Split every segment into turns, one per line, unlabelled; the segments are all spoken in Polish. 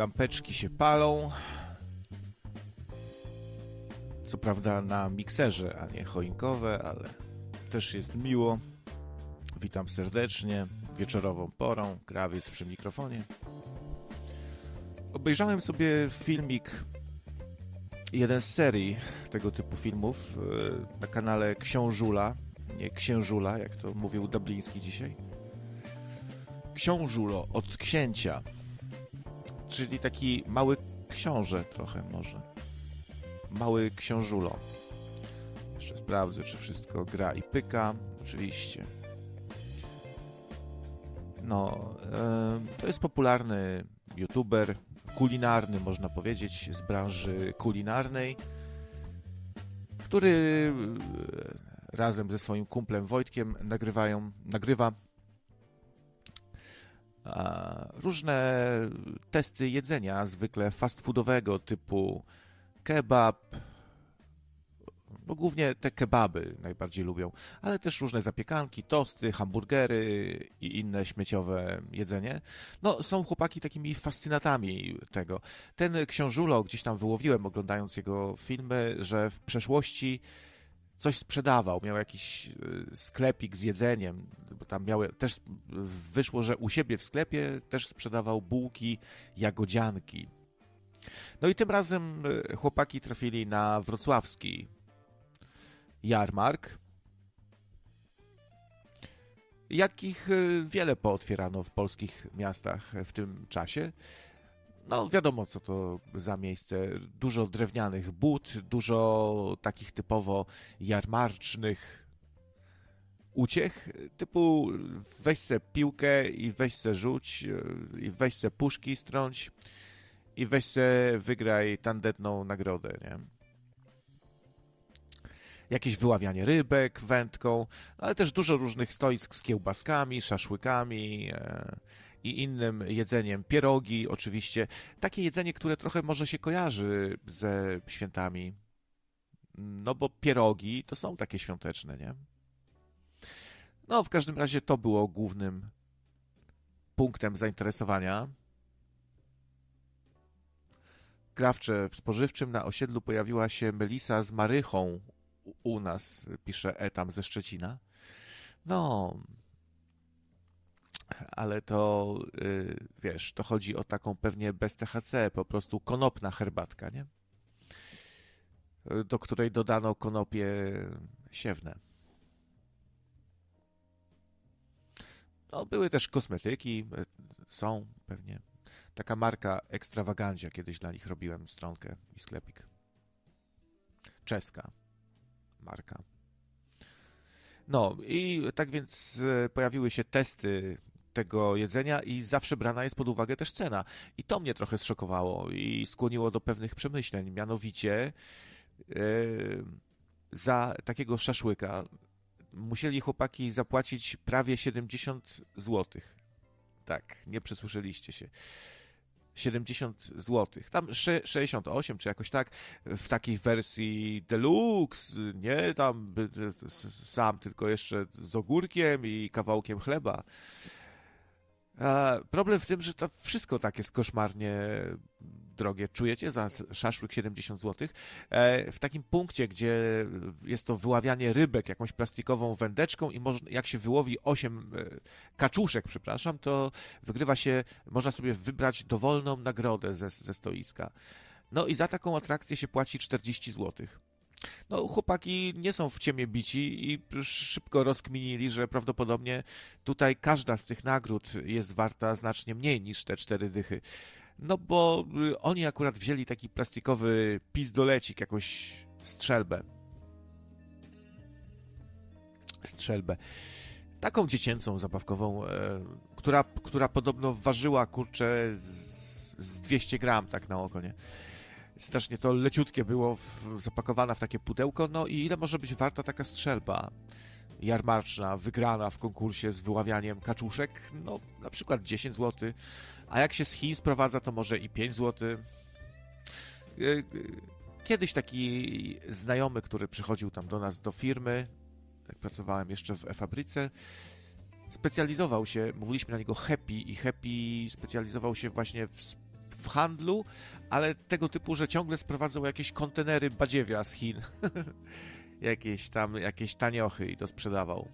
lampeczki się palą. Co prawda na mikserze, a nie choinkowe, ale też jest miło. Witam serdecznie, wieczorową porą, krawiec przy mikrofonie. Obejrzałem sobie filmik, jeden z serii tego typu filmów e, na kanale Książula, nie Księżula, jak to mówił Dubliński dzisiaj. Książulo od księcia czyli taki mały książę trochę może. Mały książulo. Jeszcze sprawdzę, czy wszystko gra i pyka. Oczywiście. No, to jest popularny youtuber, kulinarny można powiedzieć, z branży kulinarnej, który e, razem ze swoim kumplem Wojtkiem nagrywają, nagrywa różne testy jedzenia, zwykle fast foodowego typu kebab, bo głównie te kebaby najbardziej lubią, ale też różne zapiekanki, tosty, hamburgery i inne śmieciowe jedzenie. No, są chłopaki takimi fascynatami tego. Ten książulo gdzieś tam wyłowiłem oglądając jego filmy, że w przeszłości coś sprzedawał, miał jakiś y, sklepik z jedzeniem, bo tam miały, też wyszło, że u siebie w sklepie też sprzedawał bułki, jagodzianki. No i tym razem y, chłopaki trafili na wrocławski jarmark, jakich y, wiele pootwierano w polskich miastach w tym czasie. No, wiadomo, co to za miejsce. Dużo drewnianych but, dużo takich typowo jarmarcznych uciech, typu weź se piłkę i weź se rzuć, i weź se puszki strąć, i weź se wygraj tandetną nagrodę, nie? Jakieś wyławianie rybek wędką, ale też dużo różnych stoisk z kiełbaskami, szaszłykami, e, i innym jedzeniem. Pierogi oczywiście. Takie jedzenie, które trochę może się kojarzy ze świętami. No bo pierogi to są takie świąteczne, nie? No, w każdym razie to było głównym punktem zainteresowania. Krawcze w spożywczym na osiedlu pojawiła się Melisa z Marychą u nas, pisze Etam ze Szczecina. No, ale to yy, wiesz, to chodzi o taką pewnie bez THC, po prostu konopna herbatka, nie? Do której dodano konopie siewne. No, były też kosmetyki, y, są pewnie. Taka marka Extravaganza, kiedyś dla nich robiłem stronkę i sklepik. Czeska marka. No i tak więc y, pojawiły się testy tego jedzenia i zawsze brana jest pod uwagę też cena. I to mnie trochę zszokowało i skłoniło do pewnych przemyśleń. Mianowicie yy, za takiego szaszłyka musieli chłopaki zapłacić prawie 70 zł. Tak, nie przesłyszeliście się. 70 zł. Tam 68 czy jakoś tak w takiej wersji deluxe, nie tam sam, tylko jeszcze z ogórkiem i kawałkiem chleba. Problem w tym, że to wszystko tak jest koszmarnie drogie. Czujecie za szaszłyk 70 zł? E, w takim punkcie, gdzie jest to wyławianie rybek jakąś plastikową wędeczką i jak się wyłowi 8 e, kaczuszek, przepraszam, to wygrywa się, można sobie wybrać dowolną nagrodę ze, ze stoiska. No i za taką atrakcję się płaci 40 złotych. No, chłopaki nie są w ciemię bici i szybko rozkminili, że prawdopodobnie tutaj każda z tych nagród jest warta znacznie mniej niż te cztery dychy. No bo y, oni akurat wzięli taki plastikowy pizdolecik, jakąś strzelbę. Strzelbę. Taką dziecięcą, zabawkową, e, która, która podobno ważyła, kurczę, z, z 200 gram, tak na oko, nie? Strasznie to leciutkie było w, zapakowane w takie pudełko. No i ile może być warta taka strzelba? jarmarczna wygrana w konkursie z wyławianiem kaczuszek, no na przykład 10 zł, a jak się z Chin sprowadza, to może i 5 zł. E, e, kiedyś taki znajomy, który przychodził tam do nas do firmy, jak pracowałem jeszcze w e-fabryce, specjalizował się, mówiliśmy na niego Happy i Happy specjalizował się właśnie w, w handlu, ale tego typu, że ciągle sprowadzał jakieś kontenery badziewia z Chin. jakieś tam, jakieś taniochy i to sprzedawał.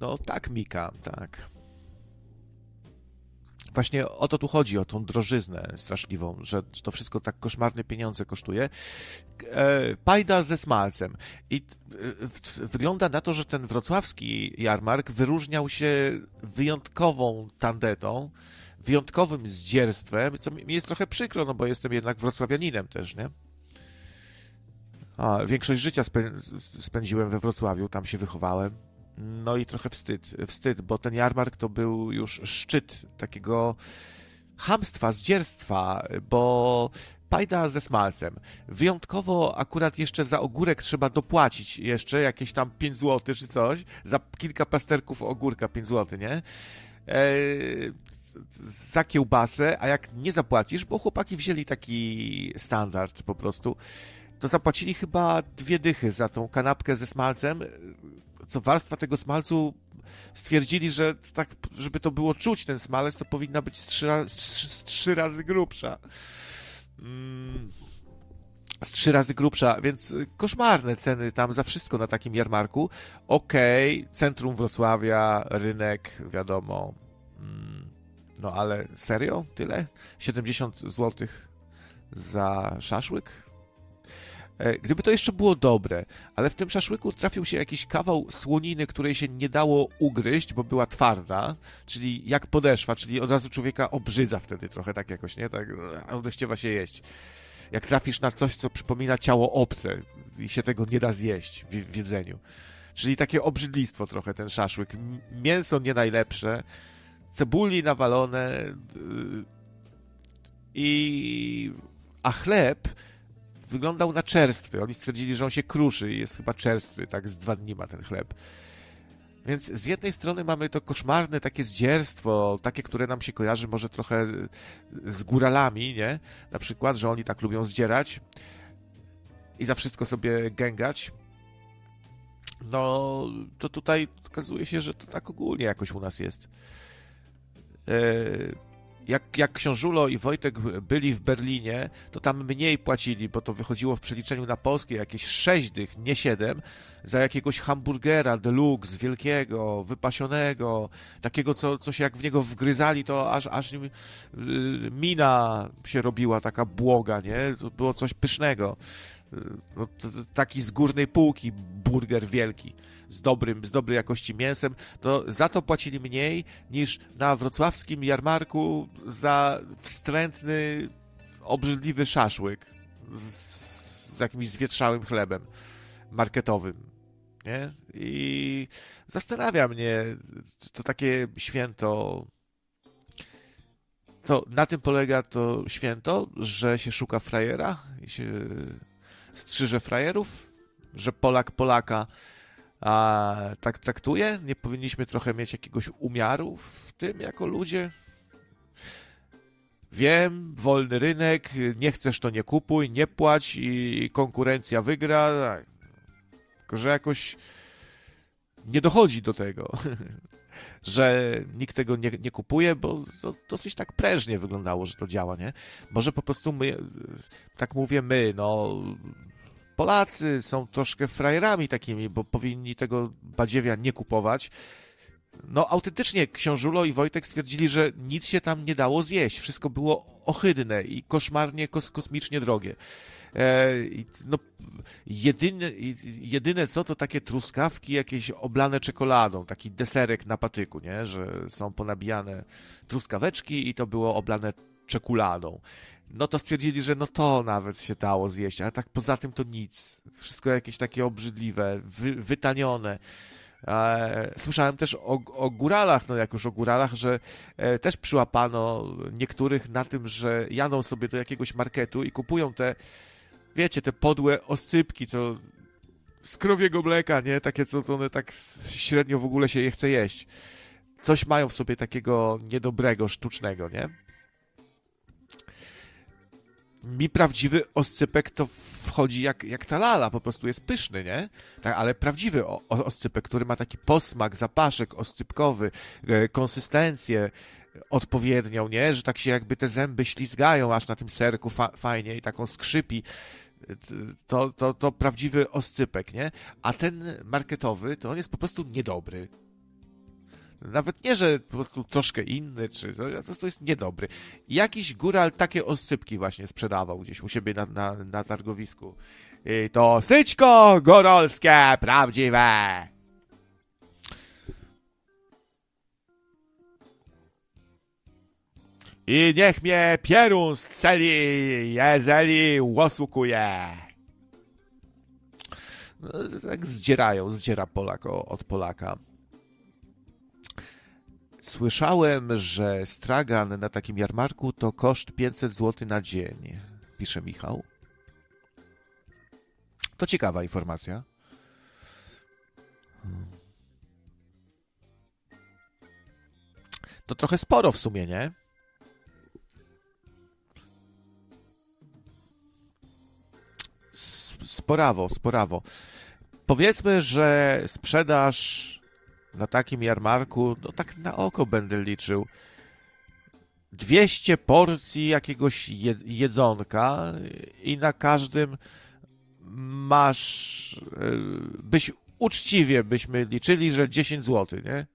No tak, Mika, tak. Właśnie o to tu chodzi, o tą drożyznę straszliwą, że to wszystko tak koszmarne pieniądze kosztuje. E, pajda ze smalcem. I e, wygląda na to, że ten wrocławski jarmark wyróżniał się wyjątkową tandetą, wyjątkowym zdzierstwem, co mi jest trochę przykro, no bo jestem jednak wrocławianinem też, nie? A, większość życia spędziłem we Wrocławiu, tam się wychowałem. No i trochę wstyd, wstyd, bo ten jarmark to był już szczyt takiego hamstwa, zdzierstwa, bo pajda ze smalcem. Wyjątkowo akurat jeszcze za ogórek trzeba dopłacić jeszcze jakieś tam 5 zł czy coś, za kilka pasterków ogórka 5 zł, nie? Eee, za kiełbasę, a jak nie zapłacisz, bo chłopaki wzięli taki standard po prostu, to zapłacili chyba dwie dychy za tą kanapkę ze smalcem, co warstwa tego smalcu stwierdzili, że tak, żeby to było czuć ten smalec, to powinna być z trzy, z trzy razy grubsza. Mm, z trzy razy grubsza, więc koszmarne ceny tam za wszystko na takim jarmarku. Okej, okay, centrum Wrocławia, rynek, wiadomo. Mm, no ale serio? Tyle? 70 zł za szaszłyk? E, gdyby to jeszcze było dobre, ale w tym szaszłyku trafił się jakiś kawał słoniny, której się nie dało ugryźć, bo była twarda, czyli jak podeszwa, czyli od razu człowieka obrzydza wtedy trochę tak jakoś, nie? Tak, a dościewa się jeść. Jak trafisz na coś, co przypomina ciało obce i się tego nie da zjeść w, w jedzeniu. Czyli takie obrzydlistwo trochę ten szaszłyk. Mięso nie najlepsze, cebuli nawalone yy, i... a chleb wyglądał na czerstwy. Oni stwierdzili, że on się kruszy i jest chyba czerstwy, tak z dwa dni ma ten chleb. Więc z jednej strony mamy to koszmarne takie zdzierstwo, takie, które nam się kojarzy może trochę z góralami, nie? Na przykład, że oni tak lubią zdzierać i za wszystko sobie gęgać. No, to tutaj okazuje się, że to tak ogólnie jakoś u nas jest. Yy jak, jak Książulo i Wojtek byli w Berlinie, to tam mniej płacili, bo to wychodziło w przeliczeniu na polskie jakieś 6 dych, nie 7, za jakiegoś hamburgera deluxe, wielkiego, wypasionego, takiego, co, co się jak w niego wgryzali, to aż, aż yy, mina się robiła taka błoga, nie? To było coś pysznego. No, taki z górnej półki burger wielki z dobrym, z dobrej jakości mięsem, to za to płacili mniej niż na wrocławskim jarmarku za wstrętny, obrzydliwy szaszłyk z, z jakimś zwietrzałym chlebem marketowym. Nie? I zastanawia mnie, to takie święto. To na tym polega to święto, że się szuka frajera i się strzyże frajerów, że Polak Polaka a, tak traktuje? Nie powinniśmy trochę mieć jakiegoś umiaru w tym jako ludzie? Wiem, wolny rynek, nie chcesz to nie kupuj, nie płać i konkurencja wygra. Tylko, że jakoś nie dochodzi do tego, że nikt tego nie, nie kupuje, bo to dosyć tak prężnie wyglądało, że to działa, nie? Może po prostu my, tak mówię my, no Polacy są troszkę frajerami takimi, bo powinni tego badziewia nie kupować. No, autentycznie Książulo i Wojtek stwierdzili, że nic się tam nie dało zjeść. Wszystko było ohydne i koszmarnie, kos kosmicznie drogie. E, no, jedyne, jedyne co, to takie truskawki jakieś oblane czekoladą, taki deserek na patyku, nie? Że są ponabijane truskaweczki i to było oblane czekoladą no to stwierdzili, że no to nawet się dało zjeść, ale tak poza tym to nic. Wszystko jakieś takie obrzydliwe, wy, wytanione. Słyszałem też o, o góralach, no jak już o góralach, że e, też przyłapano niektórych na tym, że jadą sobie do jakiegoś marketu i kupują te, wiecie, te podłe oscypki, co z krowiego mleka, nie? Takie, co to one tak średnio w ogóle się je chce jeść. Coś mają w sobie takiego niedobrego, sztucznego, nie? Mi prawdziwy oscypek to wchodzi jak, jak ta lala, po prostu jest pyszny, nie? Tak, ale prawdziwy o, oscypek, który ma taki posmak, zapaszek oscypkowy, e, konsystencję odpowiednią, nie? Że tak się jakby te zęby ślizgają aż na tym serku fa fajnie i taką skrzypi. To, to, to prawdziwy oscypek, nie? A ten marketowy, to on jest po prostu niedobry. Nawet nie, że po prostu troszkę inny, czy to, to jest niedobry. Jakiś góral takie osypki właśnie sprzedawał gdzieś u siebie na, na, na targowisku. I to syćko góralskie, prawdziwe. I niech mnie pierun sceli, jeżeli łosukuje. No, tak zdzierają, zdziera Polak od Polaka. Słyszałem, że stragan na takim jarmarku to koszt 500 zł na dzień, pisze Michał. To ciekawa informacja. To trochę sporo w sumie, nie? Sporawo, sporawo. Powiedzmy, że sprzedaż na takim jarmarku, no tak na oko będę liczył, 200 porcji jakiegoś jedzonka i na każdym masz, e, byś uczciwie byśmy liczyli, że 10 zł, nie?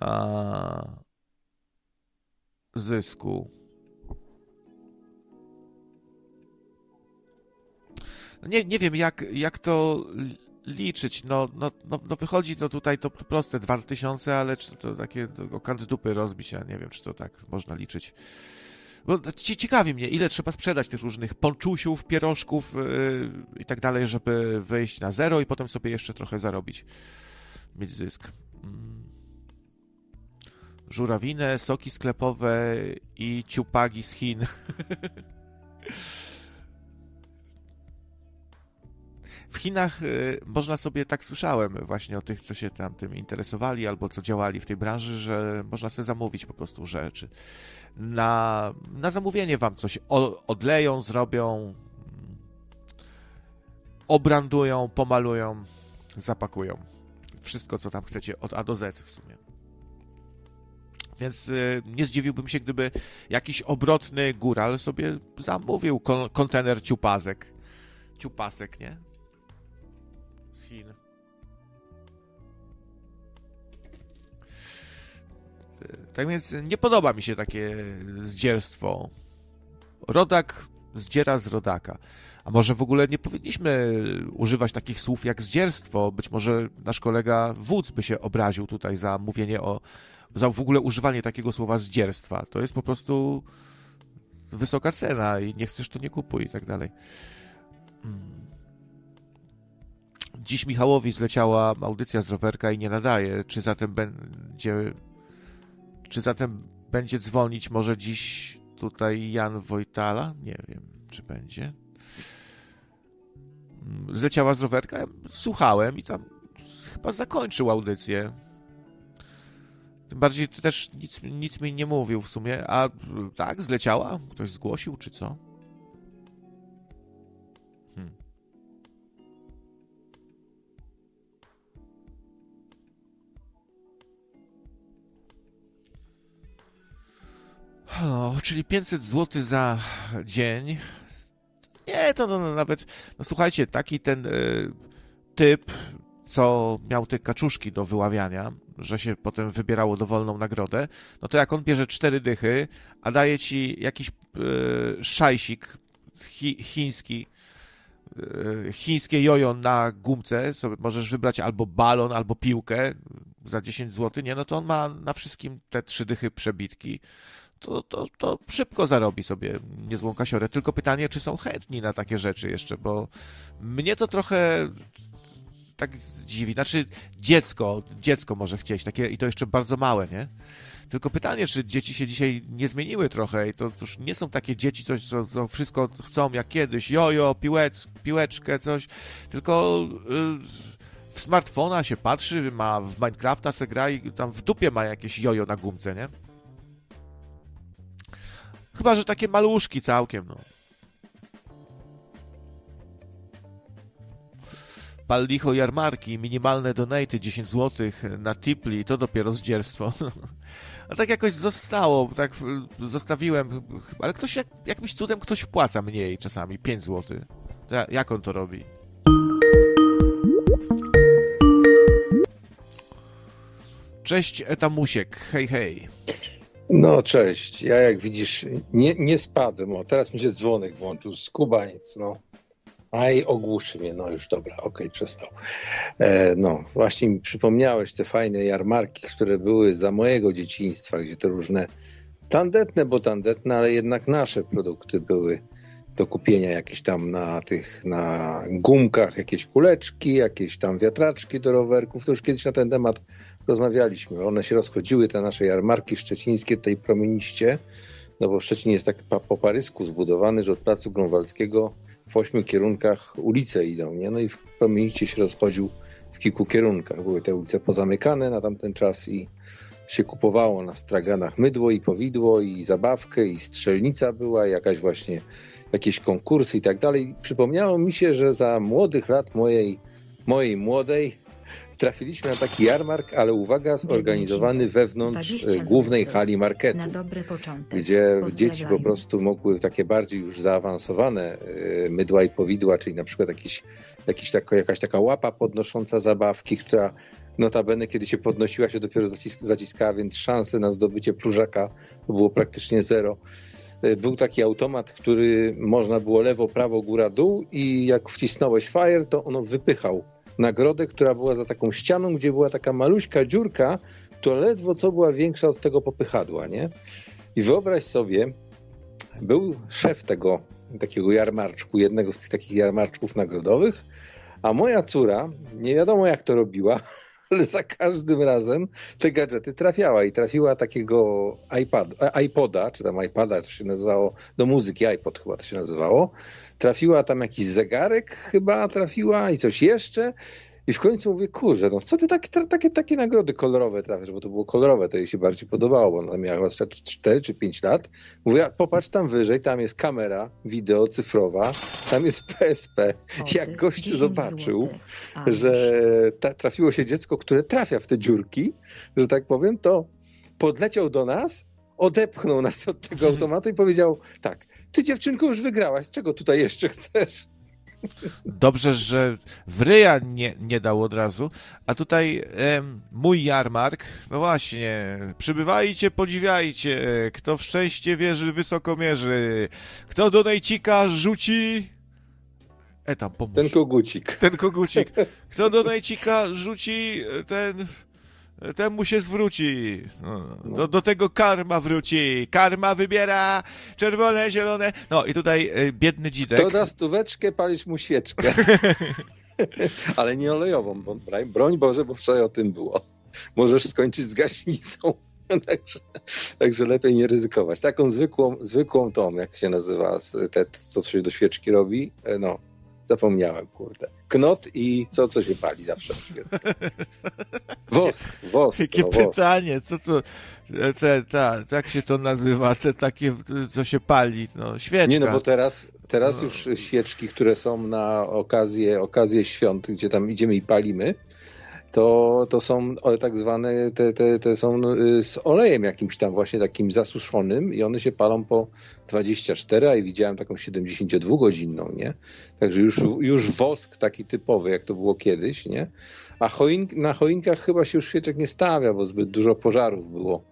A zysku. Nie, nie wiem, jak, jak to liczyć. No, no, no, no wychodzi to tutaj to proste, 2000, ale czy to takie o kant dupy rozbić, ja nie wiem, czy to tak można liczyć. Bo ciekawi mnie, ile trzeba sprzedać tych różnych ponczusiów, pierożków yy, i tak dalej, żeby wejść na zero i potem sobie jeszcze trochę zarobić, mieć zysk. Mm. Żurawinę, soki sklepowe i ciupagi z Chin. W Chinach y, można sobie, tak słyszałem właśnie o tych, co się tam tym interesowali albo co działali w tej branży, że można sobie zamówić po prostu rzeczy. Na, na zamówienie wam coś odleją, zrobią, obrandują, pomalują, zapakują. Wszystko, co tam chcecie, od A do Z w sumie. Więc y, nie zdziwiłbym się, gdyby jakiś obrotny góral sobie zamówił kon kontener ciupasek. Ciupasek, nie? Tak więc nie podoba mi się takie zdzierstwo. Rodak zdziera z rodaka. A może w ogóle nie powinniśmy używać takich słów jak zdzierstwo? Być może nasz kolega wódz by się obraził tutaj za mówienie o. za w ogóle używanie takiego słowa zdzierstwa. To jest po prostu wysoka cena i nie chcesz, to nie kupuj i tak dalej. Hmm. Dziś Michałowi zleciała audycja z rowerka i nie nadaje. Czy zatem będzie. Czy zatem będzie dzwonić może dziś tutaj Jan Wojtala? Nie wiem, czy będzie. Zleciała z rowerka? Słuchałem i tam chyba zakończył audycję. Tym bardziej też nic, nic mi nie mówił w sumie. A tak, zleciała? Ktoś zgłosił, czy co? No, czyli 500 zł za dzień. Nie, to no, nawet, no słuchajcie, taki ten y, typ, co miał te kaczuszki do wyławiania, że się potem wybierało dowolną nagrodę, no to jak on bierze cztery dychy, a daje ci jakiś y, szajsik chi, chiński, y, chińskie jojo na gumce, sobie możesz wybrać albo balon, albo piłkę za 10 zł, nie, no to on ma na wszystkim te trzy dychy przebitki to, to, to szybko zarobi sobie niezłą kasiorę. Tylko pytanie, czy są chętni na takie rzeczy jeszcze, bo mnie to trochę tak dziwi. Znaczy, dziecko, dziecko może chcieć, takie i to jeszcze bardzo małe, nie? Tylko pytanie, czy dzieci się dzisiaj nie zmieniły trochę i to już nie są takie dzieci, coś, co, co wszystko chcą jak kiedyś, jojo, piłec, piłeczkę, coś, tylko y, w smartfona się patrzy, ma w Minecrafta se gra i tam w dupie ma jakieś jojo na gumce, nie? Chyba, że takie maluszki całkiem, no. Pal licho jarmarki, minimalne donaty 10 zł na tipli, to dopiero zdzierstwo. A tak jakoś zostało, tak zostawiłem, ale ktoś, jak, jakimś cudem ktoś wpłaca mniej czasami, 5 zł. To jak on to robi? Cześć Etamusiek, hej hej.
No cześć, ja jak widzisz nie, nie spadłem, o teraz mi się dzwonek włączył, skubaniec, no. Aj, ogłuszy mnie, no już dobra, okej, okay, przestał. E, no, właśnie mi przypomniałeś te fajne jarmarki, które były za mojego dzieciństwa, gdzie to różne tandetne, bo tandetne, ale jednak nasze produkty były do kupienia jakieś tam na tych, na gumkach, jakieś kuleczki, jakieś tam wiatraczki do rowerków. To już kiedyś na ten temat rozmawialiśmy. One się rozchodziły, te nasze jarmarki szczecińskie, tutaj promieniście, no bo Szczecin jest tak po parysku zbudowany, że od Placu Grunwaldzkiego w ośmiu kierunkach ulice idą, nie? No i w promieniście się rozchodził w kilku kierunkach. Były te ulice pozamykane na tamten czas i się kupowało na straganach mydło i powidło i zabawkę i strzelnica była, jakaś właśnie jakieś konkursy i tak dalej. Przypomniało mi się, że za młodych lat mojej, mojej młodej trafiliśmy na taki jarmark, ale uwaga, zorganizowany wewnątrz e, głównej hali marketu, gdzie dzieci po prostu mogły takie bardziej już zaawansowane e, mydła i powidła, czyli na przykład jakiś, jakiś tako, jakaś taka łapa podnosząca zabawki, która notabene, kiedy się podnosiła, się dopiero zacisk, zaciskała, więc szanse na zdobycie próżaka było praktycznie zero. E, był taki automat, który można było lewo, prawo, góra, dół i jak wcisnąłeś fire, to ono wypychał nagrodę, która była za taką ścianą, gdzie była taka maluśka dziurka, która ledwo co była większa od tego popychadła, nie? I wyobraź sobie, był szef tego takiego jarmarczku, jednego z tych takich jarmarczków nagrodowych, a moja córa, nie wiadomo jak to robiła, ale za każdym razem te gadżety trafiała i trafiła takiego iPad, iPoda, czy tam iPada, to się nazywało, do muzyki iPod chyba to się nazywało. Trafiła tam jakiś zegarek chyba trafiła i coś jeszcze i w końcu mówię, kurze, no co ty takie, takie, takie nagrody kolorowe trafisz, bo to było kolorowe, to jej się bardziej podobało, bo ona miała chyba 4 czy 5 lat. Mówię, popatrz tam wyżej, tam jest kamera wideo cyfrowa, tam jest PSP. Jak gość zobaczył, że ta, trafiło się dziecko, które trafia w te dziurki, że tak powiem, to podleciał do nas, odepchnął nas od tego automatu i powiedział tak, ty dziewczynko już wygrałaś, czego tutaj jeszcze chcesz?
Dobrze, że w ryja nie, nie dał od razu, a tutaj e, mój jarmark, no właśnie, przybywajcie, podziwiajcie, kto w szczęście wierzy, wysoko mierzy, kto do najcika rzuci...
E tam, pomóż. Ten kogucik.
Ten kogucik. Kto do najcika rzuci, ten temu się zwróci. No, do, do, tego karma wróci. Karma wybiera czerwone, zielone. No i tutaj y, biedny dzidek.
To da stóweczkę, palisz mu świeczkę. Ale nie olejową, bo, broń Boże, bo wczoraj o tym było. Możesz skończyć z gaśnicą. także, także lepiej nie ryzykować. Taką zwykłą, zwykłą tą, jak się nazywa, te, co się do świeczki robi, e, no, Zapomniałem, kurde. Knot i co, co się pali zawsze jest. Wosk, wosk.
Jakie no, pytanie, co to, te, ta, jak się to nazywa, te takie, co się pali, no, świeczka.
Nie, no bo teraz, teraz no. już świeczki, które są na okazję, okazję świąt, gdzie tam idziemy i palimy, to, to są tak zwane, te, te, te są y, z olejem jakimś tam właśnie takim zasuszonym i one się palą po 24, a i widziałem taką 72-godzinną, nie? Także już, już wosk taki typowy, jak to było kiedyś, nie? A choink, na choinkach chyba się już świeczek nie stawia, bo zbyt dużo pożarów było.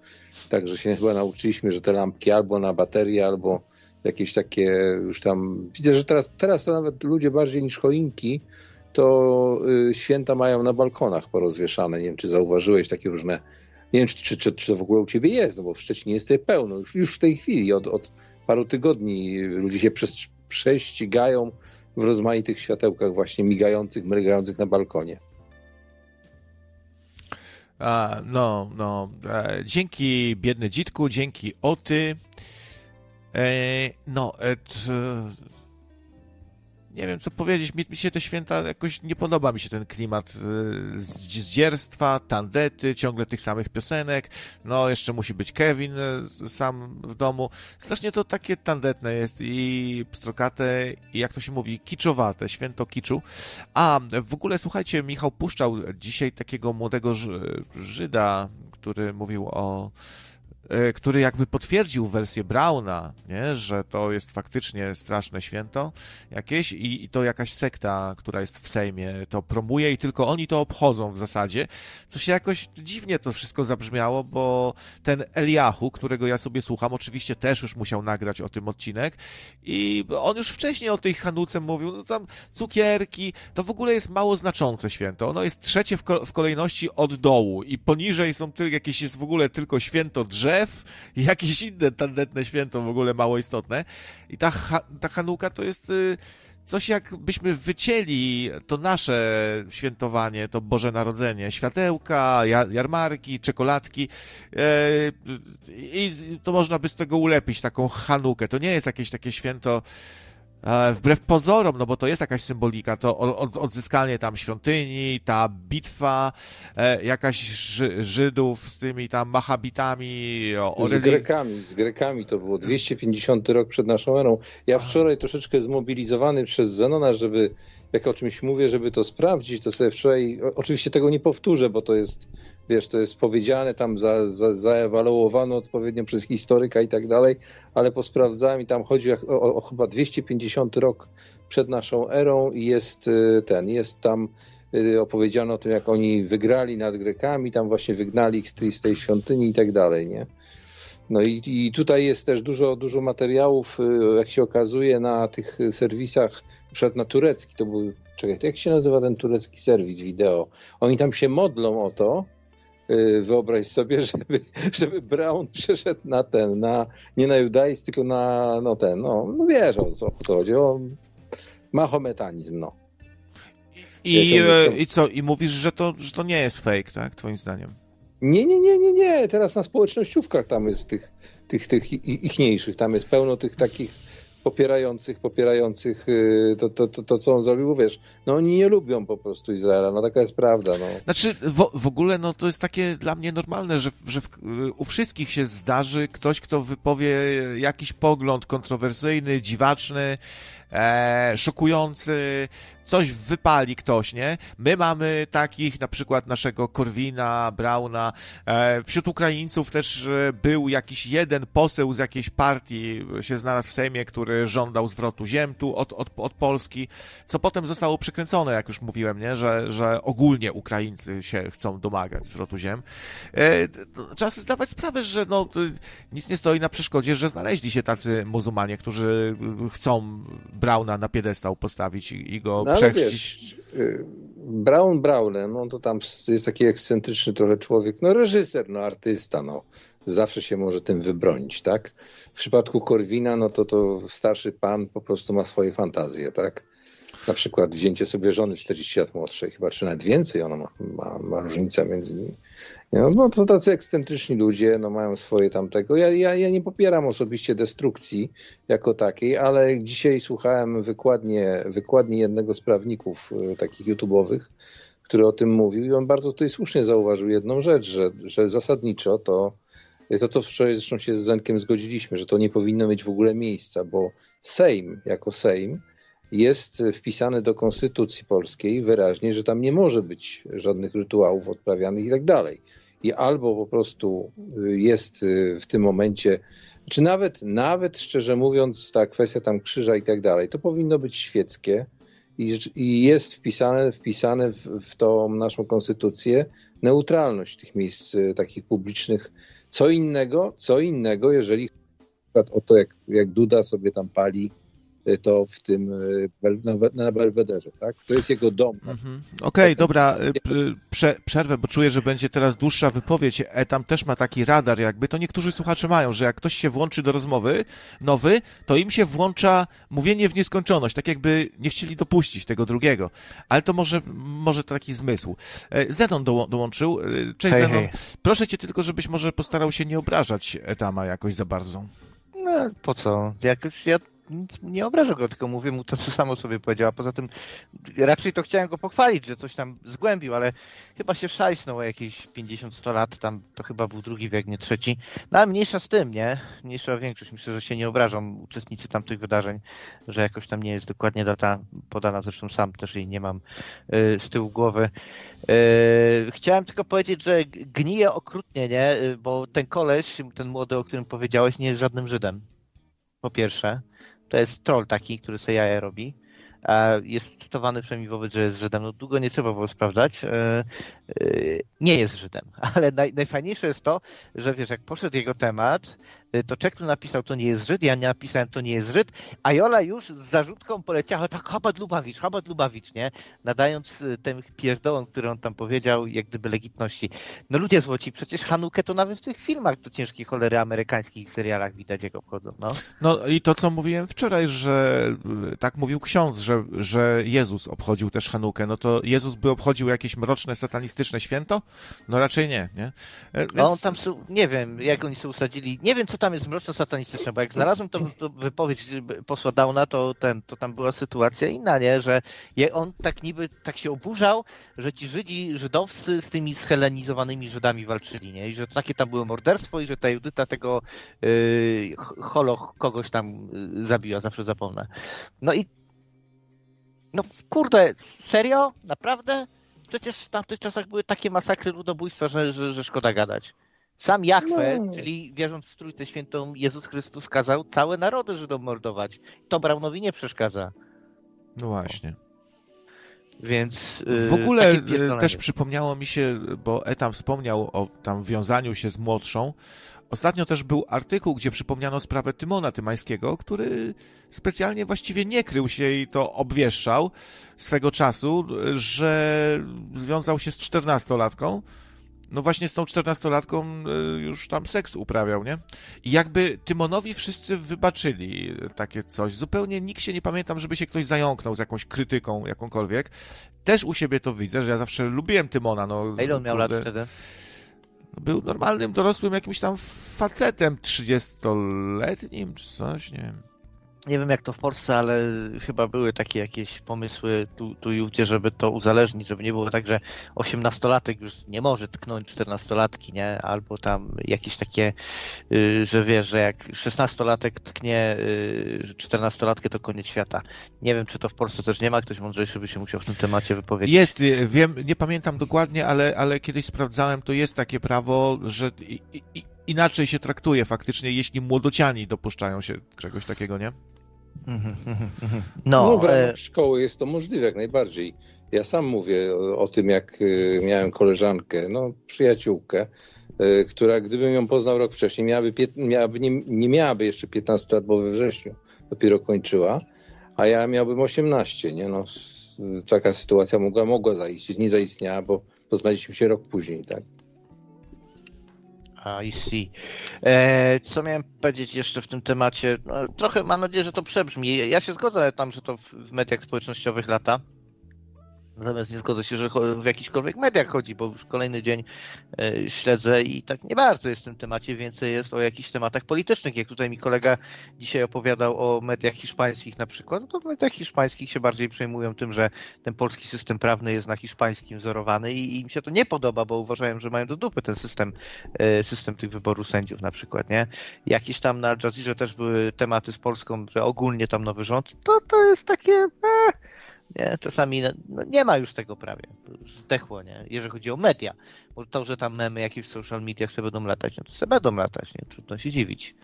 Także się chyba nauczyliśmy, że te lampki albo na baterię, albo jakieś takie już tam... Widzę, że teraz, teraz to nawet ludzie bardziej niż choinki to y, święta mają na balkonach porozwieszane. Nie wiem, czy zauważyłeś takie różne. Nie wiem, czy, czy, czy to w ogóle u ciebie jest, no bo w Szczecinie jest tutaj pełno. Już, już w tej chwili, od, od paru tygodni, ludzie się prześcigają w rozmaitych światełkach, właśnie migających, mrygających na balkonie.
no, no. E, dzięki biedny dzitku, dzięki Oty. E, no, e, nie wiem co powiedzieć, mi, mi, się te święta jakoś nie podoba mi się ten klimat y, zdzierstwa, tandety, ciągle tych samych piosenek, no jeszcze musi być Kevin y, sam w domu. Strasznie to takie tandetne jest i pstrokate i jak to się mówi, kiczowate, święto kiczu. A w ogóle słuchajcie, Michał puszczał dzisiaj takiego młodego Żyda, który mówił o który jakby potwierdził wersję Brauna, nie? że to jest faktycznie straszne święto jakieś i, i, to jakaś sekta, która jest w Sejmie, to promuje i tylko oni to obchodzą w zasadzie, co się jakoś dziwnie to wszystko zabrzmiało, bo ten Eliahu, którego ja sobie słucham, oczywiście też już musiał nagrać o tym odcinek i on już wcześniej o tej Hanuce mówił, no tam cukierki, to w ogóle jest mało znaczące święto, ono jest trzecie w, ko w kolejności od dołu i poniżej są tylko jakieś jest w ogóle tylko święto drzew, drzew i jakieś inne tandetne święto w ogóle mało istotne. I ta, ta Hanuka to jest y, coś jakbyśmy wycięli to nasze świętowanie, to Boże Narodzenie, światełka, jarmarki, czekoladki e, i to można by z tego ulepić taką Hanukę. To nie jest jakieś takie święto wbrew pozorom, no bo to jest jakaś symbolika, to odzyskanie tam świątyni, ta bitwa, e, jakaś Żydów z tymi tam Machabitami.
O, z Grekami, z Grekami to było 250 rok przed naszą erą. Ja wczoraj troszeczkę zmobilizowany przez Zenona, żeby jak o czymś mówię, żeby to sprawdzić, to sobie wczoraj, oczywiście tego nie powtórzę, bo to jest, wiesz, to jest powiedziane, tam za, za, zaewaluowano odpowiednio przez historyka i tak dalej, ale posprawdzałem i tam chodzi o, o, o chyba 250 rok przed naszą erą i jest y, ten, jest tam y, opowiedziano o tym, jak oni wygrali nad Grekami, tam właśnie wygnali ich z tej, z tej świątyni i tak dalej, nie? No i, i tutaj jest też dużo, dużo materiałów, y, jak się okazuje, na tych serwisach, przykład na turecki, to był, czekaj, jak się nazywa ten turecki serwis wideo? Oni tam się modlą o to, wyobraź sobie, żeby, żeby Brown przeszedł na ten, na, nie na judaizm, tylko na no ten, no, no wiesz o co, o co chodzi, o mahometanizm, no.
I, I, I co, i mówisz, że to, że to nie jest fake, tak, twoim zdaniem?
Nie, nie, nie, nie, nie. Teraz na społecznościówkach tam jest tych, tych, tych ichniejszych, tam jest pełno tych takich popierających, popierających y, to, to, to, to, co on zrobił, wiesz, no oni nie lubią po prostu Izraela, no taka jest prawda, no.
Znaczy, w, w ogóle, no to jest takie dla mnie normalne, że, że w, u wszystkich się zdarzy ktoś, kto wypowie jakiś pogląd kontrowersyjny, dziwaczny, e, szokujący, coś wypali ktoś, nie? My mamy takich, na przykład naszego Korwina, Brauna. E, wśród Ukraińców też e, był jakiś jeden poseł z jakiejś partii, się znalazł w Sejmie, który żądał zwrotu ziem tu od, od, od Polski, co potem zostało przykręcone, jak już mówiłem, nie? Że, że ogólnie Ukraińcy się chcą domagać zwrotu ziem. E, trzeba sobie zdawać sprawę, że no, nic nie stoi na przeszkodzie, że znaleźli się tacy muzułmanie, którzy chcą Brauna na piedestał postawić i, i go no, wiesz,
y, Brown Brownem, on to tam jest taki ekscentryczny trochę człowiek, no reżyser, no artysta, no zawsze się może tym wybronić, tak? W przypadku Korwina, no to to starszy pan po prostu ma swoje fantazje, tak? Na przykład wzięcie sobie żony 40 lat młodszej, chyba czy nawet więcej, ona ma, ma, ma różnicę między nimi. No, no to tacy ekscentryczni ludzie, no mają swoje tamtego. Ja, ja, ja nie popieram osobiście destrukcji jako takiej, ale dzisiaj słuchałem wykładnie, wykładnie jednego z prawników y, takich YouTube'owych, który o tym mówił i on bardzo tutaj słusznie zauważył jedną rzecz, że, że zasadniczo to to, co wczoraj zresztą się z Zenkiem zgodziliśmy, że to nie powinno mieć w ogóle miejsca, bo Sejm jako Sejm jest wpisane do Konstytucji Polskiej wyraźnie, że tam nie może być żadnych rytuałów odprawianych i tak dalej. I albo po prostu y, jest y, w tym momencie, czy nawet, nawet szczerze mówiąc, ta kwestia tam krzyża i tak dalej, to powinno być świeckie i, i jest wpisane, wpisane w, w tą naszą konstytucję neutralność tych miejsc y, takich publicznych. Co innego, co innego, jeżeli o to, jak, jak Duda sobie tam pali to w tym na Belwederze, tak? To jest jego dom.
Mhm. Okej, okay, dobra, Prze przerwę, bo czuję, że będzie teraz dłuższa wypowiedź. E, tam też ma taki radar jakby, to niektórzy słuchacze mają, że jak ktoś się włączy do rozmowy nowy, to im się włącza mówienie w nieskończoność, tak jakby nie chcieli dopuścić tego drugiego. Ale to może, może taki zmysł. Zenon do, dołączył. Cześć hej, Zenon. Hej. Proszę cię tylko, żebyś może postarał się nie obrażać Etama jakoś za bardzo.
No, po co? Jak już ja nie obrażę go, tylko mówię mu to, co samo sobie powiedział. A poza tym raczej to chciałem go pochwalić, że coś tam zgłębił, ale chyba się szajsnął o jakieś 50-100 lat. Tam to chyba był drugi wiek, nie trzeci. No ale mniejsza z tym, nie? Mniejsza większość. Myślę, że się nie obrażą uczestnicy tamtych wydarzeń, że jakoś tam nie jest dokładnie data podana. Zresztą sam też jej nie mam yy, z tyłu głowy. Yy, chciałem tylko powiedzieć, że gnije okrutnie, nie? Yy, bo ten koleś, ten młody, o którym powiedziałeś, nie jest żadnym Żydem. Po pierwsze. To jest troll taki, który sobie jaja robi. Jest cytowany przynajmniej wobec, że jest Żydem. No długo nie trzeba było sprawdzać. E, e, nie jest Żydem, ale naj, najfajniejsze jest to, że wiesz, jak poszedł jego temat, to czek, który napisał, to nie jest Żyd, ja nie napisałem, to nie jest Żyd, a Jola już z zarzutką poleciała, tak, Chabad Lubawicz, Chabad Lubawicz, nie? Nadając y, tym pierdołom, które on tam powiedział, jak gdyby legitności. No ludzie złoci, przecież Hanukę to nawet w tych filmach do ciężkiej cholery amerykańskich serialach widać, jak obchodzą, no.
No i to, co mówiłem wczoraj, że y, tak mówił ksiądz, że, że Jezus obchodził też Hanukę, no to Jezus by obchodził jakieś mroczne, satanistyczne święto? No raczej nie, nie?
Więc... No on tam, nie wiem, jak oni się usadzili, nie wiem, co tam jest mroczno-satanistyczne, bo jak znalazłem tą wypowiedź posła Downa, to, ten, to tam była sytuacja inna, nie? że on tak niby tak się oburzał, że ci Żydzi, żydowscy z tymi schelenizowanymi Żydami walczyli, nie? I że takie tam było morderstwo i że ta Judyta tego yy, holoch kogoś tam yy, zabiła, zawsze zapomnę. No i no kurde, serio? Naprawdę? Przecież w tamtych czasach były takie masakry ludobójstwa, że, że, że szkoda gadać. Sam Jachwę, no. czyli wierząc w Trójcę Świętą, Jezus Chrystus kazał całe narody Żydom mordować. To Braunowi nie przeszkadza.
No właśnie.
Więc
w y, ogóle y, też przypomniało mi się, bo Etam wspomniał o tam wiązaniu się z młodszą. Ostatnio też był artykuł, gdzie przypomniano sprawę Tymona Tymańskiego, który specjalnie właściwie nie krył się i to obwieszczał swego czasu, że związał się z czternastolatką no właśnie z tą czternastolatką y, już tam seks uprawiał, nie? I jakby Tymonowi wszyscy wybaczyli takie coś. Zupełnie nikt się nie pamiętam, żeby się ktoś zająknął z jakąś krytyką jakąkolwiek. Też u siebie to widzę, że ja zawsze lubiłem Tymona. No,
A ile on miał lat wtedy?
Był normalnym, dorosłym jakimś tam facetem, trzydziestoletnim czy coś, nie wiem
nie wiem jak to w Polsce, ale chyba były takie jakieś pomysły tu, tu i ówdzie, żeby to uzależnić, żeby nie było tak, że osiemnastolatek już nie może tknąć czternastolatki, nie? Albo tam jakieś takie, y, że wiesz, że jak szesnastolatek tknie y, czternastolatkę, to koniec świata. Nie wiem, czy to w Polsce też nie ma, ktoś mądrzejszy by się musiał w tym temacie wypowiedzieć.
Jest, y, wiem, nie pamiętam dokładnie, ale, ale kiedyś sprawdzałem, to jest takie prawo, że inaczej się traktuje faktycznie, jeśli młodociani dopuszczają się czegoś takiego, nie?
No, no w ramach e... szkoły jest to możliwe jak najbardziej. Ja sam mówię o, o tym, jak y, miałem koleżankę, no przyjaciółkę, y, która gdybym ją poznał rok wcześniej, miałaby, miałaby nie, nie miałaby jeszcze 15 lat, bo we wrześniu dopiero kończyła, a ja miałbym 18, nie no. Taka sytuacja mogła, mogła zaistnieć, nie zaistniała, bo poznaliśmy się rok później, tak?
I see. E, co miałem powiedzieć jeszcze w tym temacie? No, trochę mam nadzieję, że to przebrzmi. Ja się zgodzę tam, że to w mediach społecznościowych lata. Natomiast nie zgodzę się, że w jakichkolwiek mediach chodzi, bo już kolejny dzień e, śledzę i tak nie bardzo jest w tym temacie, więcej jest o jakichś tematach politycznych. Jak tutaj mi kolega dzisiaj opowiadał o mediach hiszpańskich na przykład, no to w mediach hiszpańskich się bardziej przejmują tym, że ten polski system prawny jest na hiszpańskim wzorowany i im się to nie podoba, bo uważają, że mają do dupy ten system, e, system tych wyborów sędziów na przykład, nie? Jakieś tam na Al Jazeera też były tematy z Polską, że ogólnie tam nowy rząd, to to jest takie... Eh, nie? Czasami no, no, nie ma już tego prawie. Zdechło, nie? Jeżeli chodzi o media. Bo to, że tam memy jakieś w social mediach sobie będą latać, no to sobie będą latać, nie? Trudno się dziwić.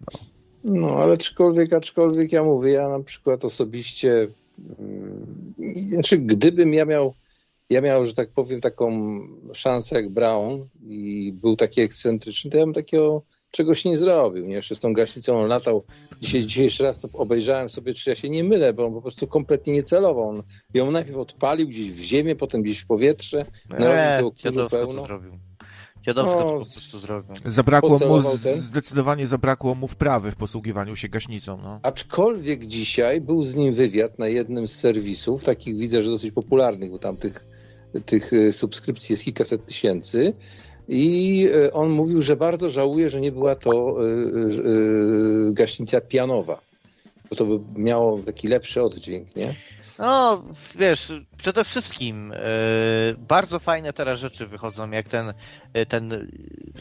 No. no, ale aczkolwiek, aczkolwiek ja mówię, ja na przykład osobiście, yy, znaczy gdybym ja miał, ja miał, że tak powiem, taką szansę jak Brown i był taki ekscentryczny, to ja bym takiego czegoś nie zrobił. Nie? Jeszcze z tą gaśnicą on latał. Dzisiaj, dzisiaj jeszcze raz to obejrzałem sobie, czy ja się nie mylę, bo on po prostu kompletnie nie celował. On ją najpierw odpalił gdzieś w ziemię, potem gdzieś w powietrze.
Narobił tego pełno. Zrobił. Dziadowsko no, to po prostu zrobił.
Zabrakło mu, zdecydowanie zabrakło mu wprawy w posługiwaniu się gaśnicą. No.
Aczkolwiek dzisiaj był z nim wywiad na jednym z serwisów, takich widzę, że dosyć popularnych, bo tam tych, tych y, subskrypcji jest kilkaset tysięcy. I y, on mówił, że bardzo żałuje, że nie była to y, gaśnica pianowa, bo to by miało taki lepszy oddźwięk, nie?
No, wiesz, przede wszystkim bardzo fajne teraz rzeczy wychodzą, jak ten, ten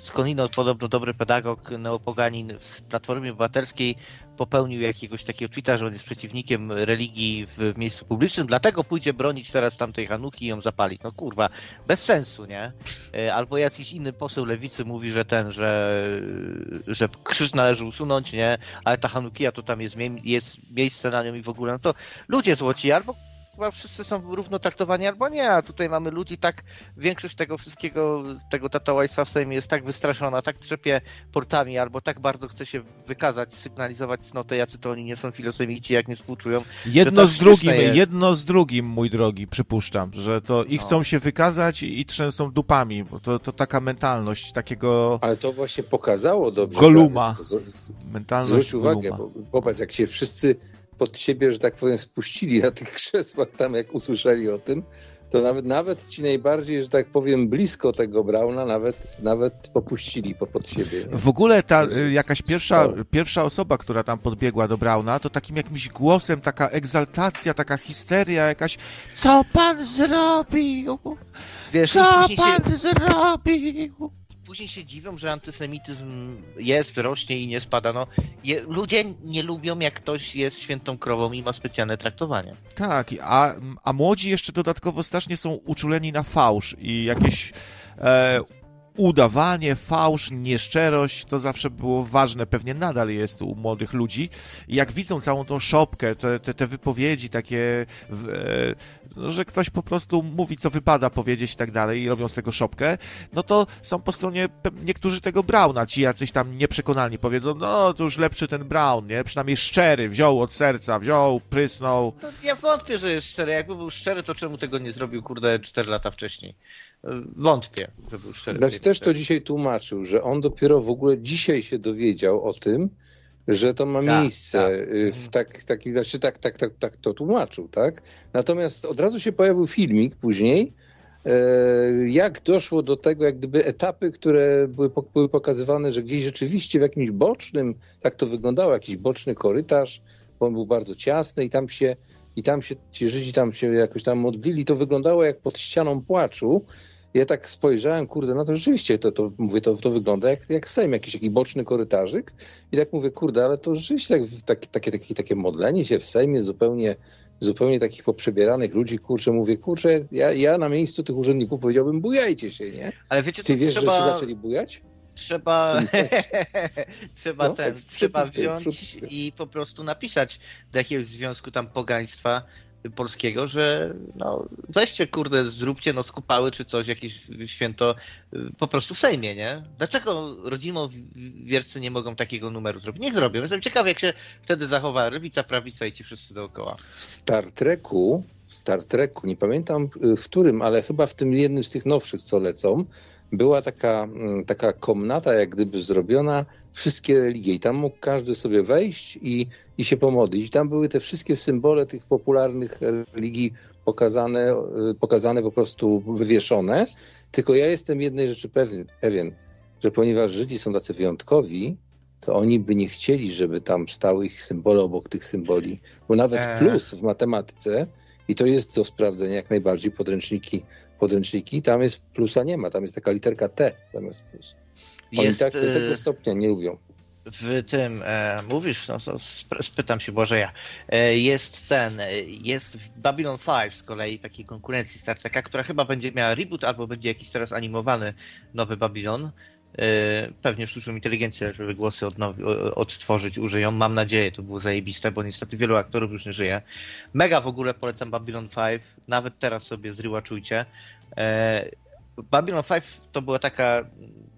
skądinąd podobno dobry pedagog neopoganin w Platformie Obywatelskiej popełnił jakiegoś takiego tweeta, że on jest przeciwnikiem religii w miejscu publicznym, dlatego pójdzie bronić teraz tamtej Hanuki i ją zapalić. No kurwa, bez sensu, nie? Yy, albo jakiś inny poseł lewicy mówi, że ten, że, że krzyż należy usunąć, nie? Ale ta Hanukia to tam jest, jest miejsce na nią i w ogóle, no to ludzie złoci, albo chyba wszyscy są równo traktowani albo nie, a tutaj mamy ludzi tak, większość tego wszystkiego, tego tatołajstwa w Sejmie jest tak wystraszona, tak trzepie portami, albo tak bardzo chce się wykazać, sygnalizować cnotę, jacy to oni nie są filosemici, jak nie współczują.
Jedno z drugim, jest. jedno z drugim, mój drogi, przypuszczam, że to i no. chcą no. się wykazać i, trzęsą dupami, bo to, to taka mentalność takiego...
Ale to właśnie pokazało dobrze.
Goluma. Mentalność Zwróć
uwagę, bo popatrz, jak się wszyscy pod siebie, że tak powiem, spuścili na tych krzesłach tam, jak usłyszeli o tym, to nawet, nawet ci najbardziej, że tak powiem, blisko tego Brauna, nawet, nawet popuścili po, pod siebie.
W ogóle ta y, jakaś pierwsza, pierwsza osoba, która tam podbiegła do Brauna, to takim jakimś głosem, taka egzaltacja, taka histeria jakaś, co pan zrobił? Wiesz, co pan się... zrobił?
Później się dziwią, że antysemityzm jest, rośnie i nie spada. No, je, ludzie nie lubią, jak ktoś jest świętą krową i ma specjalne traktowanie.
Tak, a, a młodzi jeszcze dodatkowo strasznie są uczuleni na fałsz i jakieś e, udawanie, fałsz, nieszczerość, to zawsze było ważne, pewnie nadal jest u młodych ludzi. Jak widzą całą tą szopkę, te, te, te wypowiedzi takie, e, że ktoś po prostu mówi, co wypada powiedzieć i tak dalej, i robią z tego szopkę, no to są po stronie niektórzy tego Brauna, ci jacyś tam nieprzekonani powiedzą, no to już lepszy ten Brown, nie? Przynajmniej szczery, wziął od serca, wziął, prysnął.
No, ja wątpię, że jest szczery. Jakby był szczery, to czemu tego nie zrobił, kurde, 4 lata wcześniej? Wątpię, że był szczery.
Znaczy też to dzisiaj tłumaczył, że on dopiero w ogóle dzisiaj się dowiedział o tym, że to ma tak, miejsce tak. Y, w tak, taki, znaczy tak, tak, tak, tak to tłumaczył, tak? Natomiast od razu się pojawił filmik później, e, jak doszło do tego, jak gdyby etapy, które były, były pokazywane, że gdzieś rzeczywiście w jakimś bocznym, tak to wyglądało, jakiś boczny korytarz, bo on był bardzo ciasny i tam się i tam się ci Żydzi tam się jakoś tam modlili, to wyglądało jak pod ścianą płaczu. Ja tak spojrzałem, kurde, no to rzeczywiście to, to mówię, to, to wygląda jak, jak Sejm, jakiś taki boczny korytarzyk. I tak mówię, kurde, ale to rzeczywiście tak, tak, takie, takie, takie modlenie się w Sejmie zupełnie, zupełnie takich poprzebieranych ludzi, kurczę, mówię, kurczę, ja, ja na miejscu tych urzędników powiedziałbym, bujajcie się, nie? Ale wiecie, Ty wiesz, trzeba... że się zaczęli bujać?
Trzeba, trzeba no, ten, trzeba wziąć i po prostu napisać do jakiegoś związku tam pogaństwa polskiego, że no weźcie kurde, zróbcie no skupały czy coś, jakieś święto po prostu w Sejmie, nie? Dlaczego rodzimo wiercy nie mogą takiego numeru zrobić? Niech zrobią. Jestem ciekawy, jak się wtedy zachowa lewica, prawica i ci wszyscy dookoła.
W Star Treku, w Star Treku, nie pamiętam w którym, ale chyba w tym jednym z tych nowszych, co lecą, była taka, mm, taka komnata, jak gdyby zrobiona, wszystkie religie. I tam mógł każdy sobie wejść i, i się pomodlić. I tam były te wszystkie symbole tych popularnych religii pokazane, y, pokazane po prostu wywieszone. Tylko ja jestem jednej rzeczy pewien, pewien że ponieważ Żydzi są tacy wyjątkowi, to oni by nie chcieli, żeby tam stały ich symbole obok tych symboli, bo nawet eee. plus w matematyce i to jest do sprawdzenia jak najbardziej podręczniki, podręczniki. Tam jest plusa nie ma, tam jest taka literka T zamiast plus. Oni jest, tak do tego y, stopnia nie lubią.
W tym e, mówisz, no, to spytam się Bożeja. E, jest ten, e, jest w Babylon 5 z kolei takiej konkurencji Star Treka, która chyba będzie miała reboot albo będzie jakiś teraz animowany nowy Babylon. E, pewnie sztuczną inteligencję, żeby głosy odnowi, odtworzyć, użyją. Mam nadzieję, to było zajebiste, bo niestety wielu aktorów już nie żyje. Mega w ogóle polecam Babylon 5, nawet teraz sobie zrywacz czujcie. E, Babylon 5 to była taka,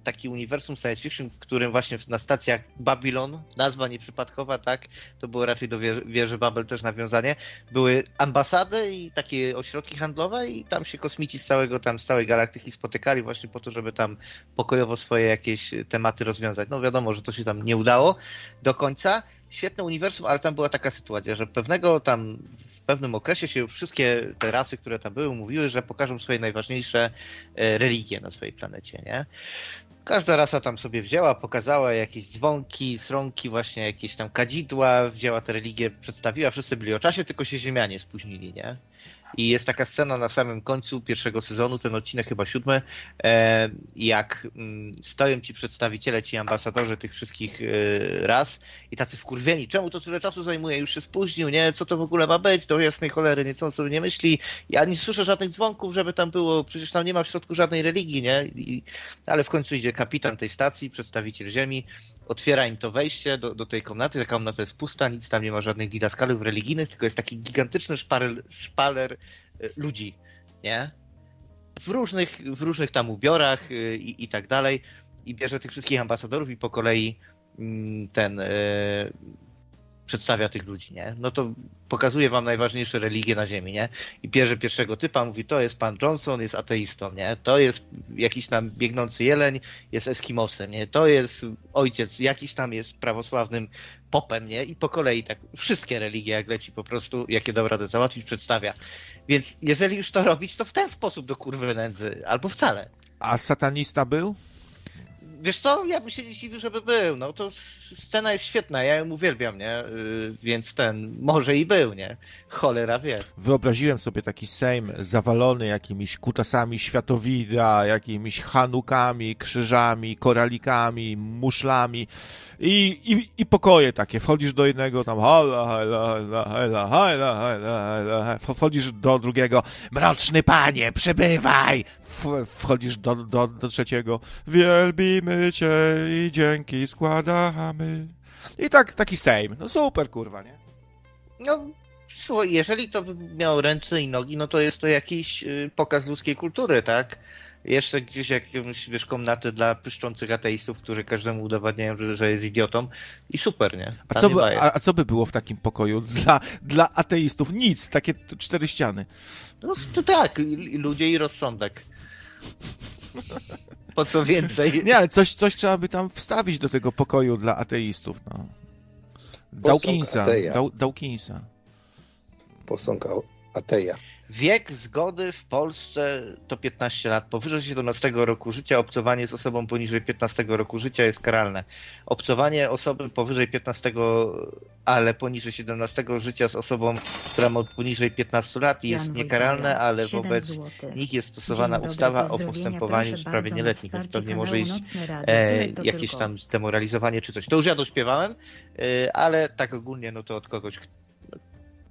taki uniwersum science fiction, w którym właśnie na stacjach Babylon, nazwa nieprzypadkowa, tak, to było raczej do wieży, wieży Babel też nawiązanie, były ambasady i takie ośrodki handlowe i tam się kosmici z całego tam, z całej galaktyki spotykali właśnie po to, żeby tam pokojowo swoje jakieś tematy rozwiązać. No wiadomo, że to się tam nie udało do końca. Świetne uniwersum, ale tam była taka sytuacja, że pewnego tam w pewnym okresie się wszystkie te rasy, które tam były, mówiły, że pokażą swoje najważniejsze e, religie na swojej planecie, nie? Każda rasa tam sobie wzięła, pokazała jakieś dzwonki, sronki, właśnie jakieś tam kadzidła, wzięła te religie, przedstawiła, wszyscy byli o czasie, tylko się Ziemianie spóźnili, nie? I jest taka scena na samym końcu pierwszego sezonu, ten odcinek chyba siódmy, e, jak mm, stoją ci przedstawiciele, ci ambasadorzy tych wszystkich e, ras i tacy wkurwieni, czemu to tyle czasu zajmuje, już się spóźnił, nie, co to w ogóle ma być, do jasnej cholery, nie, co on sobie nie myśli, ja nie słyszę żadnych dzwonków, żeby tam było, przecież tam nie ma w środku żadnej religii, nie, I, ale w końcu idzie kapitan tej stacji, przedstawiciel ziemi, otwiera im to wejście do, do tej komnaty, ta komnata jest pusta, nic tam nie ma żadnych didaskalów religijnych, tylko jest taki gigantyczny szpaler, szpaler ludzi, nie? W różnych, w różnych tam ubiorach y, i, i tak dalej. I bierze tych wszystkich ambasadorów i po kolei mm, ten y, przedstawia tych ludzi, nie? No to pokazuje wam najważniejsze religie na ziemi, nie? I bierze pierwszego typa, mówi, to jest pan Johnson, jest ateistą, nie? To jest jakiś tam biegnący jeleń, jest eskimosem, nie? To jest ojciec, jakiś tam jest prawosławnym popem, nie? I po kolei tak wszystkie religie, jak leci po prostu, jakie da radę załatwić, przedstawia. Więc jeżeli już to robić, to w ten sposób do kurwy nędzy, albo wcale.
A satanista był?
Wiesz co, ja bym się nie dziwił, żeby był. No to scena jest świetna, ja ją uwielbiam, nie? Yy, więc ten, może i był, nie? Cholera wie.
Wyobraziłem sobie taki Sejm zawalony jakimiś kutasami światowida, jakimiś hanukami, krzyżami, koralikami, muszlami i, i, i pokoje takie. Wchodzisz do jednego tam hala, hala, hala, hala, hala, hala, wchodzisz do drugiego mroczny panie, przybywaj! Wchodzisz do, do, do trzeciego wielbimy cię i dzięki składamy. I tak, taki Sejm. No super, kurwa, nie?
No, słuchaj, jeżeli to miało ręce i nogi, no to jest to jakiś y, pokaz ludzkiej kultury, tak? jeszcze gdzieś jakąś, wiesz, komnatę dla pyszczących ateistów, którzy każdemu udowadniają, że, że jest idiotą i super, nie?
A co, by, a, a co, by, było w takim pokoju dla, dla ateistów? Nic, takie cztery ściany.
No to tak, ludzie i rozsądek. Po co więcej?
Nie, ale coś, coś trzeba by tam wstawić do tego pokoju dla ateistów, no. Dawkinsa. Dawkinsa.
Posąg ateja.
Wiek zgody w Polsce to 15 lat. Powyżej 17 roku życia obcowanie z osobą poniżej 15 roku życia jest karalne. Obcowanie osoby powyżej 15, ale poniżej 17 życia z osobą, która ma poniżej 15 lat jest Jan niekaralne, ale wobec nich jest stosowana ustawa o postępowaniu w sprawie nieletnich. Więc pewnie może iść e, jakieś tam zdemoralizowanie czy coś. To już ja dośpiewałem, e, ale tak ogólnie no to od kogoś,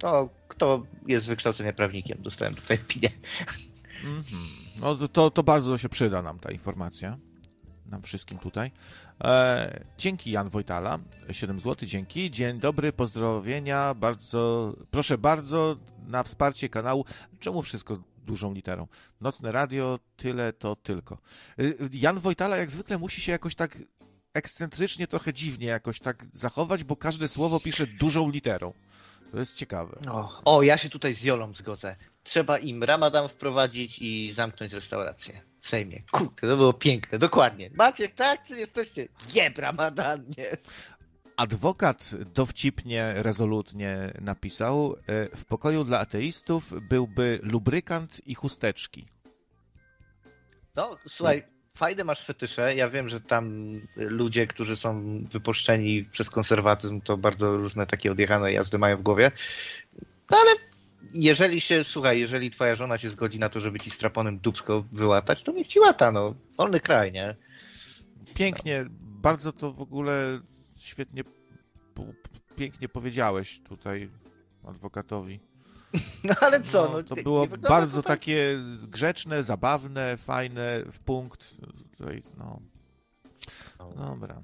no, kto jest wykształcenia prawnikiem, dostałem tutaj opinię. Mm
-hmm. No to, to bardzo się przyda nam ta informacja. Nam wszystkim tutaj. E, dzięki Jan Wojtala, 7 zł, dzięki. Dzień dobry, pozdrowienia, bardzo, proszę bardzo na wsparcie kanału. Czemu wszystko dużą literą? Nocne radio, tyle to tylko. E, Jan Wojtala jak zwykle musi się jakoś tak ekscentrycznie, trochę dziwnie jakoś tak zachować, bo każde słowo pisze dużą literą. To jest ciekawe.
O, o, ja się tutaj z Jolą zgodzę. Trzeba im ramadan wprowadzić i zamknąć restaurację w Sejmie. Kurde, to było piękne, dokładnie. Maciek, tak? Czy jesteście? Jeb ramadan, nie.
Adwokat dowcipnie, rezolutnie napisał, e, w pokoju dla ateistów byłby lubrykant i chusteczki.
No, słuchaj, fajne masz fetysze. Ja wiem, że tam ludzie, którzy są wypuszczeni przez konserwatyzm, to bardzo różne takie odjechane jazdy mają w głowie. No ale jeżeli się, słuchaj, jeżeli twoja żona się zgodzi na to, żeby ci straponem dubsko wyłatać, to niech ci łata, no. Wolny kraj, nie?
Pięknie, bardzo to w ogóle świetnie, pięknie powiedziałeś tutaj adwokatowi.
No ale co? No,
no to było bardzo tak... takie grzeczne, zabawne, fajne, w punkt. Tutaj, no. Dobra.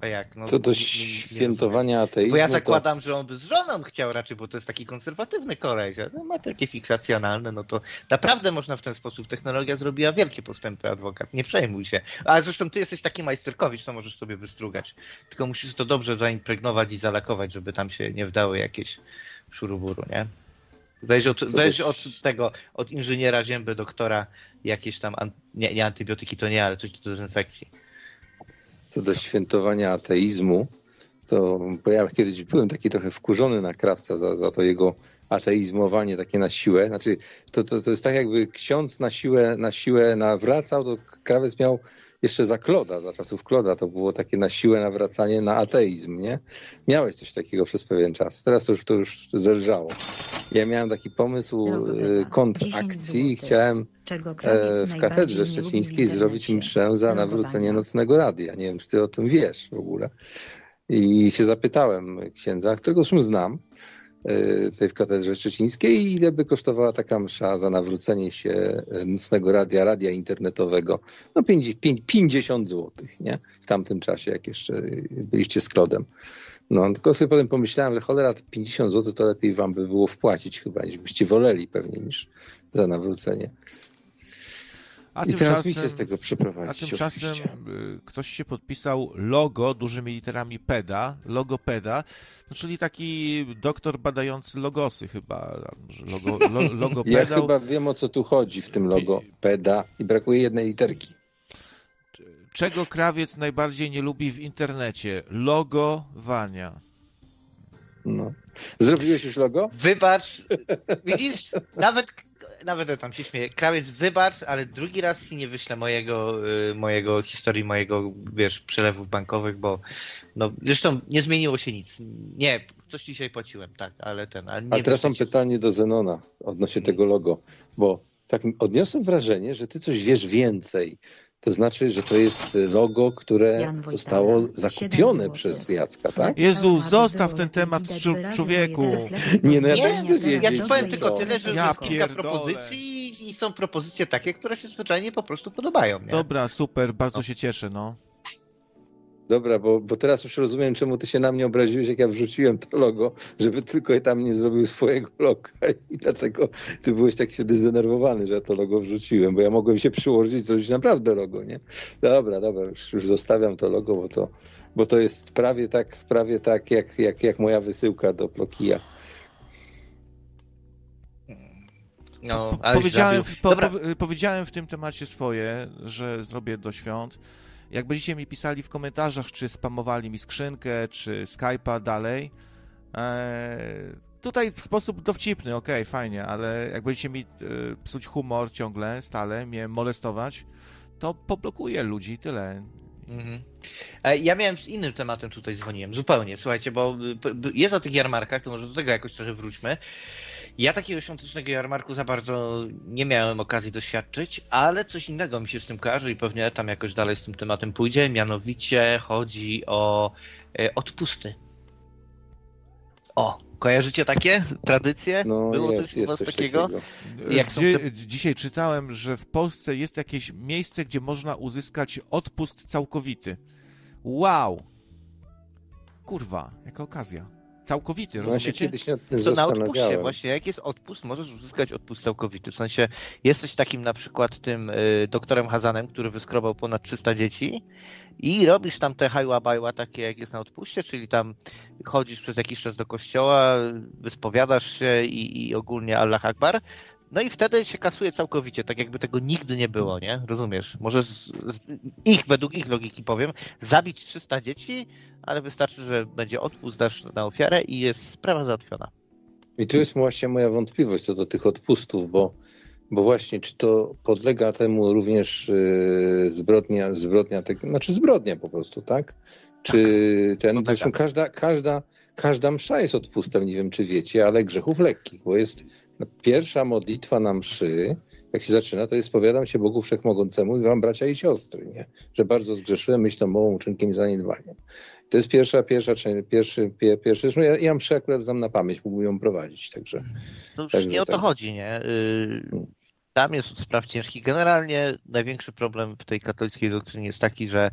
A jak? No,
Co do świętowania ateizmu,
Bo ja
to
zakładam, że on by z żoną chciał raczej, bo to jest taki konserwatywny koleś. No, ma takie fiksacjonalne, no to naprawdę można w ten sposób. Technologia zrobiła wielkie postępy, adwokat. Nie przejmuj się. A zresztą ty jesteś taki majsterkowicz, to możesz sobie wystrugać. Tylko musisz to dobrze zaimpregnować i zalakować, żeby tam się nie wdały jakieś szuruburu, nie? Weź od, weź od tego, od inżyniera zięby, doktora, jakieś tam, an, nie, nie antybiotyki to nie, ale coś do dezynfekcji.
Co do świętowania ateizmu, to bo ja kiedyś byłem taki trochę wkurzony na krawca za, za to jego ateizmowanie takie na siłę. Znaczy, to, to, to jest tak jakby ksiądz na siłę, na siłę nawracał, to krawiec miał jeszcze za Kloda, za czasów Kloda, to było takie na siłę nawracanie na ateizm, nie? Miałeś coś takiego przez pewien czas. Teraz to już, to już zelżało. Ja miałem taki pomysł y,
10
kontrakcji i chciałem e, w katedrze szczecińskiej zrobić mszę za nawrócenie nocnego radia. Nie wiem, czy ty o tym wiesz w ogóle. I się zapytałem księdza, którego zresztą znam, tutaj w katedrze szczecińskiej, ile by kosztowała taka msza za nawrócenie się e, nocnego radia, radia internetowego. No 50, 50 zł, nie? W tamtym czasie, jak jeszcze byliście z Klodem. No, tylko sobie potem pomyślałem, że cholera, te 50 zł to lepiej wam by było wpłacić chyba, niż byście woleli pewnie niż za nawrócenie.
A
I teraz mi się z tego
A
przeprowadzić.
tymczasem
oczywiście.
y, ktoś się podpisał logo dużymi literami PEDA, logopeda, no, czyli taki doktor badający logosy chyba, logo, lo,
Ja
logopedał.
chyba wiem o co tu chodzi w tym logo PEDA i brakuje jednej literki.
Czego krawiec najbardziej nie lubi w internecie? Logowania.
No. Zrobiłeś już logo?
Wybacz, widzisz, nawet, nawet tam się śmieję, krawiec wybacz, ale drugi raz ci nie wyślę mojego, y, mojego historii, mojego, wiesz, przelewów bankowych, bo no, zresztą nie zmieniło się nic. Nie, coś dzisiaj płaciłem, tak, ale ten, ale
A teraz mam
ci-
pytanie do Zenona odnośnie tego logo, bo tak odniosłem wrażenie, że ty coś wiesz więcej. To znaczy, że to jest logo, które zostało zakupione przez Jacka, tak?
Jezu, zostaw ten temat, człowieku.
Nie, no ja
Nie,
też chcę
ja
wiedzieć,
ci powiem tylko tyle, że
Ja
jest kilka propozycji i, i są propozycje takie, które się zwyczajnie po prostu podobają, nie?
Dobra, super, bardzo się cieszę, no.
Dobra, bo, bo teraz już rozumiem, czemu ty się na mnie obraziłeś, jak ja wrzuciłem to logo, żeby tylko ja tam nie zrobił swojego loga i dlatego ty byłeś tak się zdenerwowany, że ja to logo wrzuciłem, bo ja mogłem się przyłożyć i zrobić naprawdę logo, nie? Dobra, dobra, już, już zostawiam to logo, bo to, bo to jest prawie tak, prawie tak jak, jak, jak moja wysyłka do Plokija.
No, ale
Powiedziałem, po, powi- powiedziałem w tym temacie swoje, że zrobię do świąt. Jak będziecie mi pisali w komentarzach, czy spamowali mi skrzynkę, czy Skype'a dalej, e, tutaj w sposób dowcipny, okej, fajnie, ale jak będziecie mi e, psuć humor ciągle, stale, mnie molestować, to poblokuję ludzi tyle.
Mhm. E, Ja miałem z innym tematem tutaj dzwoniłem, zupełnie, słuchajcie, bo y, b- jest o tych jarmarkach, to może do tego jakoś trochę wróćmy. Ja takiego świątecznego jarmarku za bardzo nie miałem okazji doświadczyć, ale coś innego mi się z tym kojarzy i pewnie tam jakoś dalej z tym tematem pójdzie, mianowicie chodzi o e, odpusty. O, kojarzycie takie tradycje?
No
Było
jest,
coś
jest coś
takiego?
takiego.
Jak są
Gdzie,
te-
Dzisiaj czytałem, że w Polsce jest jakieś miejsce, gdzie można uzyskać odpust całkowity. Wow! Kurwa, jaka okazja. Całkowity,
No ja się
rozumiecie?
kiedyś nad tym
To na odpuście właśnie, jak jest odpust, możesz uzyskać odpust całkowity. W sensie jesteś takim na przykład tym y, doktorem Hazanem, który wyskrobał ponad 300 dzieci i robisz tam te hajła bajła takie jak jest na odpuście, czyli tam chodzisz przez jakiś czas do kościoła, wyspowiadasz się i, i ogólnie Allah Akbar. No i wtedy się kasuje całkowicie, tak jakby tego nigdy nie było, nie? Rozumiesz? Może z, z ich, według ich logiki powiem, zabić 300 dzieci, ale wystarczy, że będzie odpust, dasz na ofiarę i jest sprawa załatwiona.
I tu jest właśnie moja wątpliwość co do tych odpustów, bo, bo właśnie czy to podlega temu również yy, zbrodnia, zbrodnia tego, znaczy zbrodnia po prostu, tak? Czy ten,
podlega.
zresztą każda, każda, każda msza jest odpustem, nie wiem czy wiecie, ale grzechów lekkich, bo jest pierwsza modlitwa na mszy, jak się zaczyna, to jest powiadam się Bogu Wszechmogącemu i wam bracia i siostry, nie? Że bardzo zgrzeszyłem myślą, mową, uczynkiem i zaniedbaniem. To jest pierwsza, pierwsza, pierwszy, pie, pierwszy, zresztą ja, ja mszę akurat znam na pamięć, mógłbym ją prowadzić, także...
To już
Także
nie o to
tak.
chodzi, nie? Y, Tam jest spraw ciężkich. Generalnie największy problem w tej katolickiej doktrynie jest taki, że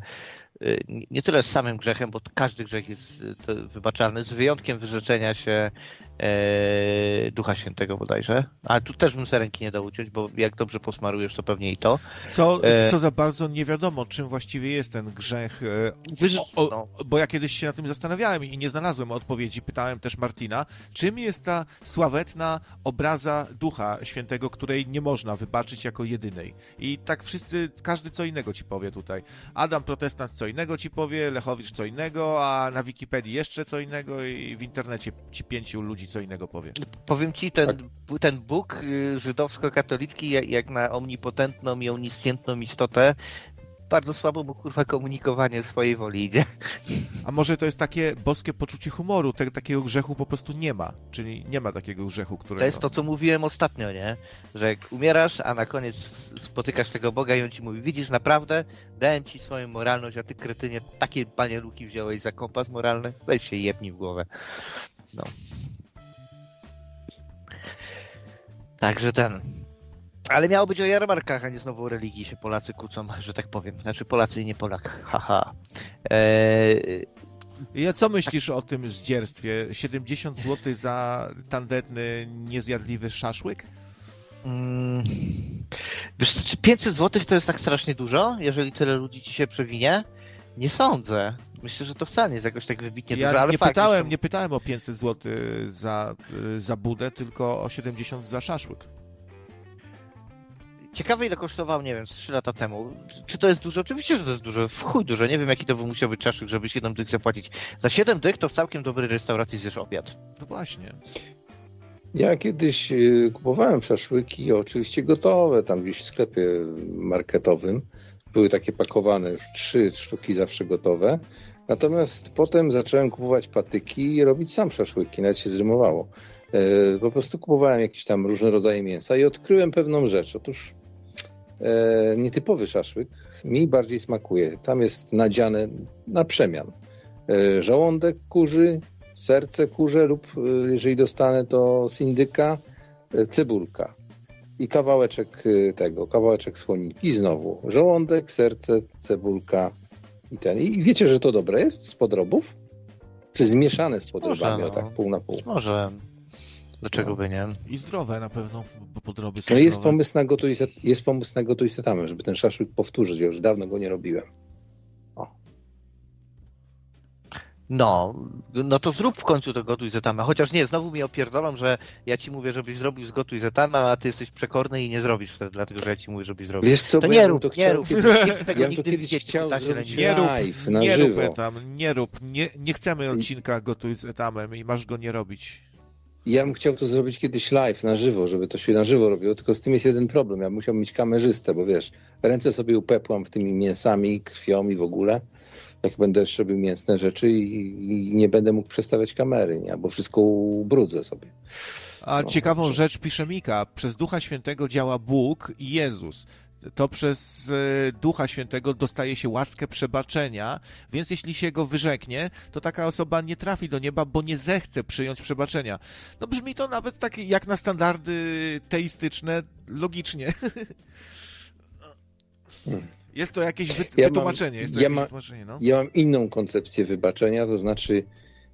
y, nie tyle z samym grzechem, bo każdy grzech jest y, wybaczalny, z wyjątkiem wyrzeczenia się e, Ducha Świętego bodajże. A tu też bym sobie ręki nie dał uciąć, bo jak dobrze posmarujesz, to pewnie i to.
Co, e... co za bardzo nie wiadomo, czym właściwie jest ten grzech. E, o, no. Bo ja kiedyś się na tym zastanawiałem i nie znalazłem odpowiedzi. Pytałem też Martina, czym jest ta sławetna obraza Ducha Świętego, której nie można wybaczyć jako jedynej. I tak wszyscy, każdy co innego ci powie tutaj. Adam Protestant co innego ci powie, Lechowicz co innego, a na Wikipedii jeszcze co innego i w internecie ci pięciu ludzi co innego powie.
Powiem ci, ten, tak. ten Bóg y, żydowsko-katolicki jak na omnipotentną i omniscientną istotę bardzo słabo mu kurwa komunikowanie swojej woli idzie.
A może to jest takie boskie poczucie humoru, Te, takiego grzechu po prostu nie ma, czyli nie ma takiego grzechu, którego...
To jest to, co mówiłem ostatnio, nie? Że jak umierasz, a na koniec spotykasz tego Boga i on ci mówi, widzisz, naprawdę dałem ci swoją moralność, a ty kretynie takie panie luki wziąłeś za kompas moralny, weź się jebnij w głowę. No. Także ten, ale miało być o jarmarkach, a nie znowu o religii się Polacy kłócą, że tak powiem. Znaczy Polacy i nie Polak. Haha. Eee...
Ja co myślisz o tym zdzierstwie? 70 zł za tandetny, niezjadliwy szaszłyk?
Hmm. Wiesz, czy 500 zł to jest tak strasznie dużo, jeżeli tyle ludzi ci się przewinie? Nie sądzę. Myślę, że to wcale nie jest jakoś tak wybitnie
ja
dużo, ale
nie
fakt,
pytałem, nie pytałem o 500 zł za, za budę, tylko o 70 za szaszłyk.
Ciekawe ile kosztował, nie wiem, 3 lata temu. Czy to jest dużo? Oczywiście, że to jest dużo. W chuj dużo. Nie wiem, jaki to musiał być czaszek, żeby 7 dych zapłacić. Za 7 dych to w całkiem dobrej restauracji zjesz obiad.
No właśnie.
Ja kiedyś y, kupowałem szaszłyki, oczywiście gotowe, tam gdzieś w sklepie marketowym. Były takie pakowane, już trzy sztuki zawsze gotowe. Natomiast potem zacząłem kupować patyki i robić sam szaszłyki, nawet się zrymowało. E, po prostu kupowałem jakieś tam różne rodzaje mięsa i odkryłem pewną rzecz. Otóż e, nietypowy szaszłyk mi bardziej smakuje. Tam jest nadziane na przemian. E, żołądek kurzy, serce kurze lub jeżeli dostanę to e, cebulka i kawałeczek e, tego, kawałeczek słoniki znowu. Żołądek, serce, cebulka i ten. I wiecie, że to dobre jest z podrobów? Czy zmieszane z podrobami, Może, o tak pół na pół?
Może. Dlaczego no. by nie?
I zdrowe na pewno, bo podroby
są No jest pomysł na gotuj, jest pomysł na gotuj setamem, żeby ten szaszłyk powtórzyć. Ja już dawno go nie robiłem.
No, no to zrób w końcu to gotuj zetama. Chociaż nie, znowu mi opierdolą, że ja ci mówię, żebyś zrobił z gotuj zetama, a ty jesteś przekorny i nie zrobisz wtedy, dlatego że ja ci mówię, żebyś zrobił.
Wiesz co,
to
nie ja rób, to nie rób. Kiedyś, ja bym to kiedyś chciał zrobić nie rób, live, na
nie
żywo.
Rób etam, nie rób, nie, nie chcemy odcinka gotuj z etamem i masz go nie robić
ja bym chciał to zrobić kiedyś live, na żywo, żeby to się na żywo robiło, tylko z tym jest jeden problem. Ja musiał mieć kamerzystę, bo wiesz, ręce sobie upepłam w tymi mięsami, krwią i w ogóle, jak będę jeszcze robił mięsne rzeczy i, i nie będę mógł przestawiać kamery, nie? bo wszystko ubrudzę sobie.
A no, ciekawą rzecz pisze Mika, przez Ducha Świętego działa Bóg i Jezus to przez e, Ducha Świętego dostaje się łaskę przebaczenia, więc jeśli się go wyrzeknie, to taka osoba nie trafi do nieba, bo nie zechce przyjąć przebaczenia. No brzmi to nawet tak jak na standardy teistyczne, logicznie. Hmm. Jest to jakieś wy ja wytłumaczenie. Mam,
ja, jakieś ma, wytłumaczenie no? ja mam inną koncepcję wybaczenia, to znaczy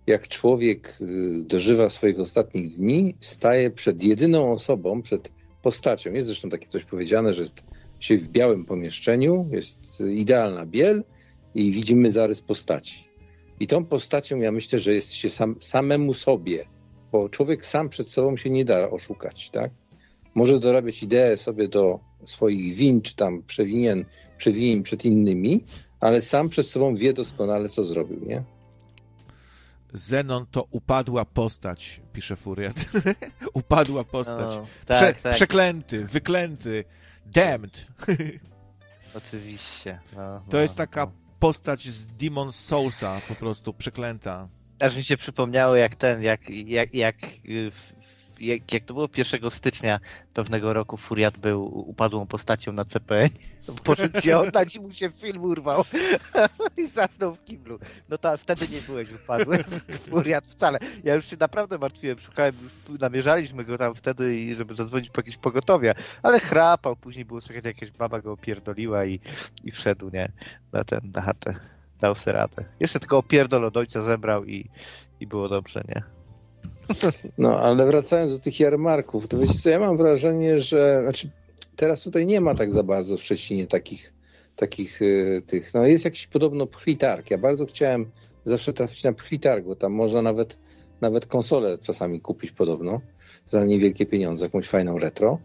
jak człowiek y, dożywa swoich ostatnich dni, staje przed jedyną osobą, przed postacią. Jest zresztą takie coś powiedziane, że jest się w białym pomieszczeniu, jest idealna biel i widzimy zarys postaci. I tą postacią ja myślę, że jest się sam, samemu sobie, bo człowiek sam przed sobą się nie da oszukać, tak? Może dorabiać ideę sobie do swoich win, czy tam przewinien, przewinień przed innymi, ale sam przed sobą wie doskonale, co zrobił, nie?
Zenon to upadła postać, pisze Furiat. upadła postać.
O, tak, Prze tak.
Przeklęty, wyklęty, damned.
Oczywiście.
No, to no, jest taka no. postać z Demon Soulsa, po prostu przeklęta.
Aż mi się przypomniało, jak ten, jak, jak, jak jak, jak to było 1 stycznia pewnego roku Furiat był upadłą postacią na CPN. Poszedł się oddać mu się film urwał i zasnął w kiblu. No to wtedy nie byłeś upadły Furiat wcale. Ja już się naprawdę martwiłem, szukałem, namierzaliśmy go tam wtedy, żeby zadzwonić po jakieś pogotowie, ale chrapał, później było słychać, jakaś baba go opierdoliła i, i wszedł, nie, na ten, na chatę. dał sobie radę. Jeszcze tylko opierdol od ojca zebrał i, i było dobrze, nie?
No, ale wracając do tych jarmarków, to wiecie co, ja mam wrażenie, że znaczy, teraz tutaj nie ma tak za bardzo w Szczecinie takich, takich y, tych, no jest jakiś podobno pchlitarg. Ja bardzo chciałem zawsze trafić na pchlitarg, bo tam można nawet, nawet konsolę czasami kupić podobno za niewielkie pieniądze, jakąś fajną retro.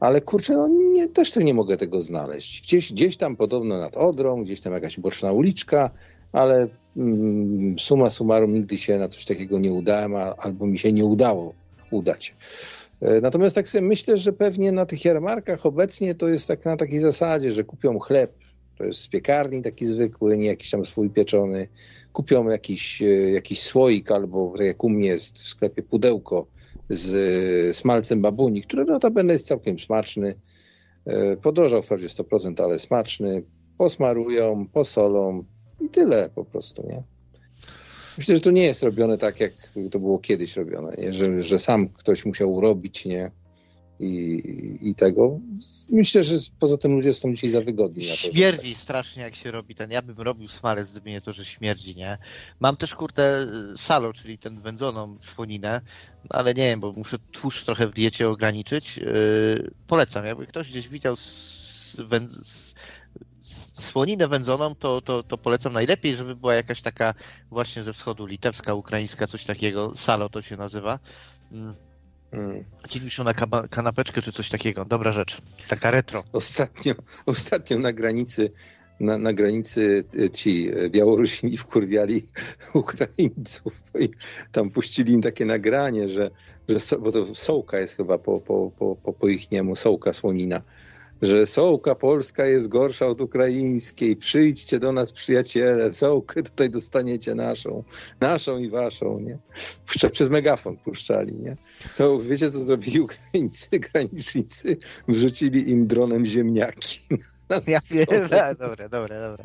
Ale kurczę, no nie, też nie mogę tego znaleźć. Gdzieś, gdzieś tam podobno nad Odrą, gdzieś tam jakaś boczna uliczka, ale mm, suma summarum nigdy się na coś takiego nie udałem, a, albo mi się nie udało udać. E, natomiast tak sobie myślę, że pewnie na tych jarmarkach obecnie to jest tak na takiej zasadzie, że kupią chleb, to jest z piekarni taki zwykły, nie jakiś tam swój pieczony, kupią jakiś, e, jakiś słoik albo tak jak u mnie jest w sklepie pudełko z e, smalcem babuni, który notabene jest całkiem smaczny. Podrożał wprawdzie 100%, ale smaczny. Posmarują, posolą, i tyle po prostu, nie? Myślę, że to nie jest robione tak, jak to było kiedyś robione, nie? Że, że sam ktoś musiał urobić, nie? I, I tego. Myślę, że poza tym ludzie są dzisiaj za wygodni. Na to,
śmierdzi tak. strasznie, jak się robi ten. Ja bym robił smalec, gdyby nie to, że śmierdzi, nie? Mam też kurtę salo, czyli ten wędzoną słoninę, no ale nie wiem, bo muszę tłuszcz trochę w diecie ograniczyć. Yy, polecam, jakby ktoś gdzieś widział z, z słoninę wędzoną, to, to, to polecam najlepiej, żeby była jakaś taka właśnie ze wschodu, litewska, ukraińska, coś takiego. Salo to się nazywa. Mm. Hmm. Ci na kanapeczkę czy coś takiego. Dobra rzecz. Taka retro.
Ostatnio, ostatnio na granicy na, na granicy e, ci e, Białorusini wkurwiali Ukraińców i tam puścili im takie nagranie, że, że so, bo to sołka jest chyba po, po, po, po, po ich niemu, sołka słonina, że sołka polska jest gorsza od ukraińskiej. Przyjdźcie do nas, przyjaciele, sołkę tutaj dostaniecie naszą, naszą i waszą, nie? Puszcza, przez megafon puszczali, nie? To wiecie, co zrobili Ukraińcy, granicznicy? Wrzucili im dronem ziemniaki.
Ja wiem, dobra, dobra, dobra.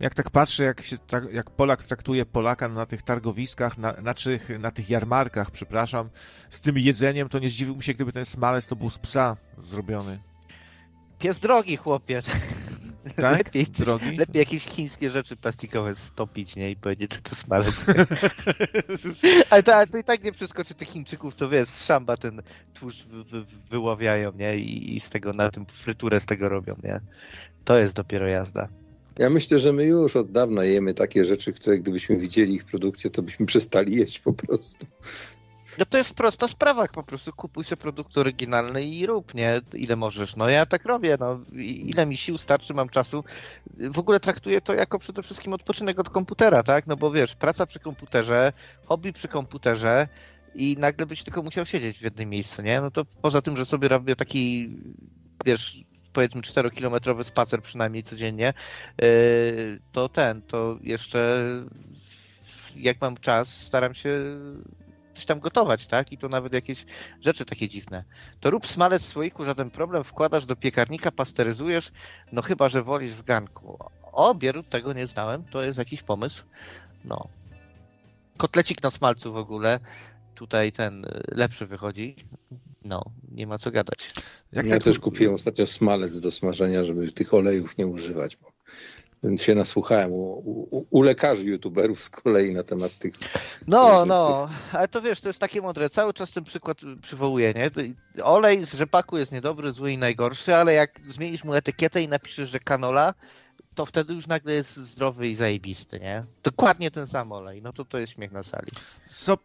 Jak tak patrzę, jak, się, tak, jak Polak traktuje Polaka na tych targowiskach, na, na, na tych jarmarkach, przepraszam, z tym jedzeniem, to nie zdziwiłbym się, gdyby ten smalec to był z psa zrobiony.
Pies drogi, chłopie.
Tak? Lepiej, drogi?
lepiej jakieś chińskie rzeczy plastikowe stopić, nie? I powiedzieć, że to smalec. ale, to, ale to i tak nie przeskoczy tych Chińczyków, co wiesz, z szamba ten tłuszcz wy, wy, wyławiają, nie? I, I z tego na tym fryturę z tego robią, nie? To jest dopiero jazda.
Ja myślę, że my już od dawna jemy takie rzeczy, które gdybyśmy widzieli ich produkcję, to byśmy przestali jeść po prostu.
No to jest prosta sprawa, po prostu kupuj sobie produkt oryginalny i rób, nie? Ile możesz. No ja tak robię, no. Ile mi sił starczy, mam czasu. W ogóle traktuję to jako przede wszystkim odpoczynek od komputera, tak? No bo wiesz, praca przy komputerze, hobby przy komputerze i nagle byś tylko musiał siedzieć w jednym miejscu, nie? No to poza tym, że sobie robię taki, wiesz, powiedzmy 4-kilometrowy spacer przynajmniej codziennie, y, to ten, to jeszcze jak mam czas, staram się coś tam gotować, tak? I to nawet jakieś rzeczy takie dziwne. To rób smalec w słoiku, żaden problem, wkładasz do piekarnika, pasteryzujesz, no chyba, że wolisz w ganku. O, bieru, tego nie znałem, to jest jakiś pomysł. No. Kotlecik na smalcu w ogóle, tutaj ten lepszy wychodzi. No, nie ma co gadać.
Jak ja też kupiłem ostatnio smalec do smażenia, żeby tych olejów nie używać, bo się nasłuchałem u, u, u, lekarzy, youtuberów z kolei na temat tych.
No, no, tych... ale to wiesz, to jest takie mądre. Cały czas ten przykład przywołuję, nie? Olej z rzepaku jest niedobry, zły i najgorszy, ale jak zmienisz mu etykietę i napiszesz, że kanola, to wtedy już nagle jest zdrowy i zajebisty, nie? Dokładnie ten sam olej, no to to jest śmiech na sali.
So,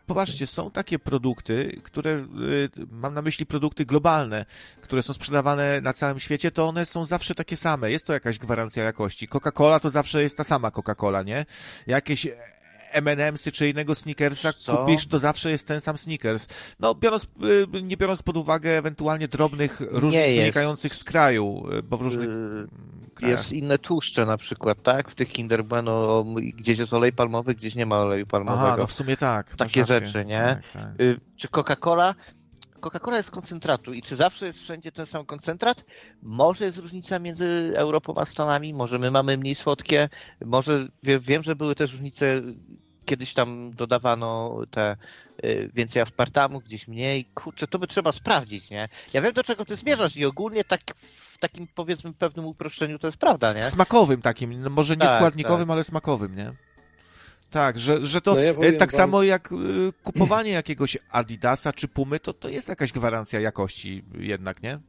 są takie produkty, które, y, mam na myśli produkty globalne, które są sprzedawane na całym świecie, to one są zawsze takie same, jest to jakaś gwarancja jakości. Coca-Cola to zawsze jest ta sama Coca-Cola, nie? Jakieś M&M'sy czy innego Snickersa Co? kupisz, to zawsze jest ten sam Snickers. No, biorąc, y, nie biorąc pod uwagę ewentualnie drobnych różnic wynikających z kraju, y, bo w różnych yy.
Jest inne tłuszcze na przykład, tak? W tych Kinder Bueno gdzieś jest olej palmowy, gdzieś nie ma oleju palmowego. Aha,
no w sumie tak.
Takie rzeczy, nie? Tak, tak. Yy, czy Coca-Cola Coca-Cola jest z koncentratu i czy zawsze jest wszędzie ten sam koncentrat? Może jest różnica między Europą a Stanami, może my mamy mniej słodkie, może wiem, że były też różnice kiedyś tam dodawano te y, więcej aspartamu, gdzieś mniej. Kurczę, to by trzeba sprawdzić, nie? Ja wiem, do czego ty zmierzasz i ogólnie tak w takim, powiedzmy, pewnym uproszczeniu to jest prawda, nie?
Smakowym takim, no może nie
Tak,
składnikowym,
tak.
ale smakowym, nie? Tak, że, że to
No ja
e,
powiem
tak
wam-
samo jak e, kupowanie jakiegoś Adidasa czy Pumy, to, to jest jakaś gwarancja jakości jednak, nie?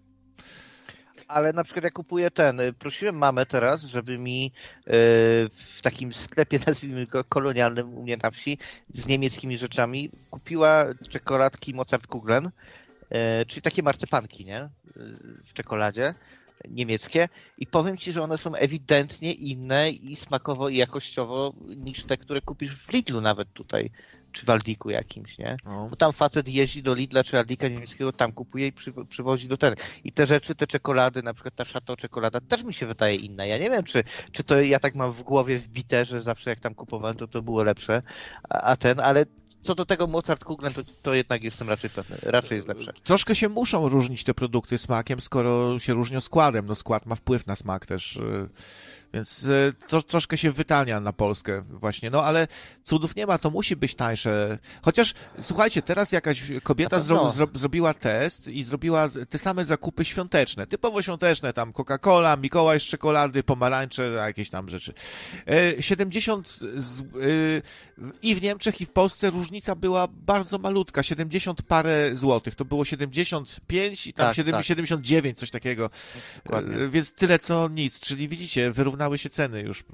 Ale na przykład ja kupuję ten, y, prosiłem mamę teraz, żeby mi y, w takim sklepie, nazwijmy go kolonialnym u mnie na wsi, z niemieckimi rzeczami, kupiła czekoladki Mozart Kuglen, y, czyli takie marcepanki, nie? W czekoladzie niemieckie i powiem Ci, że one są ewidentnie inne i smakowo i jakościowo niż te, które kupisz w Lidlu nawet tutaj, czy w Aldiku jakimś, nie?
No.
Bo tam facet jeździ do Lidla czy Aldika niemieckiego, tam kupuje i przy, przywozi do ten. I te rzeczy, te czekolady, na przykład ta Chateau czekolada też mi się wydaje inna. Ja nie wiem, czy, czy to ja tak mam w głowie wbite, że zawsze jak tam kupowałem, to to było lepsze, a, a ten, ale co do tego Mozart Kuglen, to, to jednak jestem raczej pewny, raczej jest lepsze.
Troszkę się muszą różnić te produkty smakiem, skoro się różnią składem. No skład ma wpływ na smak też, y, więc y, to troszkę się wytania na Polskę właśnie. No ale cudów nie ma, to musi być tańsze. Chociaż, słuchajcie, teraz jakaś kobieta zro, zro, zrobiła test i zrobiła te same zakupy świąteczne, typowo świąteczne, tam Coca-Cola, Mikołaj z czekolady, pomarańcze, jakieś tam rzeczy. E, 70 z, y, i w Niemczech i w Polsce różnica była bardzo malutka, 70 parę złotych, to było 75 i tam
Tak,
7,
tak.
79, coś takiego,
Dokładnie.
E, więc tyle co nic, czyli widzicie, wyrównały się ceny już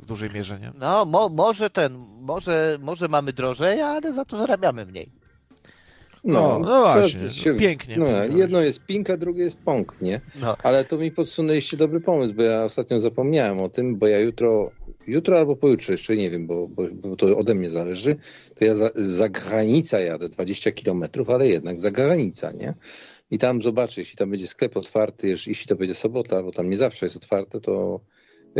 w dużej mierze, nie?
No, mo, może ten, może, może mamy drożej, ale za to zarabiamy mniej.
No, no
co
właśnie, pięknie
No, jedno jest pink, a drugie jest pong, nie?
No.
Ale to mi podsunęliście dobry pomysł, bo ja ostatnio zapomniałem o tym, bo ja jutro, jutro albo pojutrze, jeszcze nie wiem, bo, bo, bo to ode mnie zależy, to ja za, za granicę jadę 20 kilometrów, ale jednak za granica, nie? I tam zobaczę, jeśli tam będzie sklep otwarty, jeśli to będzie sobota, bo tam nie zawsze jest otwarte, to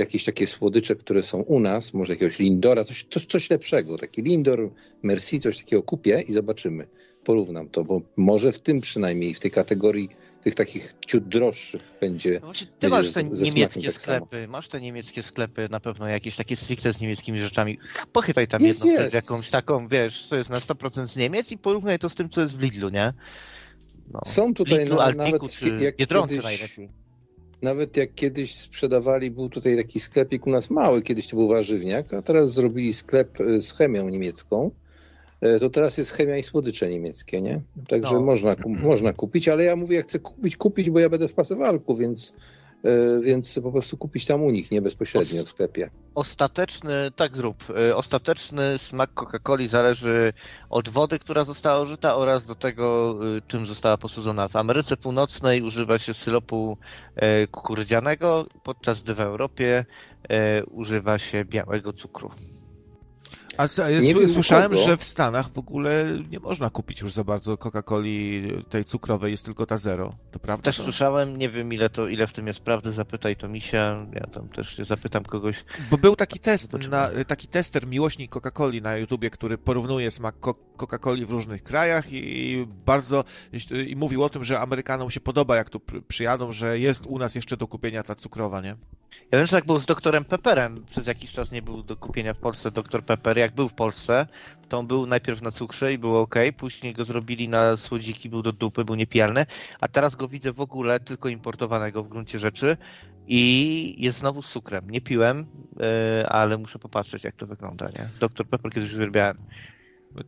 jakieś takie słodycze, które są u nas, może jakiegoś Lindora, coś, coś, coś lepszego, taki Lindor, Merci, coś takiego kupię i zobaczymy. Porównam to, bo może w tym przynajmniej, w tej kategorii tych takich ciut droższych będzie
No ty masz te niemieckie
tak samo.
sklepy, masz te niemieckie sklepy, na pewno jakieś takie stricte z niemieckimi rzeczami. Pochytaj tam
Jest,
jedną,
jest.
jakąś taką, wiesz, co jest na 100% z Niemiec i porównaj to z tym, co jest w Lidlu, nie? No.
Są tutaj
Lidlu,
na,
Altiku
nawet jak
Biedronce
kiedyś,
najlepiej.
Nawet jak kiedyś sprzedawali, był tutaj taki sklepik u nas mały, kiedyś to był warzywniak, a teraz zrobili sklep y, z chemią niemiecką. E, To teraz jest chemia i słodycze niemieckie, nie? Także
No.
można, można kupić, ale ja mówię, jak chcę kupić, kupić, bo ja będę w pasewalku, więc, e, więc po prostu kupić tam u nich, nie bezpośrednio w sklepie.
Ostateczny, tak zrób, y, ostateczny smak Coca-Coli zależy od wody, która została użyta oraz do tego, y, czym została posłudzona. W Ameryce Północnej używa się syropu kukurydzianego, podczas gdy w Europie używa się białego cukru.
A
u
słyszałem, że w Stanach w ogóle nie można kupić już za bardzo Coca-Coli tej cukrowej, jest tylko ta zero. To prawda?
Też
to?
słyszałem, nie wiem ile to, ile w tym jest prawdy, zapytaj to misia, ja tam też się zapytam kogoś.
Bo był taki test, na, taki tester, miłośnik Coca-Coli na YouTubie, który porównuje smak Coca-Coli w różnych krajach i bardzo i mówił o tym, że Amerykanom się podoba, jak tu pr- przyjadą, że jest u nas jeszcze do kupienia ta cukrowa, nie?
Ja wiem, że tak było z doktorem Pepperem. Przez jakiś czas nie był do kupienia w Polsce doktor Pepper. Jak był w Polsce, to on był najpierw na cukrze i było ok, później go zrobili na słodziki, był do dupy, był niepijalny, a teraz go widzę w ogóle tylko importowanego w gruncie rzeczy i jest znowu z cukrem. Nie piłem, yy, ale muszę popatrzeć jak to wygląda, nie? Doktor Pepper kiedyś uwielbiałem.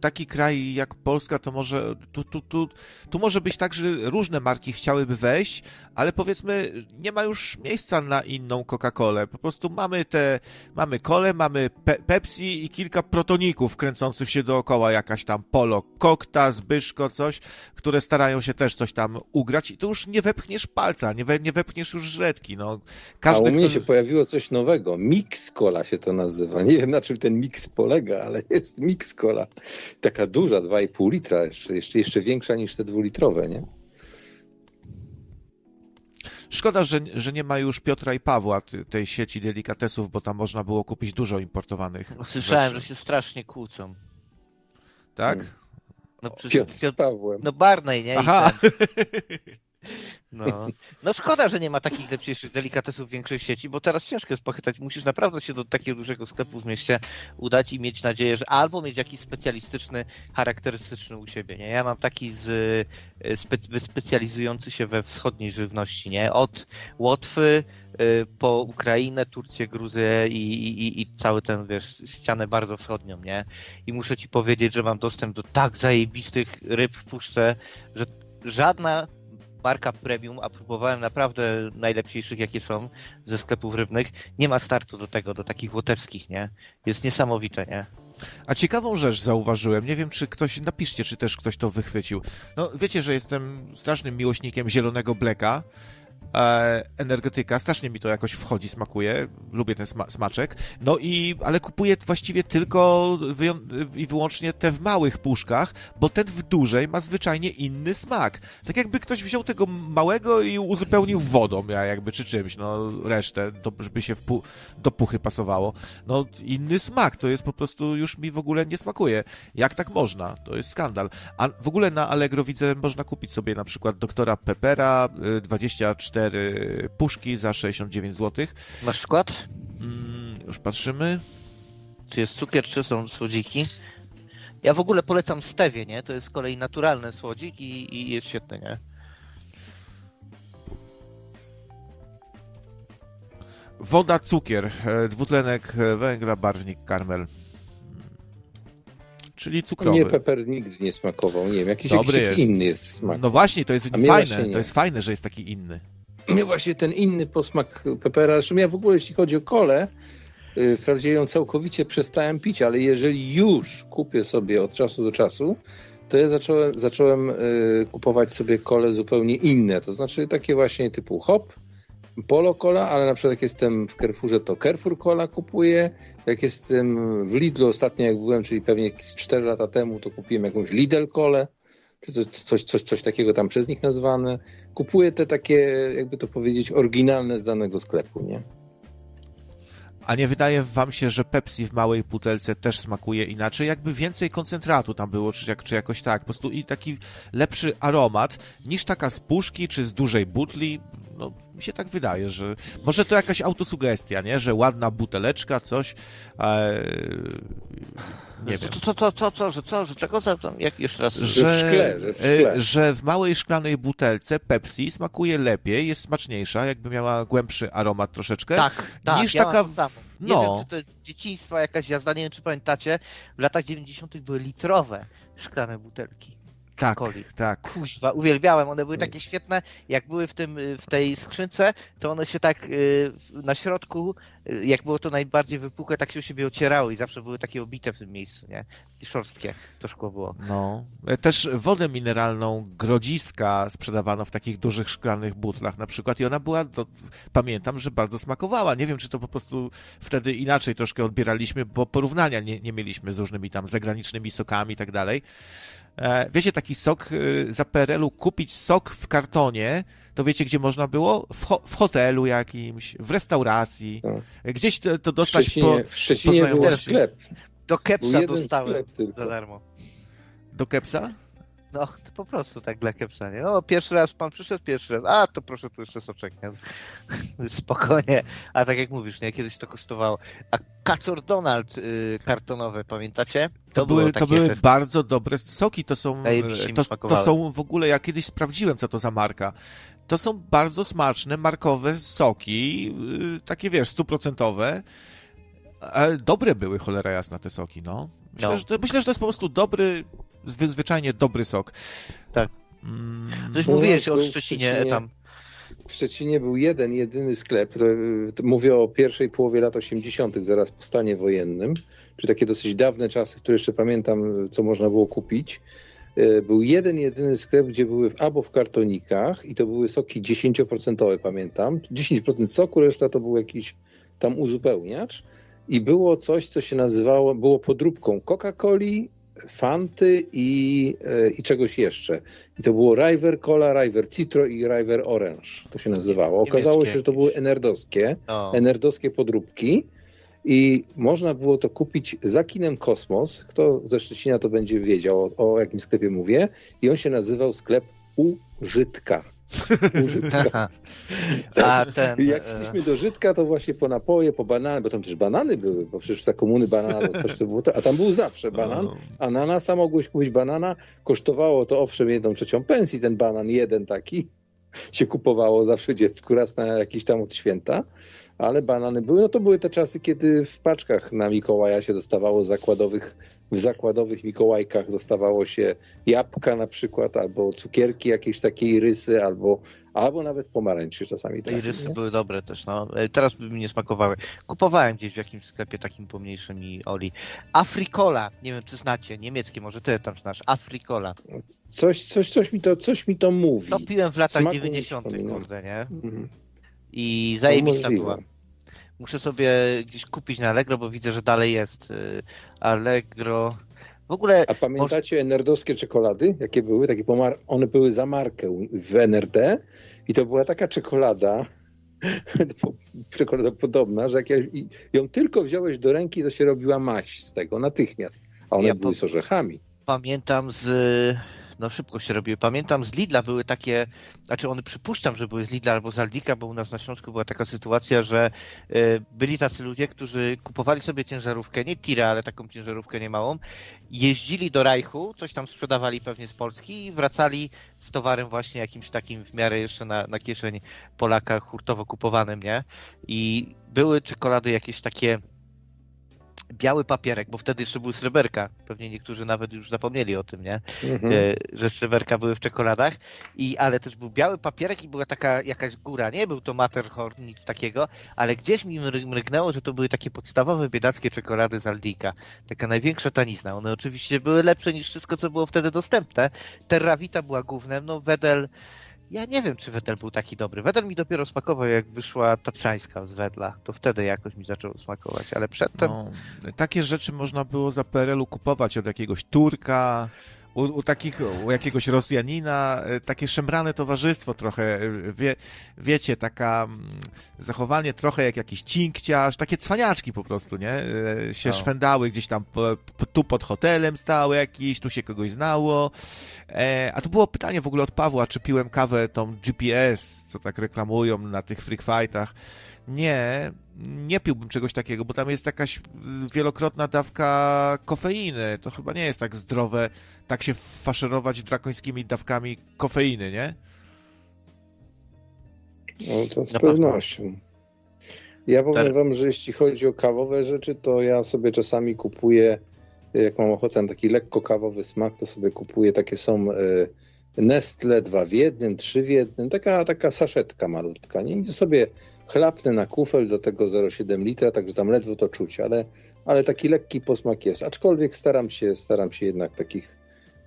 Taki kraj jak Polska, to może tu, tu, tu, tu może być tak, że różne marki chciałyby wejść, ale powiedzmy, nie ma już miejsca na inną Coca-Colę. Po prostu mamy te, mamy kole, mamy pe Pepsi i kilka protoników kręcących się dookoła, jakaś tam Polo, Kokta, Zbyszko, coś, które starają się też coś tam ugrać i tu już nie wepchniesz palca, nie, we, nie wepchniesz już żretki, no.
A u mnie
kto-
się pojawiło coś nowego. Mix Cola się to nazywa. Nie wiem na czym ten mix polega, ale jest Mix Cola. Taka duża, 2,5 litra, jeszcze, jeszcze, jeszcze większa niż te dwulitrowe, nie?
Szkoda, że, że nie ma już Piotra i Pawła, tej sieci delikatesów, bo tam można było kupić dużo importowanych.
Słyszałem,
rzeczy.
że się strasznie kłócą.
Tak?
Hmm.
No, przecież
Piotr z Pawłem.
No Barney, nie? I
Aha.
No. no szkoda, że nie ma takich lepszych delikatesów w większej sieci, bo teraz ciężko jest pochytać. Musisz naprawdę się do takiego dużego sklepu w mieście udać i mieć nadzieję, że albo mieć jakiś specjalistyczny, charakterystyczny u siebie. Nie? Ja mam taki z, e, spe, specjalizujący się we wschodniej żywności, nie? Od Łotwy e, po Ukrainę, Turcję, Gruzję i, i, i cały ten, wiesz, ścianę bardzo wschodnią, nie? I muszę ci powiedzieć, że mam dostęp do tak zajebistych ryb w puszce, że żadna marka premium, a próbowałem naprawdę najlepszych, jakie są ze sklepów rybnych, nie ma startu do tego, do takich łotewskich, nie? Jest niesamowite, nie?
A ciekawą rzecz zauważyłem, nie wiem czy ktoś, napiszcie, czy też ktoś to wychwycił. No wiecie, że jestem strasznym miłośnikiem zielonego bleka, e, energetyka, strasznie mi to jakoś wchodzi, smakuje, lubię ten sma smaczek, no i, ale kupuję właściwie tylko i wyłącznie te w małych puszkach, bo ten w dużej ma zwyczajnie inny smak. Tak jakby ktoś wziął tego małego i uzupełnił wodą, jakby, czy czymś, no resztę, do, żeby się pu do puchy pasowało. No inny smak, to jest po prostu, już mi w ogóle nie smakuje. Jak tak można? To jest skandal. A w ogóle na Allegro widzę, można kupić sobie na przykład doktora Peppera, 24 y, cztery puszki za 69 zł.
Masz skład?
Mm, już patrzymy.
Czy jest cukier, czy są słodziki? Ja w ogóle polecam stewie, nie? To jest z kolei naturalny słodzik i, i jest świetny, nie?
Woda, cukier, e, dwutlenek węgla, barwnik, karmel. Czyli cukrowy.
Nie, peper nigdy nie smakował. Nie wiem, jakiś, jakiś jest. inny jest smak.
No właśnie, to jest fajne. To jest fajne, że jest taki inny.
Mnie właśnie ten inny posmak pepera. Zresztą ja w ogóle, jeśli chodzi o kolę, y, wprawdzie ją całkowicie przestałem pić, ale jeżeli już kupię sobie od czasu do czasu, to ja zacząłem, zacząłem y, kupować sobie kole zupełnie inne. To znaczy takie właśnie typu hop, Polo Cola, ale na przykład jak jestem w Carrefourze, to Carrefour Cola kupuję. Jak jestem w Lidlu ostatnio, jak byłem, czyli pewnie 4 lata temu, to kupiłem jakąś Lidl Colę coś, coś, coś, takiego tam przez nich nazwane. Kupuję te takie, jakby to powiedzieć, oryginalne z danego sklepu, nie?
A nie wydaje wam się, że Pepsi w małej butelce też smakuje inaczej? Jakby więcej koncentratu tam było, czy, jak, czy jakoś tak. Po prostu i taki lepszy aromat niż taka z puszki, czy z dużej butli. No, mi się tak wydaje, że może to jakaś autosugestia, nie? Że ładna buteleczka, coś. E, nie wiem.
Co, co, co, co, że co, że czego za jak jeszcze raz?
Że, w szkle, że w szkle.
E, że w małej szklanej butelce Pepsi smakuje lepiej, jest smaczniejsza, jakby miała głębszy aromat troszeczkę.
Tak, tak. Niż ja taka. W... Nie no. wiem, czy to jest z dzieciństwa jakaś jazda, nie wiem, czy pamiętacie, w latach 90. były litrowe szklane butelki
tak,
coli.
Tak.
Kuźwa, uwielbiałem. One były takie świetne. Jak były w, tym, w tej skrzynce, to one się tak y, na środku, y, jak było to najbardziej wypukłe, tak się o siebie ocierały i zawsze były takie obite w tym miejscu, nie? I szorstkie to szkło było.
No. E, też wodę mineralną Grodziska sprzedawano w takich dużych szklanych butlach na przykład i ona była, do, pamiętam, że bardzo smakowała. Nie wiem, czy to po prostu wtedy inaczej troszkę odbieraliśmy, bo porównania nie, nie mieliśmy z różnymi tam zagranicznymi sokami i tak dalej. E, wiecie, taki sok e, za PRL-u, kupić sok w kartonie, to wiecie, gdzie można było? W, ho w hotelu jakimś, w restauracji, no. gdzieś to, to dostać
w Szczecinie,
po
W Szczecinie po był sklep.
Do Kepsa dostałem za darmo.
Do Kepsa?
No, to po prostu tak dla kiepsa, nie? No, pierwszy raz pan przyszedł, pierwszy raz, a to proszę tu jeszcze soczek, nie? Spokojnie. A tak jak mówisz, nie? Kiedyś to kosztowało. A Kacor Donald y, kartonowe, pamiętacie?
To, to były, to były bardzo dobre soki, to są, to, to są w ogóle, ja kiedyś sprawdziłem, co to za marka. To są bardzo smaczne, markowe soki, y, takie wiesz, stuprocentowe. Dobre były, cholera jasna, te soki, no. Myślę, no. Że to, myślę, że to jest po prostu dobry, zwyczajnie dobry sok.
Tak. Mm. Coś mówiłeś o Szczecinie, tam.
W Szczecinie był jeden, jedyny sklep, to, to mówię o pierwszej połowie lat 80., zaraz po stanie wojennym, czyli takie dosyć dawne czasy, które jeszcze pamiętam, co można było kupić. E, był jeden, jedyny sklep, gdzie były albo w kartonikach i to były soki 10%, pamiętam. 10% soku, reszta to był jakiś tam uzupełniacz. I było coś, co się nazywało, było podróbką Coca-Coli, Fanty i, e, i czegoś jeszcze. I to było River Cola, River Citro i River Orange. To się nazywało. Okazało się, że to były enerdowskie, enerdowskie podróbki. I można było to kupić za kinem Kosmos. Kto ze Szczecina to będzie wiedział, o, o jakim sklepie mówię. I on się nazywał sklep Użytka. Użytka. A ten, Jak e, szliśmy do Żydka, to właśnie po napoje, po banany, bo tam też banany były, bo przecież za komuny banana coś to było, a tam był zawsze banan, no. ananasa, mogłeś kupić banana, kosztowało to owszem jedną trzecią pensji ten banan, jeden taki, się kupowało zawsze dziecku raz na jakiś tam od święta, ale banany były. No to były te czasy, kiedy w paczkach na Mikołaja się dostawało zakładowych, w zakładowych Mikołajkach dostawało się jabłka na przykład, albo cukierki jakieś takiej rysy, albo, albo nawet pomarańczy czasami.
I rysy nie? były dobre też, no. E, teraz by mi nie smakowały. Kupowałem gdzieś w jakimś sklepie takim pomniejszym i Oli. Afrikola, nie wiem czy znacie, niemieckie, może ty tam znasz, Afrikola.
Coś, coś, coś, mi, to, coś mi to mówi.
To piłem w latach Smaku 90., kurde, nie? Mhm. I zajebista była. Muszę sobie gdzieś kupić na Allegro, bo widzę, że dalej jest y, Allegro. W ogóle.
A pamiętacie może... nerdowskie czekolady? Jakie były? Takie pomar... One były za markę w NRD i to była taka czekolada, czekolada podobna, że jak ją tylko wziąłeś do ręki, to się robiła maść z tego natychmiast. A one ja były z orzechami.
Pamiętam z no szybko się robiły. Pamiętam z Lidla były takie, znaczy one przypuszczam, że były z Lidla albo z Aldika, bo u nas na Śląsku była taka sytuacja, że y, byli tacy ludzie, którzy kupowali sobie ciężarówkę, nie tirę, ale taką ciężarówkę niemałą, jeździli do Rajchu, coś tam sprzedawali pewnie z Polski i wracali z towarem właśnie jakimś takim w miarę jeszcze na, na kieszeń Polaka hurtowo kupowanym, nie? I były czekolady jakieś takie biały papierek, bo wtedy jeszcze był sreberka. Pewnie niektórzy nawet już zapomnieli o tym, nie? Mhm. E, że sreberka były w czekoladach. I, ale też był biały papierek i była taka jakaś góra. Nie był to Matterhorn, nic takiego, ale gdzieś mi mrygnęło, że to były takie podstawowe biedackie czekolady z Aldika. Taka największa tanizna. One oczywiście były lepsze niż wszystko, co było wtedy dostępne. Terrawita była głównym, no Wedel ja nie wiem, czy Wedel był taki dobry. Wedel mi dopiero smakował, jak wyszła Tatrzańska z Wedla. To wtedy jakoś mi zaczął smakować, ale przedtem... No,
takie rzeczy można było za PRL-u kupować od jakiegoś Turka, u, u, takich, u jakiegoś Rosjanina, e, takie szemrane towarzystwo trochę, e, wie, wiecie, taka mm, zachowanie trochę jak jakiś cinkciarz, takie cwaniaczki po prostu, nie? E, się no. szwendały gdzieś tam, tu pod hotelem stały jakiś, tu się kogoś znało. A tu było pytanie w ogóle od Pawła, czy piłem kawę tą GPS, co tak reklamują na tych freak fightach. Nie, nie piłbym czegoś takiego, bo tam jest jakaś wielokrotna dawka kofeiny. To chyba nie jest tak zdrowe, tak się faszerować drakońskimi dawkami kofeiny, nie?
No to z Na pewnością. Pewno. Ja powiem tak. wam, że jeśli chodzi o kawowe rzeczy, to ja sobie czasami kupuję, jak mam ochotę na taki lekko kawowy smak, to sobie kupuję, takie są y, Nestle dwa w jednym, trzy w jednym, taka, taka saszetka malutka, nie? I sobie chlapnę na kufel do tego 0,7 litra, także tam ledwo to czuć, ale, ale taki lekki posmak jest. Aczkolwiek staram się, staram się jednak takich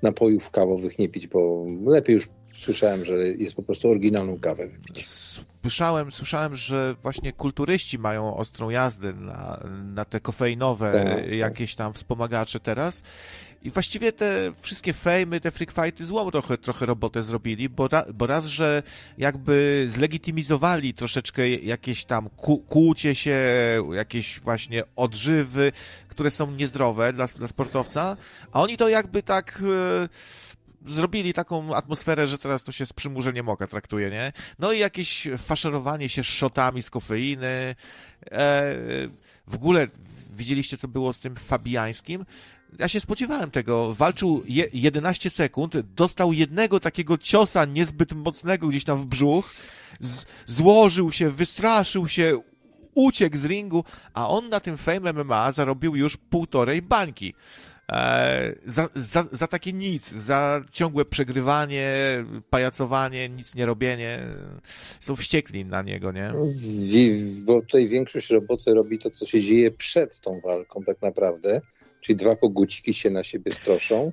napojów kawowych nie pić, bo lepiej już słyszałem, że jest po prostu oryginalną kawę wypić.
Słyszałem, słyszałem, że właśnie kulturyści mają ostrą jazdę na, na te kofeinowe tak, tak. jakieś tam wspomagacze teraz i właściwie te wszystkie fejmy, te freak fighty złą trochę, trochę robotę zrobili, bo, ra, bo raz, że jakby zlegitymizowali troszeczkę jakieś tam kłócie się, jakieś właśnie odżywy, które są niezdrowe dla, dla sportowca, a oni to jakby tak... Yy, zrobili taką atmosferę, że teraz to się z przymurzeniem oka traktuje, nie? No i jakieś faszerowanie się szotami z kofeiny. E, w ogóle widzieliście, co było z tym Fabiańskim? ja się spodziewałem tego. Walczył je, 11 sekund, dostał jednego takiego ciosa niezbyt mocnego gdzieś tam w brzuch, z, złożył się, wystraszył się, uciekł z ringu, a on na tym Fame MMA zarobił już półtorej bańki. E, za, za, za takie nic, za ciągłe przegrywanie, pajacowanie, nic nie robienie. Są wściekli na niego, nie?
Bo tutaj większość roboty robi to, co się dzieje przed tą walką tak naprawdę czyli dwa koguciki się na siebie stroszą.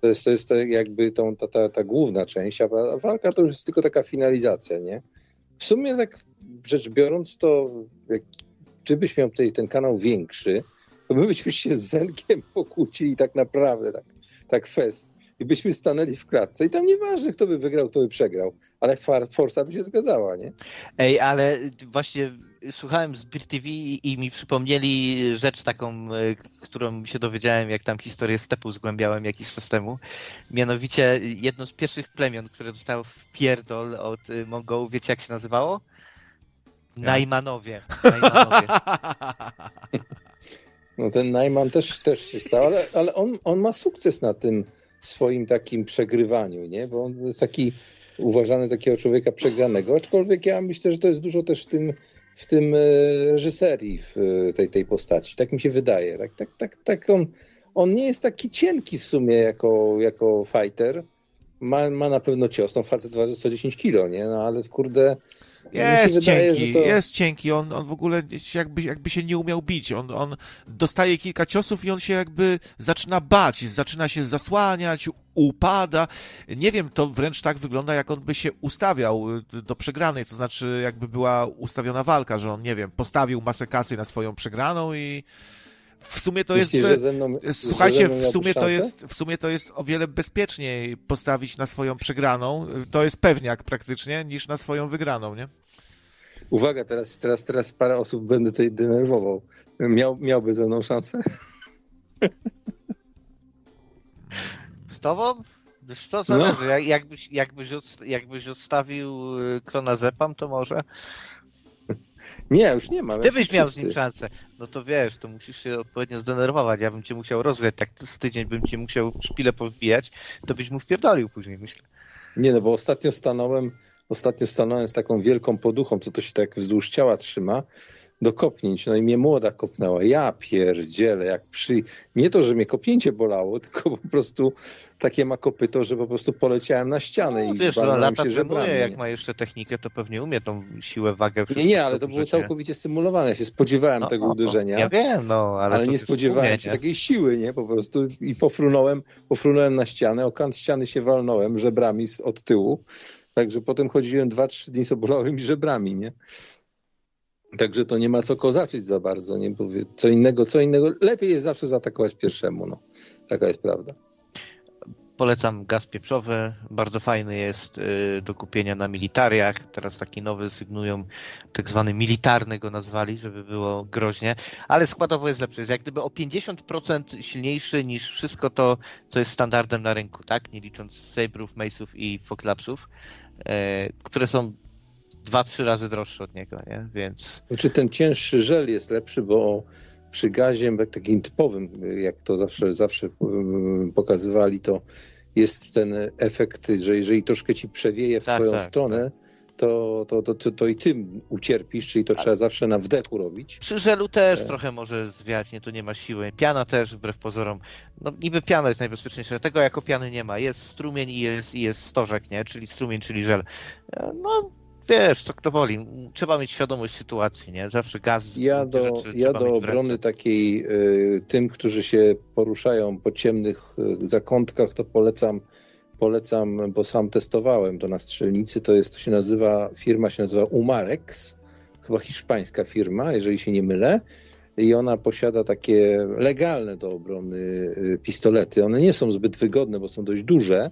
To jest, to jest jakby tą, ta, ta, ta główna część, a walka to już jest tylko taka finalizacja, nie? W sumie tak rzecz biorąc, to jak ty byś miał tutaj ten kanał większy, to my byśmy się z Zenkiem pokłócili tak naprawdę, tak, tak fest. i byśmy stanęli w klatce i tam nieważne, kto by wygrał, kto by przegrał, ale Forsa by się zgadzała, nie?
Ej, ale właśnie słuchałem z Beer TV i mi przypomnieli rzecz taką, e, którą się dowiedziałem, jak tam historię stepu zgłębiałem jakiś czas temu. Mianowicie jedno z pierwszych plemion, które dostało w pierdol od e, Mongołów, wiecie jak się nazywało? Najmanowie. Najmanowie.
No ten Najman też, też się stał, ale, ale on, on ma sukces na tym swoim takim przegrywaniu, nie? Bo on jest taki uważany takiego człowieka przegranego, aczkolwiek ja myślę, że to jest dużo też w tym, w tym e, reżyserii w e, tej, tej postaci. Tak mi się wydaje. Tak, tak, tak, tak on, on nie jest taki cienki w sumie jako, jako fighter. Ma, ma na pewno cios. No facet waży 110 kilo, nie? No ale kurde
jest wydaje, cienki, to... jest cienki, on, on w ogóle jakby, jakby się nie umiał bić, on, on dostaje kilka ciosów i on się jakby zaczyna bać, zaczyna się zasłaniać, upada. Nie wiem, to wręcz tak wygląda, jak on by się ustawiał do przegranej, to znaczy jakby była ustawiona walka, że on, nie wiem, postawił masę kasy na swoją przegraną i w sumie to jest. Mną, słuchajcie, w sumie to jest, w sumie to jest o wiele bezpieczniej postawić na swoją przegraną. To jest pewniak praktycznie, niż na swoją wygraną, nie?
Uwaga, teraz, teraz, teraz parę osób będę tutaj denerwował. Miał, miałby ze mną szansę?
Z tobą? Wiesz co, zależy. No. Jakbyś, jakbyś, jakbyś odstawił y, Klona Zepam, to może.
Nie, już nie ma.
Ty byś miał z nim szansę. No to wiesz, to musisz się odpowiednio zdenerwować. Ja bym cię musiał rozgrać, tak z tydzień bym cię musiał szpilę powbijać, to byś mu wpierdolił później, myślę.
Nie, no bo ostatnio stanąłem, ostatnio stanąłem z taką wielką poduchą, co to się tak wzdłuż ciała trzyma do kopnięć. No i mnie młoda kopnęła. Ja pierdzielę, jak przy... Nie to, że mnie kopnięcie bolało, tylko po prostu takie ma kopyto, że po prostu poleciałem na ścianę
no,
i
wiesz, no, lata się trenuje, jak ma jeszcze technikę, to pewnie umie tą siłę, wagę.
Nie, nie, ale to było całkowicie symulowane. Ja się spodziewałem no, tego no, uderzenia.
Ja wiem, no, ale,
ale nie spodziewałem umie, się nie? takiej siły, nie? Po prostu i pofrunąłem, pofrunąłem na ścianę, o kant ściany się walnąłem żebrami od tyłu. Także potem chodziłem dwa, trzy dni z obolałymi żebrami, nie? Także to nie ma co kozaczyć za bardzo, nie powie co innego, co innego. Lepiej jest zawsze zaatakować pierwszemu, no. Taka jest prawda.
Polecam gaz pieprzowy, bardzo fajny jest y, do kupienia na militariach. Teraz taki nowy sygnują, tak zwany militarny go nazwali, żeby było groźnie, ale składowo jest lepszy. Jest jak gdyby o 50% silniejszy niż wszystko to, co jest standardem na rynku, tak? Nie licząc Sabrów, Mace'ów i Foxlapsów, y, które są dwa, trzy razy droższy od niego, nie? Więc...
Znaczy ten cięższy żel jest lepszy, bo przy gazie takim typowym, jak to zawsze, zawsze mm, pokazywali, to jest ten efekt, że jeżeli troszkę ci przewieje w tak, twoją tak, stronę, tak. To, to, to, to, to i ty ucierpisz, czyli to tak. trzeba zawsze na wdechu robić.
Przy żelu też e... trochę może zwiać, nie, tu nie ma siły. Piana też, wbrew pozorom. No niby piana jest najbezpieczniejsza, tego jako piany nie ma. Jest strumień i jest, i jest stożek, nie? Czyli strumień, czyli żel. E, no wiesz, co kto woli. Trzeba mieć świadomość sytuacji, nie? Zawsze gaz.
Ja do, ja do obrony takiej y, tym, którzy się poruszają po ciemnych y, zakątkach, to polecam, polecam, bo sam testowałem to na strzelnicy. To jest, to się nazywa, firma się nazywa Umarex, chyba hiszpańska firma, jeżeli się nie mylę. I ona posiada takie legalne do obrony y, pistolety. One nie są zbyt wygodne, bo są dość duże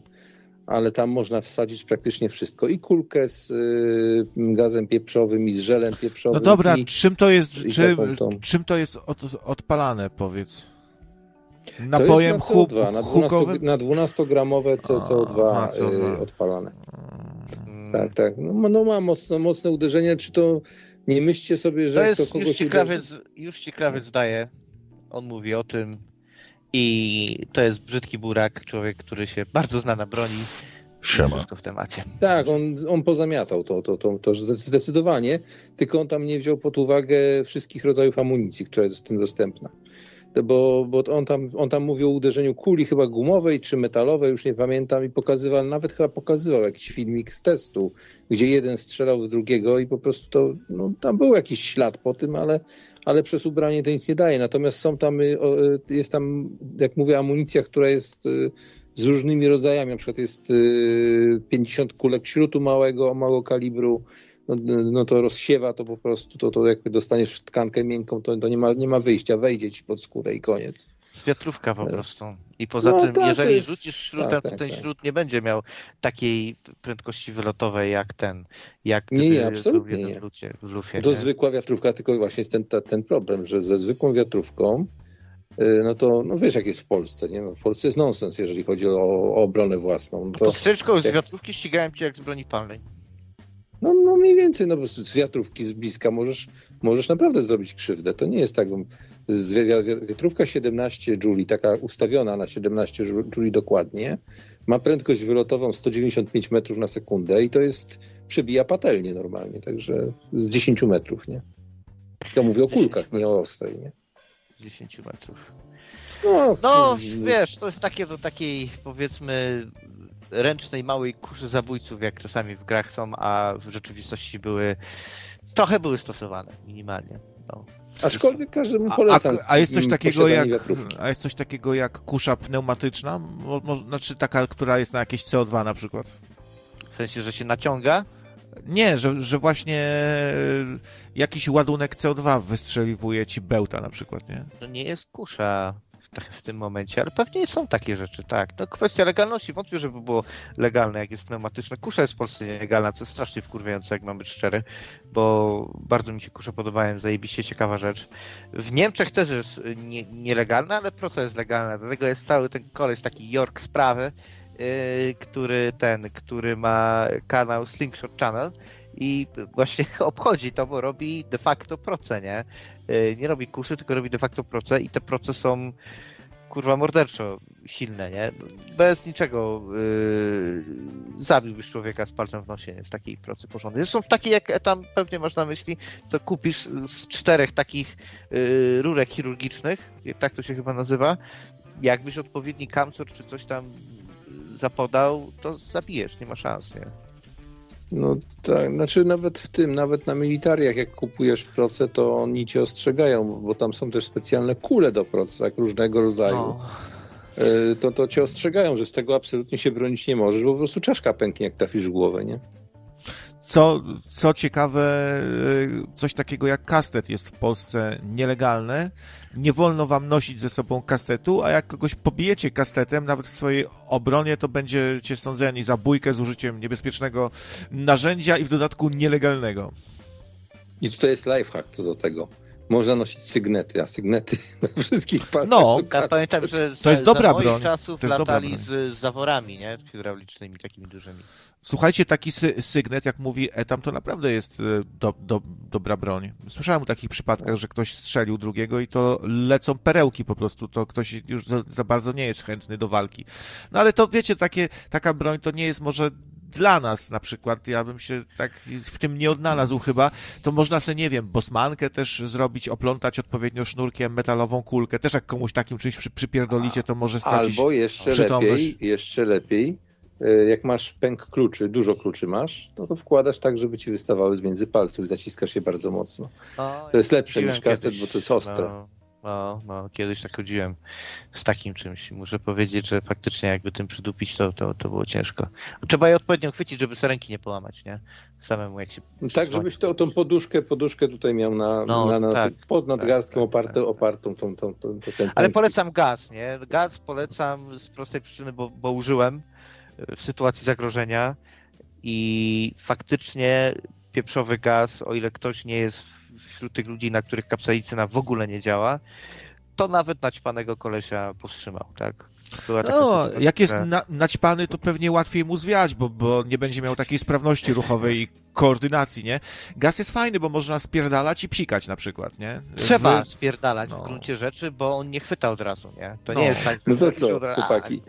ale tam można wsadzić praktycznie wszystko. I kulkę z y, gazem pieprzowym, i z żelem pieprzowym.
No dobra,
i,
czym to jest, czym, czym to jest od, odpalane, powiedz? Napojem
to jest na CO2, na 12, na 12-gramowe CO2 y, odpalane. Hmm. Tak, tak. No, no ma mocno, mocne uderzenie. Czy to nie myślcie sobie, że to,
jest, to kogoś już ci, krawiec, już ci krawiec daje. On mówi o tym, i to jest brzydki burak, człowiek, który się bardzo zna na broni. Siema. Wszystko w temacie.
Tak, on, on pozamiatał to, to, to, to zdecydowanie, tylko on tam nie wziął pod uwagę wszystkich rodzajów amunicji, która jest w tym dostępna. Bo, bo on, tam, on tam mówił o uderzeniu kuli chyba gumowej czy metalowej, już nie pamiętam, i pokazywał, nawet chyba pokazywał jakiś filmik z testu, gdzie jeden strzelał w drugiego i po prostu to, no, tam był jakiś ślad po tym, ale ale przez ubranie to nic nie daje. Natomiast są tam, y, y, jest tam, jak mówię, amunicja, która jest y, z różnymi rodzajami. Na przykład jest 50 kulek śrutu małego, małego kalibru, no, no to rozsiewa to po prostu, to, to jak dostaniesz tkankę miękką, to, to nie, ma, nie ma wyjścia, wejdzie ci pod skórę i koniec.
Wiatrówka po prostu. I poza no, tym, tak, jeżeli jest... rzucisz śrutem, tak, tak, to ten tak. śrut nie będzie miał takiej prędkości wylotowej jak ten, jak
nie, nie, absolutnie nie. W lucie, w lufie, to nie? zwykła wiatrówka, tylko właśnie jest ten, ten problem, że ze zwykłą wiatrówką y, no to, no wiesz jak jest w Polsce, nie? No w Polsce jest nonsens, jeżeli chodzi o, o obronę własną. No
to, to z wiatrówki ścigałem cię jak z broni palnej.
No, no mniej więcej, no bo z wiatrówki z bliska możesz, możesz naprawdę zrobić krzywdę. To nie jest tak, z wiatrówka 17 Juli, taka ustawiona na 17 Juli dokładnie, ma prędkość wylotową 195 metrów na sekundę i to jest, przebija patelnię normalnie, także z 10 metrów, nie? Ja mówię o kulkach, nie o ostrej, nie?
10 metrów. No, no, wiesz, to jest takie do takiej, powiedzmy, ręcznej małej kuszy zabójców, jak czasami w grach są, a w rzeczywistości były trochę były stosowane, minimalnie. No.
Aczkolwiek każdemu polecam.
A, a, jest coś takiego jak, a jest coś takiego jak kusza pneumatyczna? Mo, mo, znaczy taka, która jest na jakieś CO2 na przykład?
W sensie, że się naciąga?
Nie, że, że właśnie e, jakiś ładunek CO2 wystrzeliwuje ci bełta na przykład, nie?
To nie jest kusza w tym momencie, ale pewnie są takie rzeczy, tak. No kwestia legalności, wątpię, żeby było legalne, jak jest pneumatyczne. Kusza jest w Polsce nielegalna, co jest strasznie wkurwiające, jak mam być szczery, bo bardzo mi się kusze podobają, zajebiście ciekawa rzecz. W Niemczech też jest nie, nielegalna, ale proces jest legalna, dlatego jest cały ten koleś, taki York sprawy, yy, który ten, który ma kanał Slingshot Channel i właśnie obchodzi to, bo robi de facto proce, nie? Y, nie robi kuszy, tylko robi de facto proce i te proce są kurwa morderczo silne, nie? Bez niczego yy, zabiłbyś człowieka z palcem w nosie, nie? Z takiej procy porządnej. Zresztą w takiej, jak tam pewnie masz na myśli, to kupisz z czterech takich yy, rurek chirurgicznych, tak to się chyba nazywa, jakbyś odpowiedni kamcor czy coś tam zapodał, to zabijesz, nie ma szans, nie?
No tak, znaczy nawet w tym, nawet na militariach, jak kupujesz proce, to oni cię ostrzegają, bo tam są też specjalne kule do procek różnego rodzaju. No. To, to cię ostrzegają, że z tego absolutnie się bronić nie możesz, bo po prostu czaszka pęknie, jak trafisz w głowę, nie?
Co, co ciekawe, y, coś takiego jak kastet jest w Polsce nielegalne. Nie wolno wam nosić ze sobą kastetu, a jak kogoś pobijecie kastetem, nawet w swojej obronie, to będziecie sądzeni za bójkę z użyciem niebezpiecznego narzędzia i w dodatku nielegalnego.
I tutaj jest lifehack co do tego można nosić sygnety, a sygnety na wszystkich palcach.
No, ja pamiętam, że to jest dobra broń. czasów to jest latali z zaworami, nie? Hydraulicznymi, takimi dużymi.
Słuchajcie, taki sy sygnet, jak mówi Etam, to naprawdę jest e, do, do, dobra broń. Słyszałem o takich przypadkach, że ktoś strzelił drugiego i to lecą perełki po prostu, to ktoś już za, za bardzo nie jest chętny do walki. No ale to wiecie, takie, taka broń to nie jest może dla nas na przykład, ja bym się tak w tym nie odnalazł chyba, to można sobie, nie wiem, bosmankę też zrobić, oplątać odpowiednio sznurkiem metalową kulkę, też jak komuś takim czymś przy, przypierdolicie, to może stracić
Albo jeszcze przytomność. lepiej, jeszcze lepiej, e, jak masz pęk kluczy, dużo kluczy masz, no to wkładasz tak, żeby ci wystawały z między palców i zaciskasz je bardzo mocno. O, to jest lepsze niż kastet, bo to jest ostre. No.
No, no, kiedyś tak chodziłem z takim czymś. Muszę powiedzieć, że faktycznie jakby tym przydupić, to, to, to było ciężko. Trzeba je odpowiednio chwycić, żeby sobie ręki nie połamać, nie? Samemu jak się...
Tak, żebyś to, tą poduszkę, poduszkę tutaj miał na, no, na, na tak, pod nadgarstką tak, oparte, tak, opartą tą, tą, tą, tą ten
Ale polecam gaz, nie? Gaz polecam z prostej przyczyny, bo, bo użyłem w sytuacji zagrożenia i faktycznie pieprzowy gaz, o ile ktoś nie jest wśród tych ludzi, na których kapsaicyna w ogóle nie działa, to nawet naćpanego kolesia powstrzymał, tak?
No, jak jest na, naćpany, to pewnie łatwiej mu zwiać, bo, bo nie będzie miał takiej sprawności ruchowej i koordynacji, nie? Gaz jest fajny, bo można spierdalać i psikać na przykład, nie?
Trzeba w... spierdalać no. w gruncie rzeczy, bo on nie chwyta od razu, nie? To
no.
nie jest tak.
No to co, chłopaki?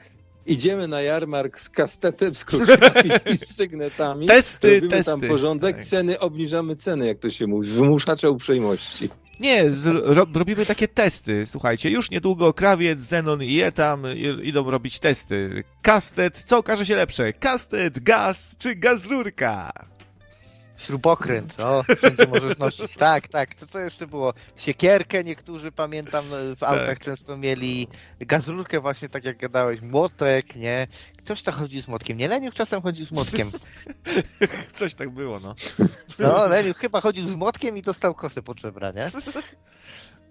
Idziemy na jarmark z kastetem, z kluczami i z sygnetami.
Testy,
Robimy
testy.
tam porządek, tak. ceny, obniżamy ceny, jak to się mówi. Wymuszacza uprzejmości.
Nie, ro, robimy takie testy. Słuchajcie, już niedługo Krawiec, Zenon i Etam idą robić testy. Kastet, co okaże się lepsze? Kastet, gaz czy gaz rurka?
Śrubokręt, no, wszędzie możesz nosić. Tak, tak. Co to jeszcze było? Siekierkę niektórzy, pamiętam, w autach tak. często mieli. Gazurkę właśnie, tak jak gadałeś. Młotek, nie? Ktoś tam chodził z młotkiem. Nie, Leniuch czasem chodził z młotkiem.
Coś tak było, no.
No, Leniuch chyba chodził z młotkiem i dostał kosę po czebra, nie?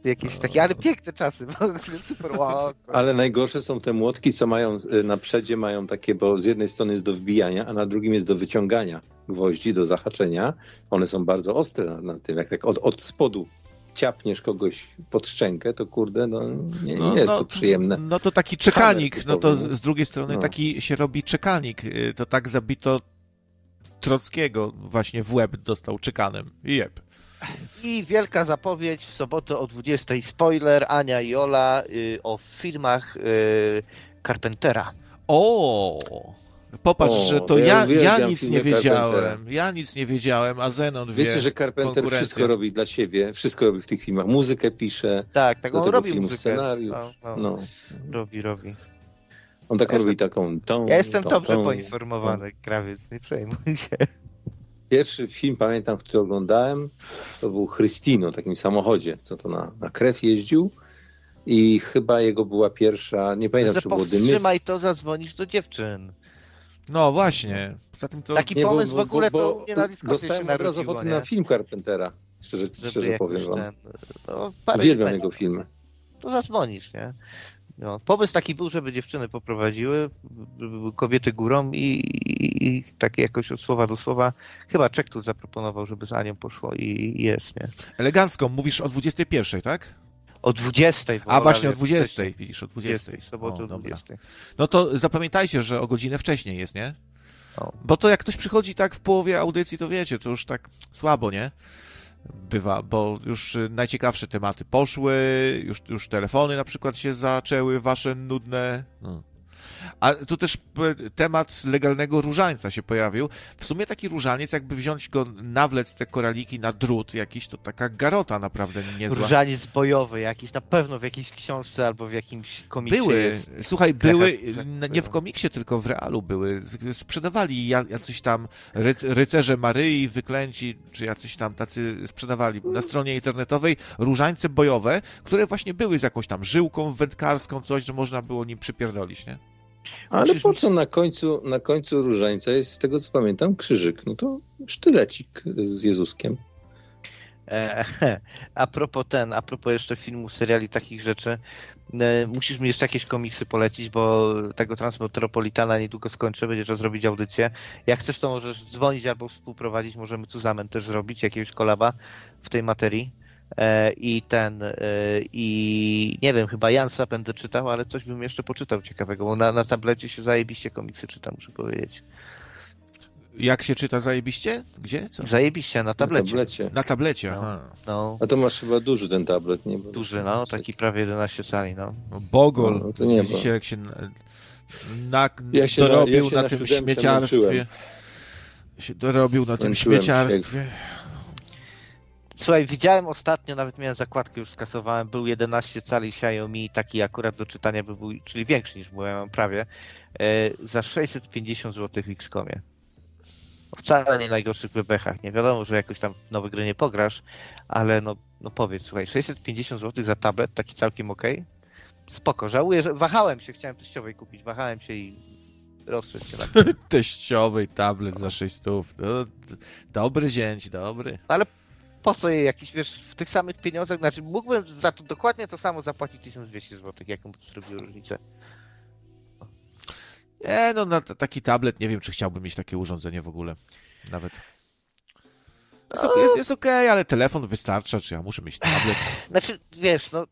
Jakieś takie, ale piękne czasy, super wow.
Ale najgorsze są te młotki, co mają y, na przedzie, mają takie, bo z jednej strony jest do wbijania, a na drugim jest do wyciągania gwoździ, do zahaczenia. One są bardzo ostre na, na tym, jak tak od, od spodu ciapniesz kogoś pod szczękę, to kurde, no nie, no, nie jest no, to przyjemne.
No to taki czekanik, no to z, z drugiej strony no. taki się robi czekanik. Y, to tak zabito Trockiego właśnie w łeb dostał czekanem. Jeb.
I wielka zapowiedź w sobotę o 20. Spoiler, Ania i Ola y, o filmach y, Carpentera.
O! Popatrz, o, że to, ja, ja, ja nic nie wiedziałem. Carpentera. Ja nic nie wiedziałem, a Zenon wie.
Wiecie, że Carpenter wszystko robi dla siebie, wszystko robi w tych filmach. Muzykę pisze.
Tak, tak,
on
robi
filmu,
muzykę.
scenariusz. No, no. no.
Robi, robi.
On tak ja robi jestem, taką tą.
Ja jestem tą, dobrze tą, poinformowany, tą. krawiec, nie przejmuj się.
Pierwszy film, pamiętam, który oglądałem, to był Christino, takim samochodzie, co to na, na krew jeździł. I chyba jego była pierwsza, nie pamiętam, czy było Dymy.
Trzymaj to, zadzwonisz do dziewczyn.
No właśnie. Poza tym to...
Taki nie, pomysł bo, bo, w ogóle bo, to nie na
Dostałem od razu ochotę na film Carpentera, szczerze, szczerze powiem wam. Ten, no, Uwielbiam jego filmy.
To zadzwonisz, nie? No, pomysł taki był, żeby dziewczyny poprowadziły, kobiety górą i, i, i tak jakoś od słowa do słowa. Chyba Czek tu zaproponował, żeby z Anią poszło i, i jest, nie?
Elegancko, mówisz o 21, tak?
O 20.
A właśnie o 20, widzisz, o 20.
20 soboty o 20.
No to zapamiętajcie, że o godzinę wcześniej jest, nie? O. Bo to jak ktoś przychodzi tak w połowie audycji, to wiecie, to już tak słabo, nie? Bywa, bo już najciekawsze tematy poszły, już, już telefony na przykład się zaczęły, wasze nudne. No. A tu też temat legalnego różańca się pojawił. W sumie taki różaniec, jakby wziąć go, nawlec te koraliki na drut jakiś, to taka garota naprawdę niezła.
Różaniec bojowy jakiś, na pewno w jakiejś książce albo w jakimś komiksie
Były,
jest
słuchaj, były, nie w komiksie, tylko w realu były. Sprzedawali jacyś tam rycerze Maryi, wyklęci, czy jacyś tam tacy sprzedawali na stronie internetowej różańce bojowe, które właśnie były z jakąś tam żyłką wędkarską, coś, że można było nim przypierdolić, nie?
Ale po co na końcu, na końcu różańca jest, z tego co pamiętam, krzyżyk? No to sztylecik z Jezuskiem.
E, a propos ten, a propos jeszcze filmu, seriali, takich rzeczy, e, musisz mi jeszcze jakieś komiksy polecić, bo tego Transmetropolitana niedługo skończę, będziesz to zrobić audycję. Jak chcesz, to możesz dzwonić albo współprowadzić, możemy Cuzamen też zrobić, jakiegoś kolaba w tej materii. E, i ten e, i nie wiem, chyba Jansa będę czytał, ale coś bym jeszcze poczytał ciekawego, bo na, na tablecie się zajebiście komiksy czyta, muszę powiedzieć.
Jak się czyta zajebiście? Gdzie?
Co? Zajebiście, na tablecie.
Na tablecie.
Na tablecie, no, aha.
No. A to masz chyba duży ten tablet, nie?
Bo duży, no, taki prawie 11 cali, no.
no Bogol. No, to nie, się, jak się, na, ja się dorobił na, ja się na, na tym śmieciarstwie. Się dorobił na tym śmieciarstwie.
Słuchaj, widziałem ostatnio, nawet miałem zakładkę, już skasowałem, był 11 cali Xiaomi, taki akurat do czytania by był, czyli większy niż byłem prawie, e, za 650 zł w Xcomie. Wcale nie najgorszych bebechach. Nie wiadomo, że jakoś tam w nowe gry nie pograsz, ale no, no powiedz, słuchaj, 650 zł za tablet, taki całkiem ok. Spoko, żałuję, że wahałem się, chciałem teściowej kupić, wahałem się i rozszedł się na
Teściowej tablet za 600. No, dobry zięć, dobry.
Ale po co je jakiś, wiesz, w tych samych pieniądzach, znaczy mógłbym za to dokładnie to samo zapłacić 1200 zł, jaką zrobił różnicę.
Nie, no na taki tablet, nie wiem, czy chciałbym mieć takie urządzenie w ogóle, nawet. Jest, jest, jest okej, okay, ale telefon wystarcza, czy ja muszę mieć tablet?
Znaczy, wiesz, no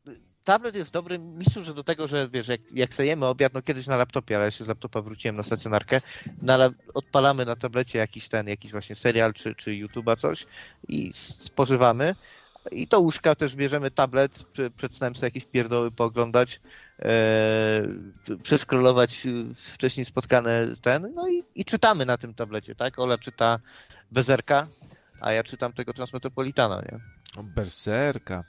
tablet jest dobry, myślę, że do tego, że wiesz, jak, jak sejemy obiad, no kiedyś na laptopie, ale ja się z laptopa wróciłem na stacjonarkę, na, odpalamy na tablecie jakiś ten, jakiś właśnie serial, czy, czy YouTube'a coś i spożywamy. I to łóżka też bierzemy tablet, przed snem sobie jakieś pierdoły pooglądać, e, przeskrolować wcześniej spotkane ten, no i, i czytamy na tym tablecie, tak? Ola czyta Bezerka, a ja czytam tego Transmetropolitana, nie?
Berserka.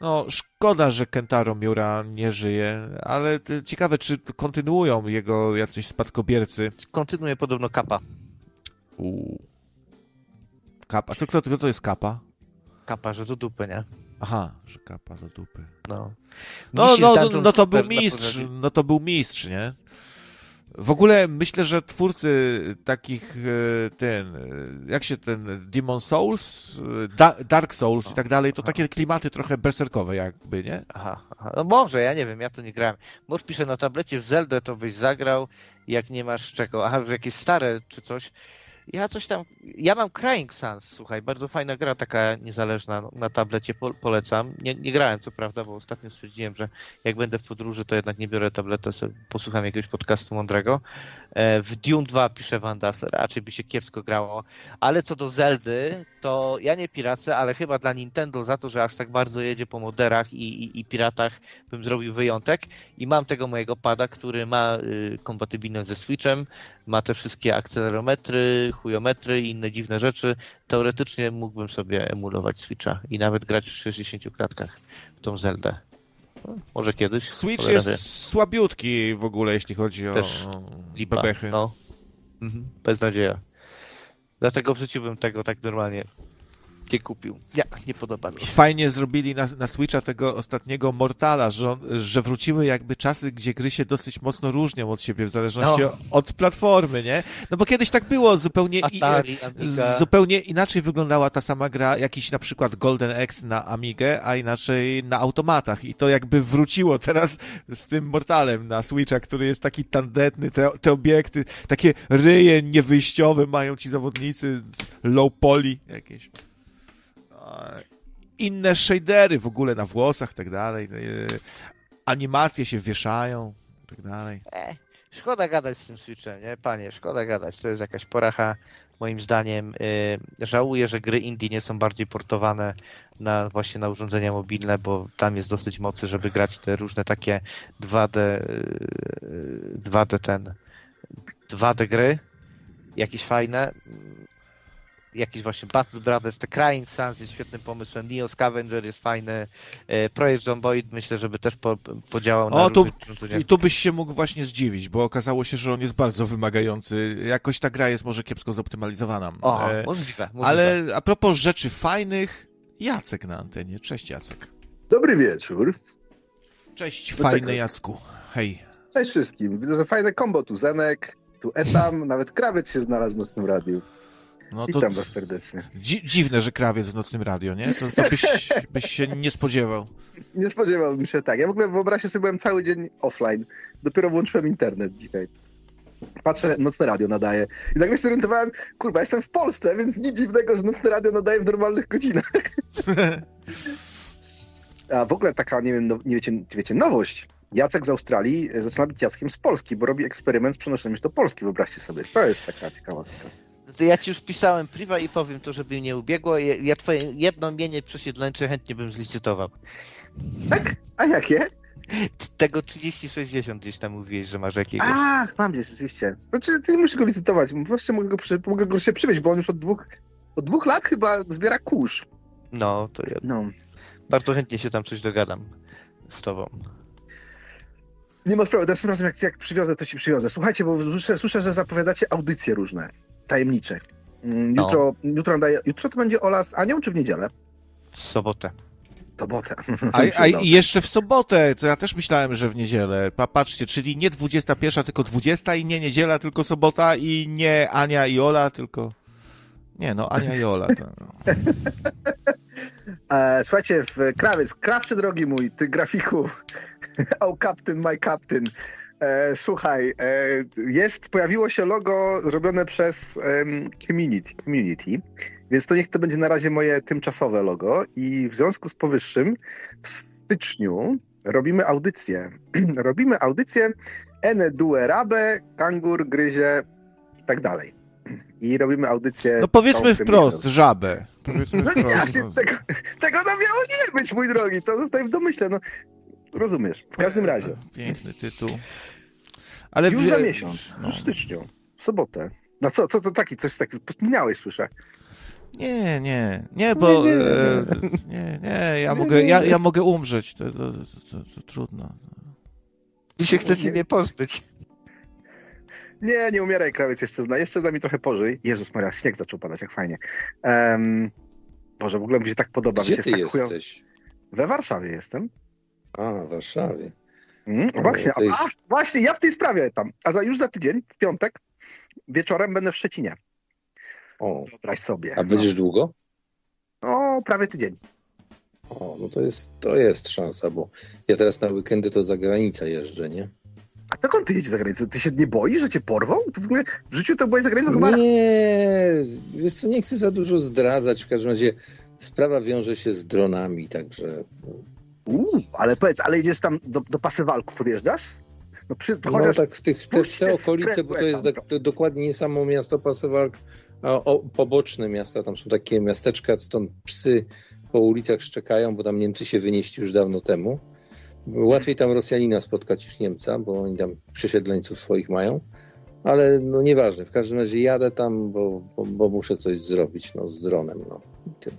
No, szkoda, że Kentaro Miura nie żyje, ale ciekawe, czy kontynuują jego jacyś spadkobiercy.
Kontynuuje podobno Kappa.
Uuu. Kapa. Co, kto, kto to jest kapa?
Kapa, że do dupy, nie?
Aha, że kapa do dupy.
No.
No, no,
Dungeon
no to był mistrz, no to był mistrz, nie? W ogóle myślę, że twórcy takich, e, ten, e, jak się ten, Demon Souls, e, Da- Dark Souls i tak dalej, to takie klimaty trochę berserkowe jakby, nie?
Aha, aha. No może, ja nie wiem, ja to nie grałem. Mąż pisze na tablecie w Zeldę, to byś zagrał, jak nie masz czego. Aha, że jakieś stare czy coś. Ja coś tam. Ja mam Crying Sans, słuchaj, bardzo fajna gra, taka niezależna no, na tablecie, po, polecam. Nie, nie grałem, co prawda, bo ostatnio stwierdziłem, że jak będę w podróży, to jednak nie biorę tablety, sobie posłucham jakiegoś podcastu mądrego. E, W Dune 2 pisze Vandas, raczej by się kiepsko grało. Ale co do Zeldy, to ja nie piracę, ale chyba dla Nintendo za to, że aż tak bardzo jedzie po moderach i, i, i piratach bym zrobił wyjątek. I mam tego mojego pada, który ma y, kompatybilność ze Switchem, ma te wszystkie akcelerometry, chujometry i inne dziwne rzeczy. Teoretycznie mógłbym sobie emulować Switcha i nawet grać w 60 klatkach w tą Zeldę. No, może kiedyś.
Switch jest słabiutki w ogóle, jeśli chodzi o
Też
o
Lipa.
bebechy.
No. Mhm. Beznadzieja. Dlatego w życiu bym tego tak normalnie nie kupił. Ja, nie podoba mi się.
Fajnie zrobili na, na Switcha tego ostatniego Mortala, że, on, że wróciły jakby czasy, gdzie gry się dosyć mocno różnią od siebie, w zależności
No.
od platformy, nie? No bo kiedyś tak było, zupełnie, i,
Atari, Amiga.
zupełnie inaczej wyglądała ta sama gra, jakiś na przykład Golden X na Amigę, a inaczej na automatach i to jakby wróciło teraz z tym Mortalem na Switcha, który jest taki tandetny, te, te obiekty, takie ryje niewyjściowe mają ci zawodnicy, low poly jakieś inne shadery w ogóle na włosach i tak dalej. e, Animacje się wieszają i tak dalej.
E, szkoda gadać z tym Switchem, nie? Panie, szkoda gadać. To jest jakaś poracha, moim zdaniem. Y, żałuję, że gry indie nie są bardziej portowane na właśnie na urządzenia mobilne, bo tam jest dosyć mocy, żeby grać te różne takie 2D, y, 2D ten, 2D gry, jakieś fajne. Jakiś właśnie Battle Brothers, The Crying Sans jest świetnym pomysłem, Neo Scavenger jest fajny, y, Projekt Zomboid myślę, żeby też po, podziałał na
O, tu. I tu byś się mógł właśnie zdziwić, bo okazało się, że on jest bardzo wymagający. Jakoś ta gra jest może kiepsko zoptymalizowana.
O,
E,
możliwe, możliwe.
ale a propos rzeczy fajnych, Jacek na antenie. Cześć Jacek.
Dobry wieczór.
Cześć,
No
fajny. Jacku. Hej.
Cześć wszystkim. Widzę, że fajne kombo. Tu Zenek, tu Etam, nawet krawiec się znalazł w nocnym radiu.
No to
Witam was serdecznie.
dzi dziwne, że krawiec w nocnym radio, nie? To, to byś, byś się nie spodziewał.
Nie spodziewałbym się tak. Ja w ogóle wyobraźcie sobie, byłem cały dzień offline. Dopiero włączyłem internet dzisiaj. Patrzę, nocne radio nadaje. I nagle się zorientowałem, kurwa, jestem w Polsce, więc nic dziwnego, że nocne radio nadaje w normalnych godzinach. A w ogóle taka, nie wiem, no, nie wiecie, wiecie, nowość. Jacek z Australii e, zaczyna być Jackiem z Polski, bo robi eksperyment z przenoszeniem się do Polski, wyobraźcie sobie. To jest taka ciekawa sprawa.
Ja ci już pisałem priwa i powiem to, żeby mnie ubiegło. Ja, ja twoje jedno mienie przesiedleńcze chętnie bym zlicytował.
Tak? A jakie?
Tego 3060 gdzieś tam mówiłeś, że masz jakiegoś.
Ach, mam gdzieś, rzeczywiście. Znaczy, ty nie musisz go licytować. Wreszcie mogę go, przy, mogę go się przywieźć, bo on już od dwóch, od dwóch lat chyba zbiera kurz.
No, to ja
No.
bardzo chętnie się tam coś dogadam z tobą.
Nie ma sprawy, następnym razem jak, jak przywiozę, to ci przywiozę. Słuchajcie, bo słyszę, słyszę że zapowiadacie audycje różne, tajemnicze. Mm,
No.
Jutro, jutro, nadaje, jutro to będzie Ola z Anią, czy w niedzielę?
W sobotę.
Sobotę.
A, a i jeszcze w sobotę, co ja też myślałem, że w niedzielę. Pa, patrzcie, czyli nie 21, tylko 20 i nie niedziela, tylko sobota i nie Ania i Ola, tylko... Nie, no Ania i Ola. To...
E, słuchajcie, w Krawiec, krawczy drogi mój, ty grafiku, oh captain, my captain. E, słuchaj, e, jest, pojawiło się logo zrobione przez community, community, więc to niech to będzie na razie moje tymczasowe logo i w związku z powyższym w styczniu robimy audycję. robimy audycję Ene due rabe, kangur gryzie i tak dalej. I robimy audycję...
No powiedzmy wprost,
premierą.
żabę. Powiedzmy
No nie,
wprost.
właśnie tego, tego no miało nie być, mój drogi, to tutaj w domyśle, no rozumiesz, w każdym razie.
Piękny tytuł. Ale
Już
wie-
za miesiąc,
no.
w styczniu, w sobotę. No co, co to taki, coś taki, wspomniałeś, słyszę.
Nie, nie, nie, bo
Nie,
nie,
nie,
nie, nie, ja mogę, ja, ja mogę umrzeć, to, to, to, to trudno.
Wy się chcecie mnie pozbyć.
Nie, nie umieraj, krawiec, jeszcze zna. Jeszcze z nami trochę pożyj. Jezus Maria, śnieg zaczął padać, jak fajnie. Um, Boże, w ogóle mi się tak podoba.
Gdzie
Wiecie,
ty
tak
jesteś?
chujowo- We Warszawie jestem.
A, w Warszawie.
Mm,
No,
właśnie, a, właśnie, ja w tej sprawie tam. A za, już za tydzień, w piątek, wieczorem będę w Szczecinie.
O,
Wyobraź sobie.
a będziesz długo?
No, prawie tydzień.
O, no to jest, to jest szansa, bo ja teraz na weekendy to za granicę jeżdżę, nie?
A dokąd ty jedziesz za granicę? Ty się nie boisz, że cię porwą? To w ogóle w życiu to byłeś za granicą chyba.
Nie, wiesz co, nie chcę za dużo zdradzać. W każdym razie sprawa wiąże się z dronami, także
Uuu, ale powiedz, ale jedziesz tam do, do Pasywalku, podjeżdżasz? No, przy,
no tak w, tych, w te, w te okolice, bo to jest tak, to dokładnie nie samo miasto Pasewalk, a o, poboczne miasta. Tam są takie miasteczka, co tam psy po ulicach szczekają, bo tam Niemcy się wynieśli już dawno temu. Łatwiej tam Rosjanina spotkać niż Niemca, bo oni tam przesiedleńców swoich mają. Ale no nieważne, w każdym razie jadę tam, bo, bo, bo muszę coś zrobić no, z dronem. No. I tyle.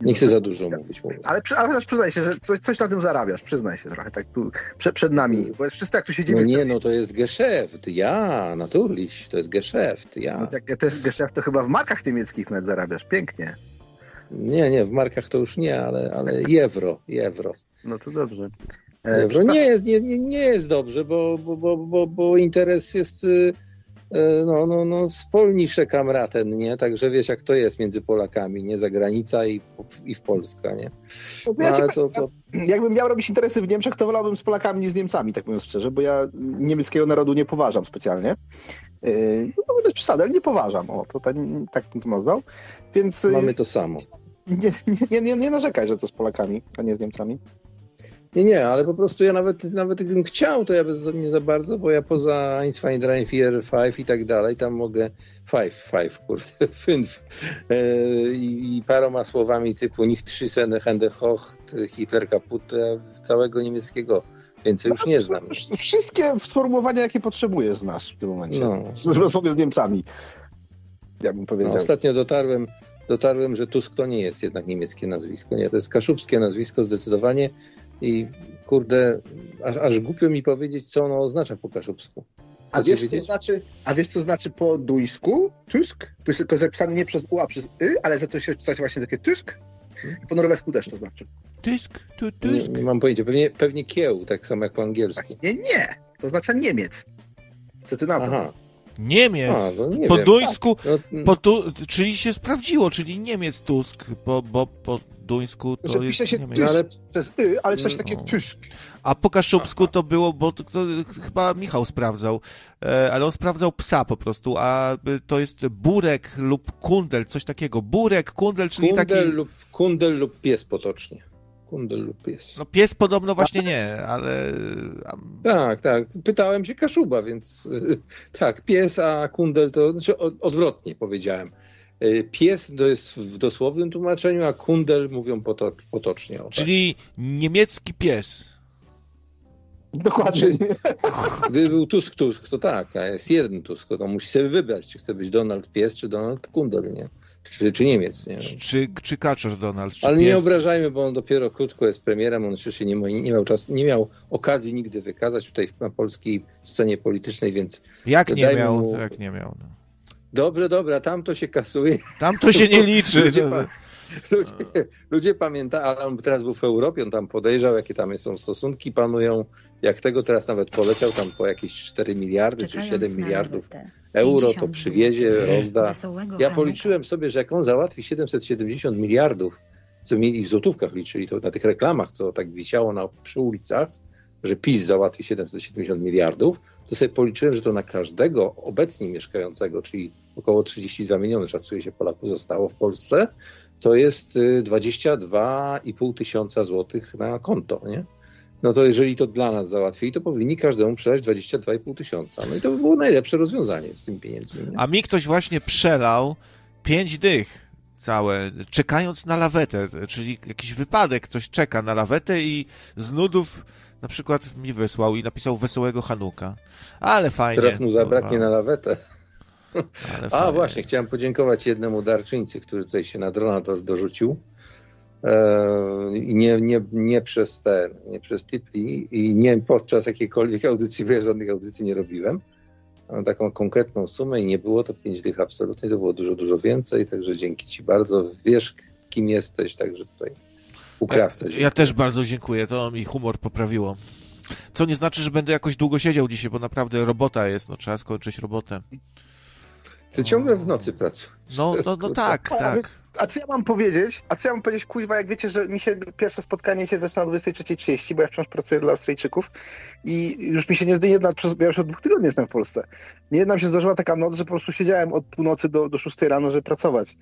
Nie chcę za dużo mówić. mówię.
Ale, ale chociaż przyznaj się, że coś, coś na tym zarabiasz, przyznaj się trochę, tak tu przed, przed nami, bo jest wszyscy jak tu siedzimy...
No nie, no to jest Geschäft, ja, naturlich, to jest Geschäft,
No,
ja.
jak też geszef, to chyba w markach niemieckich nawet zarabiasz, pięknie.
Nie, nie, w markach to już nie, ale, ale euro, euro.
No to dobrze.
Euro nie jest, nie, nie, nie jest dobrze, bo, bo, bo, bo, bo interes jest y, no, no, no, spolnisze kamraten, nie? Także wiesz, jak to jest między Polakami, nie? Zagranica i, i w Polska, nie?
no
No,
ja
ale to, to,
Jakbym miał robić interesy w Niemczech, to wolałbym z Polakami niż z Niemcami, tak mówiąc szczerze, bo ja niemieckiego narodu nie poważam specjalnie. Yy, No to jest przesada, ale nie poważam, o, to tak, tak bym to nazwał. Więc yy,
mamy to samo.
nie, nie, nie, nie narzekaj, że to z Polakami, a nie z Niemcami.
Nie, nie, ale po prostu ja nawet, nawet gdybym chciał, to ja bez nie za bardzo, bo ja poza Eins, zwei, drei, vier, five i tak dalej, tam mogę five, five, kurde, fünf e, i, i paroma słowami typu nicht trzy Hände hoch, Hitler kaput, e, całego niemieckiego więcej już nie znam.
Wszystkie sformułowania, jakie potrzebujesz, znasz w tym momencie.
No.
W rozmowie z Niemcami. Ja bym
No,
powiedział.
ostatnio dotarłem, dotarłem, że Tusk to nie jest jednak niemieckie nazwisko, nie, to jest kaszubskie nazwisko zdecydowanie i kurde, aż, aż głupio mi powiedzieć, co ono oznacza po kaszubsku.
a, wiesz, co znaczy, a wiesz, co znaczy po duńsku? Tusk? To jest tylko zapisane nie przez U, a przez Y, ale za to się czytać właśnie takie Tusk. I po norwesku też to znaczy.
Tysk, tu,
Nie,
tysk.
nie mam pojęcia, pewnie, pewnie kieł, tak samo jak po angielsku.
Nie, nie. To oznacza Niemiec. Co ty na to?
Aha,
Niemiec.
A, no nie
po
wiem.
duńsku,
no,
po tu, czyli się sprawdziło, czyli Niemiec Tusk, bo, bo po duńsku to
Że
jest
pisze się
Niemiec.
Tusk
ale-
przez Y, ale coś takie
No.
Tusk.
A po kaszubsku to było, bo to, to chyba Michał sprawdzał, e, ale on sprawdzał psa po prostu, a to jest burek lub kundel, coś takiego. Burek, kundel, czyli taki...
kundel, lub, kundel lub pies potocznie. Kundel lub pies.
No pies podobno właśnie nie, ale...
Tak, tak. Pytałem się Kaszuba, więc tak, pies, a kundel to, znaczy od, odwrotnie powiedziałem. Y, Pies to jest w dosłownym tłumaczeniu, a kundel mówią poto, potocznie. O, tak.
Czyli niemiecki pies.
Dokładnie.
Gdyby był Tusk, Tusk, to tak, a jest jeden Tusk, to musi sobie wybrać, czy chce być Donald Pies, czy Donald Kundel, nie? Czy, czy Niemiec, nie?
Czy, czy kaczor Donald, czy
Ale
pies.
nie obrażajmy, bo on dopiero krótko jest premierem, on jeszcze się nie, nie, miał czasu, nie miał okazji nigdy wykazać tutaj na polskiej scenie politycznej, więc
Jak nie miał,
mu-
jak nie miał. No.
dobrze, dobra, tam to się kasuje.
Tam to się nie liczy.
Ludzie, pa, ludzie, ludzie pamiętają, ale on teraz był w Europie, on tam podejrzał, jakie tam są stosunki, panują, jak tego teraz nawet poleciał tam po jakieś 4 miliardy czy 7 miliardów euro, to przywiezie, rozda. Ja policzyłem sobie, że jak on załatwi 770 miliardów, co mieli w złotówkach liczyli, to na tych reklamach, co tak wisiało na, przy ulicach, że PiS załatwi 770 miliardów, to sobie policzyłem, że to na każdego obecnie mieszkającego, czyli około 32 miliony szacuje się Polaków zostało w Polsce, to jest y, 22,5 tysiąca złotych na konto, nie? No to jeżeli to dla nas załatwili, to powinni każdemu przelać 22,5 tysiąca. No i to by było najlepsze rozwiązanie z tymi pieniędzmi. Nie?
A mi ktoś właśnie przelał pięć dych całe, czekając na lawetę, czyli jakiś wypadek, ktoś czeka na lawetę i z nudów na przykład mi wysłał i napisał wesołego Hanuka. Ale fajnie.
Teraz mu zabraknie na lawetę. A
fajnie.
właśnie, chciałem podziękować jednemu darczyńcy, który tutaj się na drona do, dorzucił. E, I nie, nie, nie przez ten, nie przez Tipli i nie podczas jakiejkolwiek audycji, bo ja żadnych audycji nie robiłem. Mam taką konkretną sumę i nie było to 5 dych absolutnie, to było dużo, dużo więcej, także dzięki Ci bardzo. Wiesz, kim jesteś, także tutaj u krawca.
Ja, ja też bardzo dziękuję, to mi humor poprawiło. Co nie znaczy, że będę jakoś długo siedział dzisiaj, bo naprawdę robota jest, no trzeba skończyć robotę.
Ty ciągle w nocy pracujesz.
No, no, no tak,
A,
tak.
A co ja mam powiedzieć? A co ja mam powiedzieć, kuźwa, jak wiecie, że mi się pierwsze spotkanie się zaczyna o 23.30, bo ja wciąż pracuję dla Australijczyków i już mi się nie zdaje jedna, przez, ja już od dwóch tygodni jestem w Polsce. Nie jedna mi się zdarzyła taka noc, że po prostu siedziałem od północy do, do 6 rano, żeby pracować.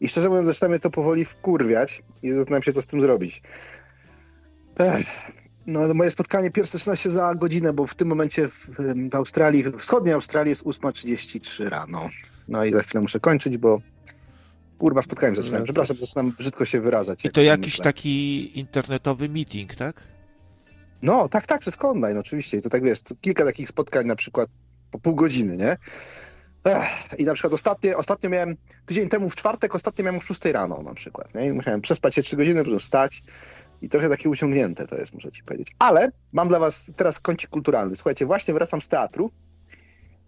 I szczerze mówiąc, zaczyna mnie to powoli wkurwiać i zastanawiam się, co z tym zrobić. Ech. No, moje spotkanie pierwsze zaczyna się za godzinę, bo w tym momencie w, w Australii, w wschodniej Australii jest 8.33 rano. No i za chwilę muszę kończyć, bo kurwa zaczynałem.
No,
Przepraszam, zaczynam brzydko się wyrażać.
I to
tym
jakiś
myślę.
taki internetowy meeting, tak?
No, tak, tak, przez online oczywiście. I to tak wiesz, to kilka takich spotkań na przykład po pół godziny, nie? Ech, I na przykład ostatnie, ostatnio miałem, tydzień temu w czwartek, ostatnio miałem o 6 rano na przykład, nie? I musiałem przespać się 3 godziny, potem wstać i trochę takie uciągnięte to jest, muszę ci powiedzieć. Ale mam dla was teraz kącik kulturalny. Słuchajcie, właśnie wracam z teatru.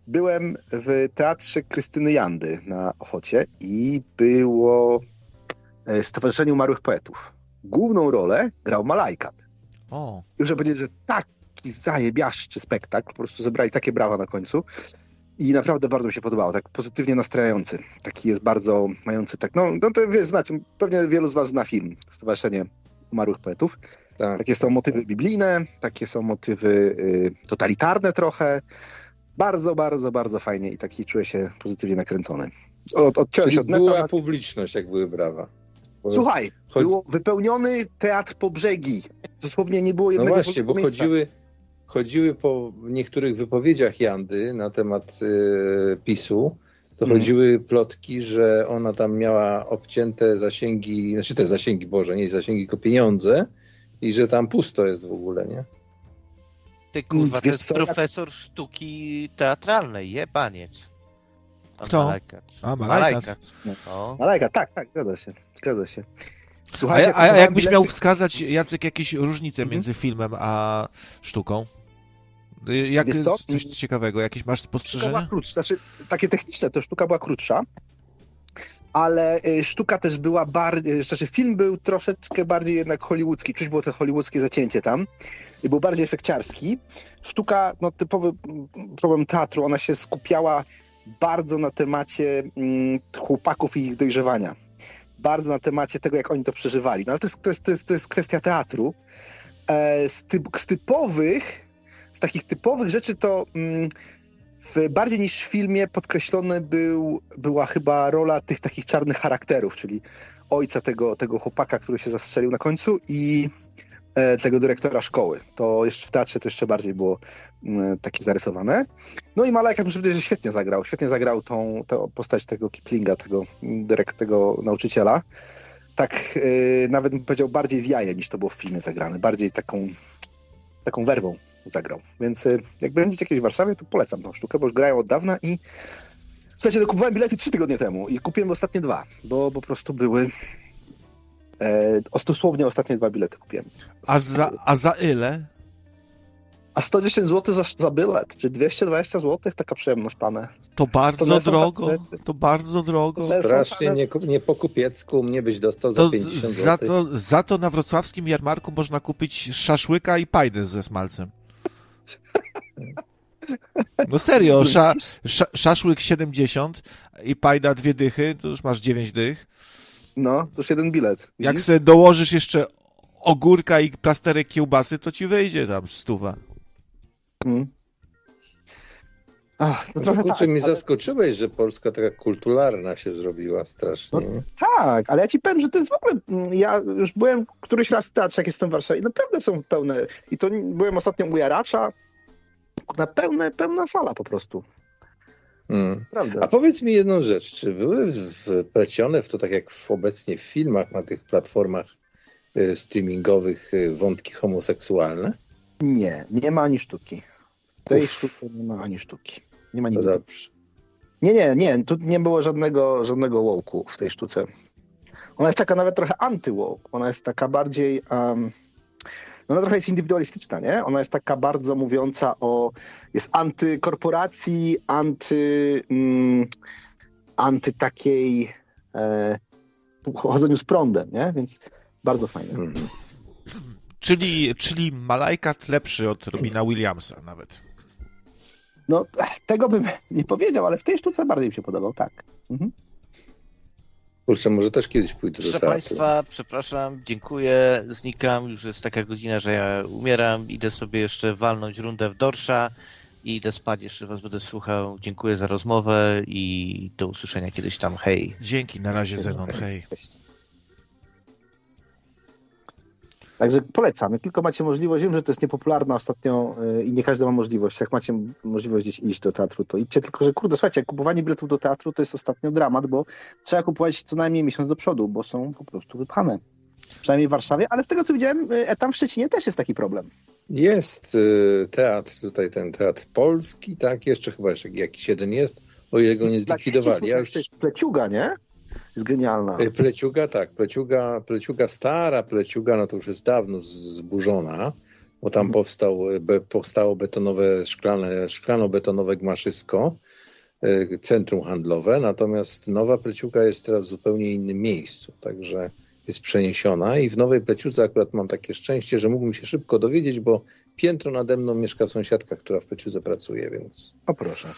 Byłem w teatrze Krystyny Jandy na Ochocie i było e, Stowarzyszenie Umarłych Poetów. Główną rolę grał Malajkat.
O,
I muszę powiedzieć, że taki zajebiaszczy spektakl, po prostu zebrali takie brawa na końcu i naprawdę bardzo mi się podobało, tak pozytywnie nastrajający. Taki jest bardzo mający tak, no, no to wie, znacie, pewnie wielu z was zna film Stowarzyszenie Umarłych Poetów.
Tak.
Takie są motywy biblijne, takie są motywy y, totalitarne trochę. Bardzo, bardzo, bardzo fajnie i taki czuję się pozytywnie nakręcony. Od, odciąłem
Czyli
się od neta.
była publiczność, jak były brawa. Bo-
Słuchaj,
Chodzi-
było wypełniony teatr po brzegi. Dosłownie nie było
No
jednego
właśnie, bo
miejsca.
chodziły, chodziły po niektórych wypowiedziach Jandy na temat y, PiSu, to
Mhm.
chodziły plotki, że ona tam miała obcięte zasięgi, znaczy te zasięgi, Boże, nie zasięgi, tylko pieniądze i że tam pusto jest w ogóle, nie?
Ty kurwa, to jest profesor sztuki teatralnej, jebaniec. Pan
Kto?
Malajkat.
A, Malajkat.
No.
Malajka, tak, tak, zgadza się, zgadza się.
a,
Słuchajcie,
a
kupowałem
jakbyś miał
bilety-
wskazać, Jacek, jakieś różnice
Mhm.
między filmem a sztuką? Y, Jak, coś ciekawego, jakieś masz
Sztuka była
spostrzeżenia?
krótsza, znaczy takie techniczne, to sztuka była krótsza, ale y, sztuka też była bardziej, znaczy film był troszeczkę bardziej jednak hollywoodzki, czuć było to hollywoodzkie zacięcie tam był bardziej efekciarski. Sztuka, no typowy problem teatru, ona się skupiała bardzo na temacie mm, chłopaków i ich dojrzewania. Bardzo na temacie tego, jak oni to przeżywali. No ale to jest, to jest, to jest, to jest kwestia teatru. E, z, typ, z typowych, z takich typowych rzeczy to mm, w, bardziej niż w filmie podkreślony był, była chyba rola tych takich czarnych charakterów, czyli ojca tego, tego chłopaka, który się zastrzelił na końcu i e, tego dyrektora szkoły. To jeszcze w teatrze to jeszcze bardziej było mm, takie zarysowane. No i Malajka muszę powiedzieć, że świetnie zagrał. Świetnie zagrał tą, tą postać tego Kiplinga, tego, dyrekt, tego nauczyciela. Tak e, nawet bym powiedział bardziej z jajem niż to było w filmie zagrane. Bardziej taką, taką werwą zagrał. Więc e, jak będziecie kiedyś w Warszawie, to polecam tą sztukę, bo już grają od dawna i słuchajcie, no, kupowałem bilety trzy tygodnie temu i kupiłem ostatnie dwa, bo po prostu były e, dosłownie ostatnie dwa bilety kupiłem.
A za, a za ile?
A 110 zł za, za bilet, czy 220 zł, taka przyjemność, pane.
To bardzo
To
drogo, to bardzo drogo.
To
Strasznie nie, nie po kupiecku mnie byś dostał za
To
50
z, za,
zł.
to, za to na wrocławskim jarmarku można kupić szaszłyka i pajdę ze smalcem. No serio, sza, sza, szaszłyk 70 i pajda dwie dychy, to już masz 9 dych.
No, to już jeden bilet.
Jak
widzisz?
sobie dołożysz jeszcze ogórka i plasterek kiełbasy, to ci wyjdzie tam stuwa.
Mm. Ach, no
No
trochę
kurczę,
tak,
mnie
ale,
zaskoczyłeś, że Polska taka kulturalna się zrobiła strasznie. nie?
tak, ale ja ci powiem, że to jest w ogóle, mm, ja już byłem któryś raz w teatrze, jak jestem w Warszawie i naprawdę są pełne, i to byłem ostatnio u Jaracza, na pełne, pełna sala po prostu,
Mm.
prawda.
A powiedz mi jedną rzecz, czy były wplecione w to, tak jak w obecnie w filmach na tych platformach y, streamingowych y, wątki homoseksualne?
Nie, nie ma ani sztuki. W tej
Uff.
sztuce nie ma ani sztuki. Nie ma nic.
dobrze.
Nie, nie, nie, tu nie było żadnego, żadnego wołku w tej sztuce. Ona jest taka nawet trochę anty-woke. Ona jest taka bardziej... Um, no ona trochę jest indywidualistyczna, nie? Ona jest taka bardzo mówiąca o, jest antykorporacji, anty, mm, anty takiej e, chodzeniu z prądem, nie? Więc bardzo fajne. Mhm.
Czyli, czyli Malajkat lepszy od Robina Williamsa nawet.
No, tego bym nie powiedział, ale w tej sztuce bardziej mi się podobał, tak. Mhm.
Kurczę, może też kiedyś pójdę
Proszę
do teatru.
Państwa, przepraszam, dziękuję, znikam, już jest taka godzina, że ja umieram, idę sobie jeszcze walnąć rundę w dorsza i idę spać, jeszcze Was będę słuchał. Dziękuję za rozmowę i do usłyszenia kiedyś tam, hej.
Dzięki, na razie Zenon, hej.
Także polecam. Jak tylko macie możliwość, wiem, że to jest niepopularne ostatnio yy, i nie każdy ma możliwość. Jak macie możliwość gdzieś iść do teatru, to idźcie. Tylko, że kurde, słuchajcie, kupowanie biletów do teatru to jest ostatnio dramat, bo trzeba kupować co najmniej miesiąc do przodu, bo są po prostu wypchane. Przynajmniej w Warszawie, ale z tego co widziałem, y, tam w Szczecinie też jest taki problem.
Jest y, teatr, tutaj ten teatr polski, tak, jeszcze chyba jeszcze jakiś jeden jest, o ile go nie zlikwidowali.
Ja już... Pleciuga, nie? Jest genialna.
Y, pleciuga, tak. Pleciuga, pleciuga stara, pleciuga, no to już jest dawno zburzona, bo tam mhm. powstał, be, powstało betonowe, szklane, szklano-betonowe gmaszysko, y, centrum handlowe, natomiast nowa pleciuga jest teraz w zupełnie innym miejscu, także jest przeniesiona i w Nowej Pleciuce akurat mam takie szczęście, że mógłbym się szybko dowiedzieć, bo piętro nade mną mieszka sąsiadka, która w Pleciuce pracuje, więc...
O proszę.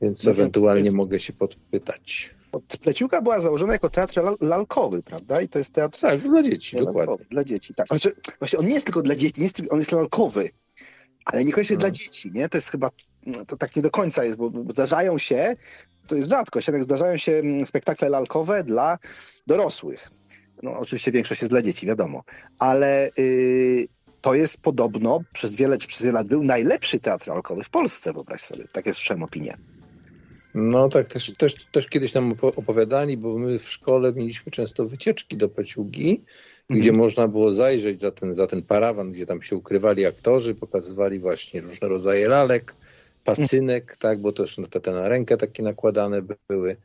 Więc no ewentualnie jest... mogę się podpytać.
Pleciuka była założona jako teatr lalkowy, prawda? I to jest teatr...
Tak, dla dzieci, lalkowy, dokładnie.
Dla dzieci, tak. Znaczy, właśnie on nie jest tylko dla dzieci, nie jest, on jest lalkowy, ale niekoniecznie dla hmm. dzieci, nie? To jest chyba, to tak nie do końca jest, bo, bo zdarzają się, to jest rzadkość, jednak zdarzają się mm, spektakle lalkowe dla dorosłych. No oczywiście większość jest dla dzieci, wiadomo, ale yy, to jest podobno przez wiele, przez wiele lat był najlepszy teatr lalkowy w Polsce, wyobraź sobie. Tak jest słyszałem opinię.
No tak, też, też, też kiedyś nam opowiadali, bo my w szkole mieliśmy często wycieczki do Peciugi, mhm. gdzie można było zajrzeć za ten, za ten parawan, gdzie tam się ukrywali aktorzy, pokazywali właśnie różne rodzaje lalek, pacynek, mhm. tak, bo też te, te na rękę takie nakładane były.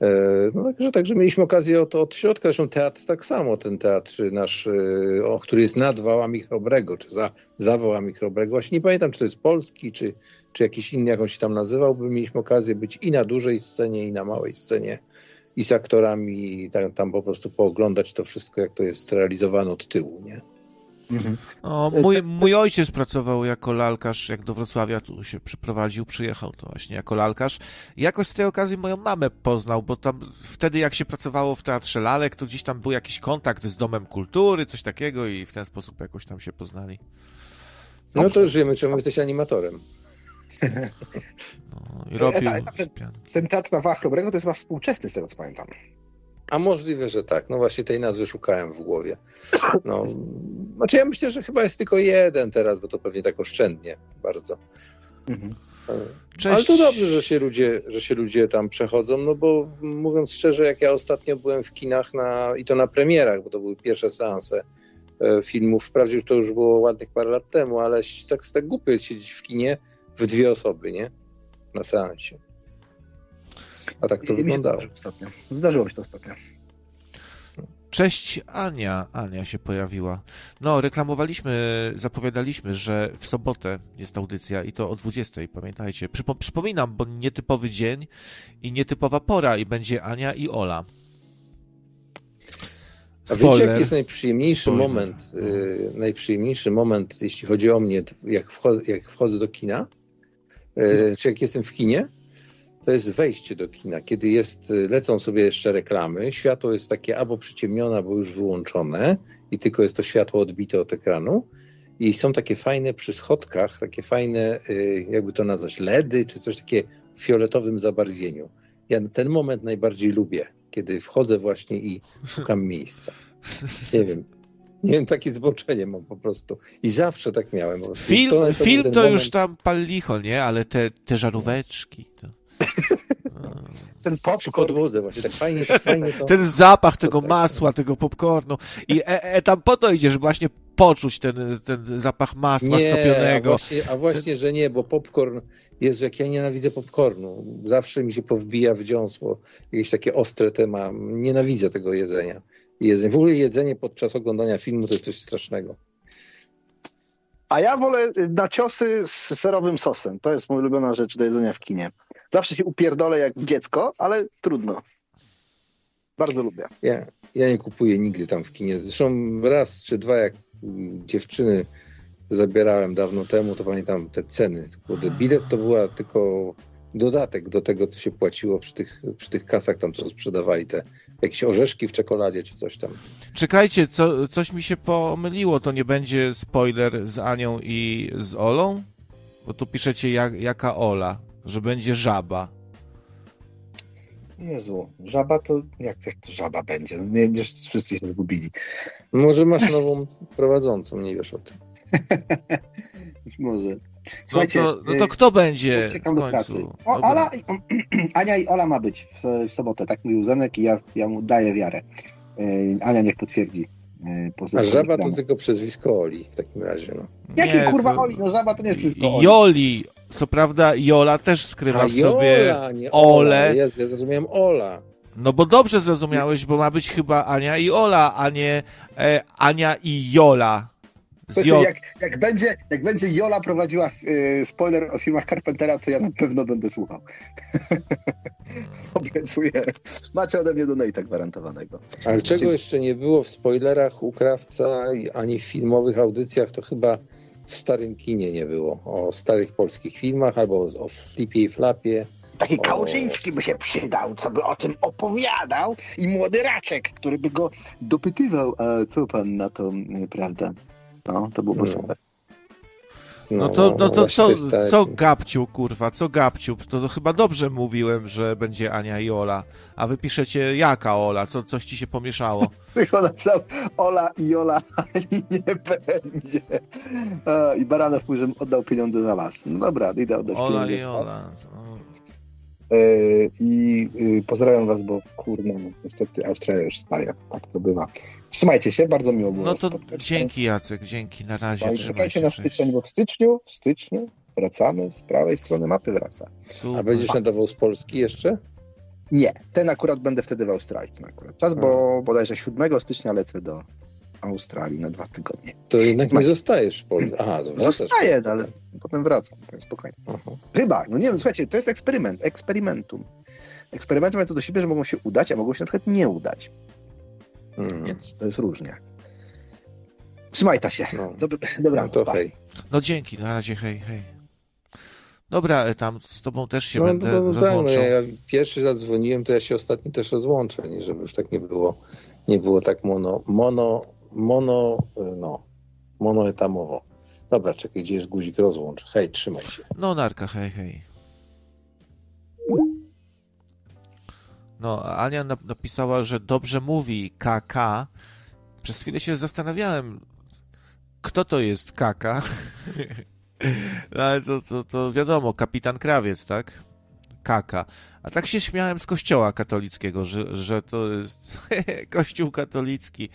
E, no także, także mieliśmy okazję od, od środka, zresztą teatr tak samo, ten teatr nasz, e, o, który jest nad wałami Chrobrego, czy za, za wałami Chrobrego, właśnie nie pamiętam, czy to jest polski, czy, czy jakiś inny, jak on się tam nazywał, by mieliśmy okazję być i na dużej scenie, i na małej scenie, i z aktorami, i tam, tam po prostu pooglądać to wszystko, jak to jest realizowane od tyłu, nie?
Mhm. O, mój, mój ojciec pracował jako lalkarz, jak do Wrocławia tu się przeprowadził, przyjechał to właśnie jako lalkarz. I jakoś z tej okazji moją mamę poznał, bo tam wtedy jak się pracowało w Teatrze Lalek, to gdzieś tam był jakiś kontakt z Domem Kultury, coś takiego i w ten sposób jakoś tam się poznali.
No to już wiemy, czemu jesteś animatorem.
No, i robił e, ten,
ten teatr na Wachrobrego to jest chyba współczesny, z tego co pamiętam.
A możliwe, że tak. No właśnie tej nazwy szukałem w głowie. No, znaczy ja myślę, że chyba jest tylko jeden teraz, bo to pewnie tak oszczędnie bardzo. Mhm. Ale to dobrze, że się, ludzie, że się ludzie tam przechodzą, no bo mówiąc szczerze, jak ja ostatnio byłem w kinach na, i to na premierach, bo to były pierwsze seanse e, filmów, wprawdzie już to już było ładnych parę lat temu, ale tak, tak głupio jest siedzieć w kinie w dwie osoby, nie? Na seansie. A tak to I wyglądało.
Ostatnio. Zdarzyło mi się to ostatnio.
Cześć Ania. Ania się pojawiła. No, reklamowaliśmy, zapowiadaliśmy, że w sobotę jest audycja i to o 20. Pamiętajcie. Przypo przypominam, bo nietypowy dzień i nietypowa pora i będzie Ania i Ola.
A wiecie, jaki jest najprzyjemniejszy Spoiler. moment, y, najprzyjemniejszy moment, jeśli chodzi o mnie, jak, wchodzę, jak wchodzę do kina? Y, czy jak jestem w kinie? To jest wejście do kina, kiedy jest, lecą sobie jeszcze reklamy, światło jest takie albo przyciemnione, albo już wyłączone i tylko jest to światło odbite od ekranu i są takie fajne przy schodkach, takie fajne, y, jakby to nazwać, LEDy, czy coś takie w fioletowym zabarwieniu. Ja ten moment najbardziej lubię, kiedy wchodzę właśnie i szukam miejsca. Nie wiem, nie wiem, takie zboczenie mam po prostu. I zawsze tak miałem.
Film to, film to już tam pal licho, nie? Ale te, te żaróweczki. To...
Ten popcorn. podłodze właśnie, tak fajnie, tak fajnie to...
Ten zapach tego masła, tego popcornu. I e, e, tam po to idziesz właśnie poczuć ten, ten zapach masła
nie,
stopionego.
A właśnie, a właśnie ten... że nie, bo popcorn, jest jak ja nienawidzę popcornu. Zawsze mi się powbija w dziąsło. Jakieś takie ostre tema. Nienawidzę tego jedzenia. jedzenie. W ogóle jedzenie podczas oglądania filmu to jest coś strasznego.
A ja wolę na ciosy z serowym sosem. To jest moja ulubiona rzecz do jedzenia w kinie. Zawsze się upierdolę jak dziecko, ale trudno. Bardzo lubię.
Ja, ja nie kupuję nigdy tam w kinie. Zresztą raz czy dwa, jak dziewczyny zabierałem dawno temu, to pamiętam te ceny. Bilet to była tylko dodatek do tego, co się płaciło przy tych, przy tych kasach tam, co sprzedawali te jakieś orzeszki w czekoladzie czy coś tam.
Czekajcie, co, coś mi się pomyliło. To nie będzie spoiler z Anią i z Olą? Bo tu piszecie jak, jaka Ola, że będzie żaba.
Jezu, żaba to jak, jak to żaba będzie? No nie, nie wszyscy się zgubili.
Może masz nową prowadzącą, nie wiesz o tym.
Być może.
No
Słuchajcie,
to, no to kto będzie w
Czekam do pracy.
końcu?
O. Ala, Ania i Ola ma być w, w sobotę, tak mówił Zenek i ja, ja mu daję wiarę. Yy, Ania niech potwierdzi. Po
A żaba to tylko przezwisko Oli w takim razie. No.
Jakiej
Nie,
kurwa
to-
Oli? No żaba to nie jest wszystko Oli.
Joli. Co prawda Jola też skrywa
A
w sobie...
Jola, nie
Ole.
Ola. Jezu, ja zrozumiałem Ola.
No bo dobrze zrozumiałeś, bo ma być chyba Ania i Ola, a nie e, Ania i Jola. Z
Słuchajcie,
J-
jak, jak, będzie, jak będzie Jola prowadziła yy, spoiler o filmach Carpentera, to ja na pewno będę słuchał. Obiecuję. Macie ode mnie donate'a gwarantowanego.
Ale czego jeszcze nie było w spoilerach u Krawca, i- ani w filmowych audycjach, to chyba w starym kinie nie było. O starych polskich filmach, albo o Flipie i Flapie.
Taki. Kałużyński by się przydał, co by o tym opowiadał i młody Raczek, który by go dopytywał, a co pan na to, y, prawda? No, to byłoby
No.
super.
No to, no to
właśnie
co,
jest tak.
co Gabciu, kurwa, co Gabciu? To, to chyba dobrze mówiłem, że będzie Ania i Ola, a wy piszecie jaka Ola, co, coś ci się pomieszało.
Psycho napisał Ola i Jola, ani nie będzie. A, I Baranow mówi, że oddał pieniądze za las. No dobra, idę oddać
Ola
pieniądze.
i Ola.
E, I y, pozdrawiam was, bo kurna, niestety Australia już staje. Tak to bywa. Trzymajcie się, bardzo miło było
No to
spotkać.
dzięki Jacek, dzięki, na razie.
No i czekajcie na styczeń, bo w styczniu, w styczniu wracamy, z prawej strony mapy wraca.
Super.
A będziesz nadawał z Polski jeszcze?
Nie, ten akurat będę wtedy w Australii. Ten akurat czas, bo bodajże 7 stycznia lecę do Australii na dwa tygodnie.
To jednak nie
Macie-
zostajesz w Polsce. Aha.
Zostaję, no, ale potem wracam, więc spokojnie.
Aha.
Chyba, no nie wiem, słuchajcie, to jest eksperyment, eksperymentum. Eksperymenty mają to do siebie, że mogą się udać, a mogą się na przykład nie udać,
Mm.
więc to jest różnie. Trzymajcie się.
No.
Dobra, dobra
No to
pa.
hej.
No dzięki, na razie, hej, hej. Dobra, e, tam z tobą też się
No,
będę
to, to, tak, no,
rozłączał.
ja pierwszy zadzwoniłem, to ja się ostatni też rozłączę, nie, żeby już tak nie było, nie było tak mono, mono, mono, y, no, monoetamowo. Dobra, czekaj, gdzie jest guzik rozłącz. Hej, trzymaj się.
No, narka, hej, hej. No, Ania nap- napisała, że dobrze mówi KK. Przez chwilę się zastanawiałem, kto to jest KK. No, ale to, to, to wiadomo, kapitan Krawiec, tak? Kaka. A tak się śmiałem z kościoła katolickiego, że, że to jest kościół katolicki.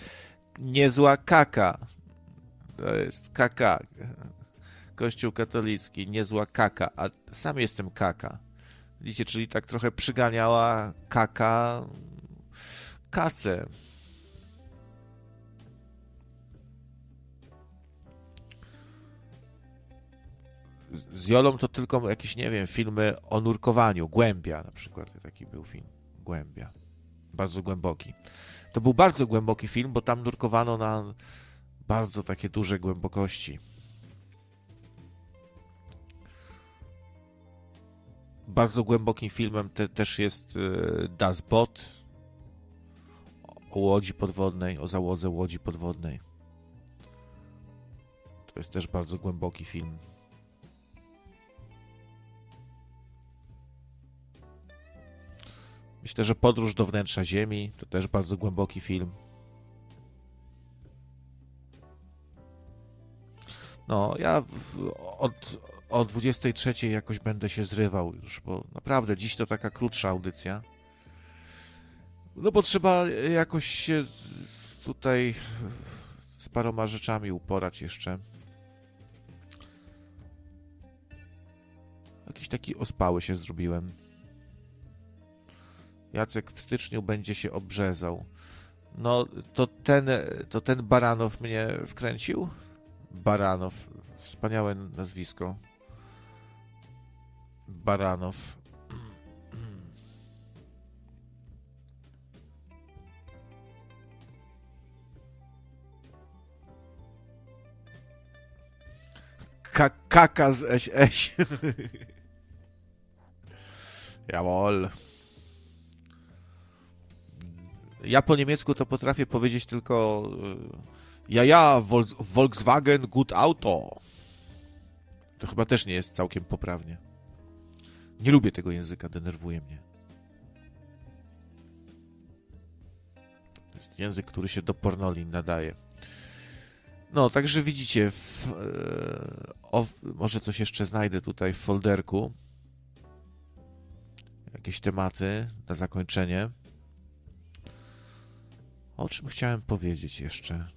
Niezła kaka. To jest kaka. Kościół katolicki, niezła kaka, a sam jestem kaka. Widzicie, czyli tak trochę przyganiała kaka kacę. Z- Jolą to tylko jakieś, nie wiem, filmy o nurkowaniu. Głębia na przykład, taki był film. Głębia. Bardzo głęboki. To był bardzo głęboki film, bo tam nurkowano na bardzo takie duże głębokości. Bardzo głębokim filmem te, też jest e, Das Boot o łodzi podwodnej, o załodze łodzi podwodnej. To jest też bardzo głęboki film. Myślę, że Podróż do wnętrza Ziemi to też bardzo głęboki film. No, ja w, od, o 23 jakoś będę się zrywał już, bo naprawdę dziś to taka krótsza audycja. No bo trzeba jakoś się tutaj z paroma rzeczami uporać jeszcze. Jakiś taki ospały się zrobiłem. Jacek w styczniu będzie się obrzezał. No, to ten, to ten Baranow mnie wkręcił? Baranow. Wspaniałe nazwisko. Baranow. kaka z eś, Jawohl. Ja po niemiecku to potrafię powiedzieć tylko y, ja, ja, Volkswagen, good auto. To chyba też nie jest całkiem poprawnie. Nie lubię tego języka, denerwuje mnie. To jest język, który się do pornoli nadaje. No, także widzicie, w, e, może coś jeszcze znajdę tutaj w folderku. Jakieś tematy na zakończenie. O czym chciałem powiedzieć jeszcze?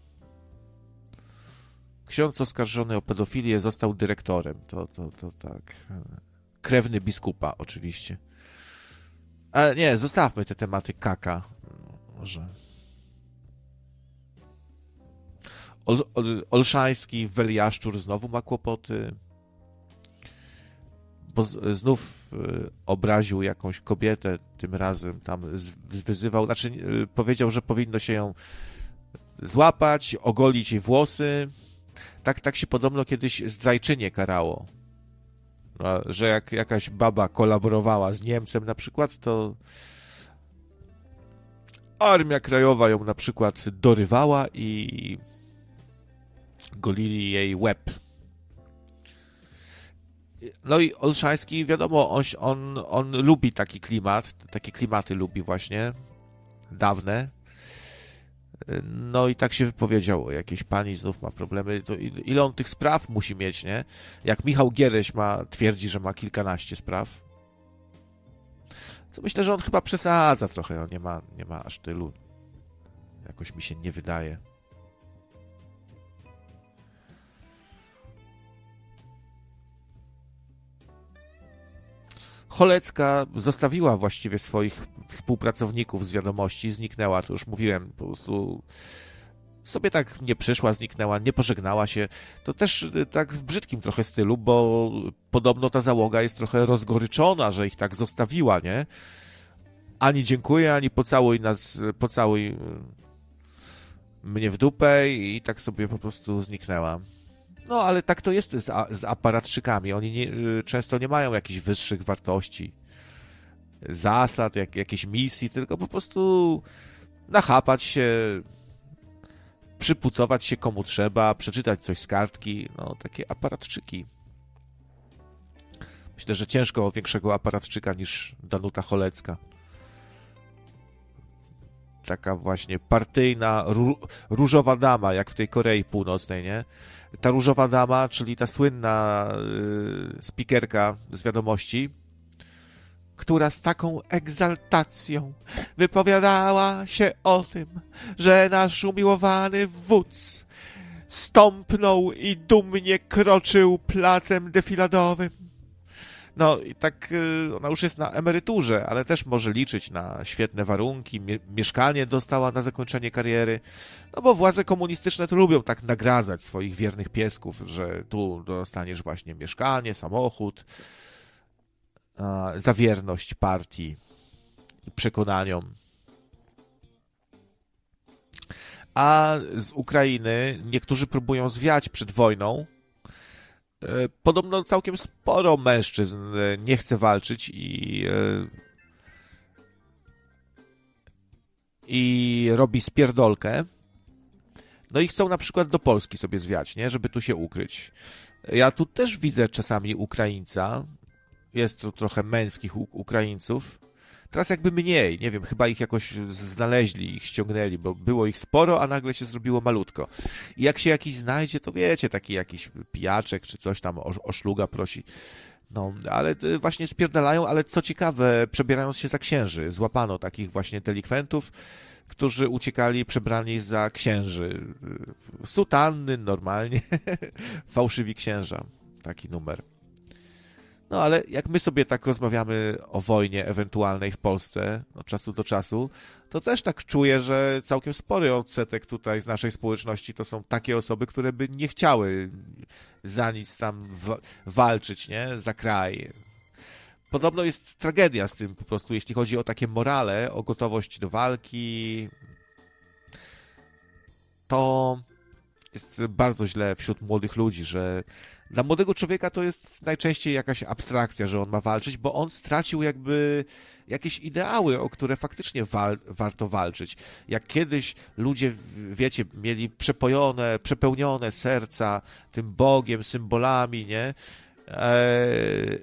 Ksiądz oskarżony o pedofilię został dyrektorem. To, to, to tak. Krewny biskupa, oczywiście. Ale nie, zostawmy te tematy kaka. Może. Ol, Ol, Olszański, Weliaszczur znowu ma kłopoty, bo znów y, obraził jakąś kobietę, tym razem tam wyzywał, znaczy y, powiedział, że powinno się ją złapać, ogolić jej włosy. Tak, tak się podobno kiedyś zdrajczynie karało. Że jak jakaś baba kolaborowała z Niemcem na przykład, to Armia Krajowa ją na przykład dorywała i golili jej łeb. No i Olszański, wiadomo, on, on, on lubi taki klimat, takie klimaty lubi właśnie, dawne. No i tak się wypowiedział, jakieś pani znów ma problemy, to ile on tych spraw musi mieć, nie? Jak Michał Giereś ma, twierdzi, że ma kilkanaście spraw. To myślę, że on chyba przesadza trochę, on nie ma, nie ma aż tylu. Jakoś mi się nie wydaje. Cholecka zostawiła właściwie swoich współpracowników z wiadomości, zniknęła, to już mówiłem, po prostu sobie tak nie przyszła, zniknęła, nie pożegnała się. To też y, tak w brzydkim trochę stylu, bo podobno ta załoga jest trochę rozgoryczona, że ich tak zostawiła, nie? Ani dziękuję, ani pocałuj nas, pocałuj y, mnie w dupę i tak sobie po prostu zniknęła. No, ale tak to jest z, z aparatczykami. Oni nie, y, często nie mają jakichś wyższych wartości, zasad, jak, jakiejś misji, tylko po prostu nachapać się, przypucować się komu trzeba, przeczytać coś z kartki. No, takie aparatczyki. Myślę, że ciężko o większego aparatczyka niż Danuta Cholecka taka właśnie partyjna, różowa dama, jak w tej Korei Północnej, nie? Ta różowa dama, czyli ta słynna yy, spikerka z wiadomości, która z taką egzaltacją wypowiadała się o tym, że nasz umiłowany wódz stąpnął i dumnie kroczył placem defiladowym no i tak y, ona już jest na emeryturze, ale też może liczyć na świetne warunki, mieszkanie dostała na zakończenie kariery, no bo władze komunistyczne to lubią tak nagradzać swoich wiernych piesków, że tu dostaniesz właśnie mieszkanie, samochód, za wierność partii i przekonaniom. A z Ukrainy niektórzy próbują zwiać przed wojną, podobno całkiem sporo mężczyzn e, nie chce walczyć i e, i robi spierdolkę. No i chcą na przykład do Polski sobie zwiać, nie? Żeby tu się ukryć. Ja tu też widzę czasami Ukraińca. Jest tu trochę męskich Ukraińców. Teraz jakby mniej, nie wiem, chyba ich jakoś znaleźli, ich ściągnęli, bo było ich sporo, a nagle się zrobiło malutko. I jak się jakiś znajdzie, to wiecie, taki jakiś pijaczek czy coś tam o, o szluga prosi. No, ale właśnie spierdalają, ale co ciekawe, przebierając się za księży. Złapano takich właśnie delikwentów, którzy uciekali przebrani za księży. Sutanny, normalnie. Fałszywi księża. Taki numer. No ale jak my sobie tak rozmawiamy o wojnie ewentualnej w Polsce od czasu do czasu, to też tak czuję, że całkiem spory odsetek tutaj z naszej społeczności to są takie osoby, które by nie chciały za nic tam walczyć, nie? Za kraj. Podobno jest tragedia z tym po prostu, jeśli chodzi o takie morale, o gotowość do walki. To jest bardzo źle wśród młodych ludzi, że dla młodego człowieka to jest najczęściej jakaś abstrakcja, że on ma walczyć, bo on stracił jakby jakieś ideały, o które faktycznie wal warto walczyć. Jak kiedyś ludzie, wiecie, mieli przepojone, przepełnione serca tym Bogiem, symbolami, nie? Eee,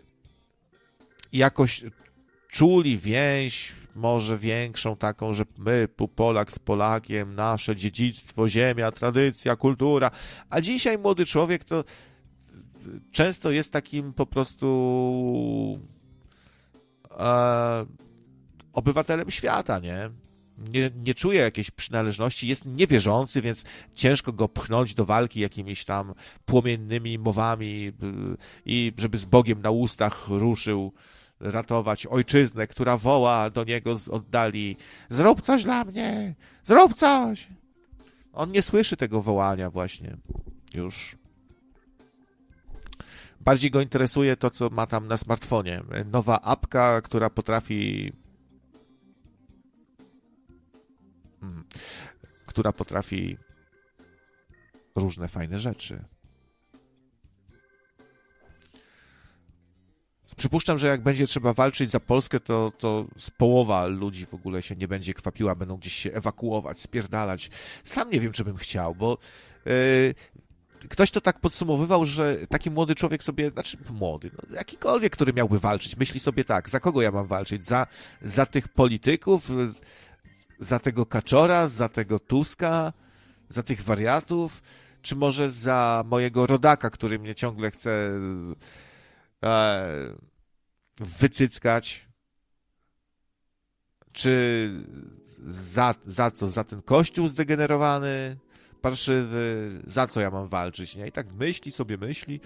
jakoś czuli więź, może większą taką, że my, Polak z Polakiem, nasze dziedzictwo, ziemia, tradycja, kultura. A dzisiaj młody człowiek to często jest takim po prostu e, obywatelem świata, nie? nie? Nie czuje jakiejś przynależności, jest niewierzący, więc ciężko go pchnąć do walki jakimiś tam płomiennymi mowami y, i żeby z Bogiem na ustach ruszył ratować ojczyznę, która woła do niego z oddali zrób coś dla mnie, zrób coś. On nie słyszy tego wołania właśnie już. Bardziej go interesuje to, co ma tam na smartfonie. Nowa apka, która potrafi hmm, która potrafi różne fajne rzeczy. Przypuszczam, że jak będzie trzeba walczyć za Polskę, to, to z połowa ludzi w ogóle się nie będzie kwapiła, będą gdzieś się ewakuować, spierdalać. Sam nie wiem, czy bym chciał, bo yy, ktoś to tak podsumowywał, że taki młody człowiek sobie, znaczy młody, no, jakikolwiek, który miałby walczyć, myśli sobie tak, za kogo ja mam walczyć? Za, za tych polityków, za tego Kaczora, za tego Tuska, za tych wariatów, czy może za mojego rodaka, który mnie ciągle chce e, wycyckać, czy za, za co? Za ten kościół zdegenerowany, parszywy, za co ja mam walczyć, nie? I tak myśli sobie, myśli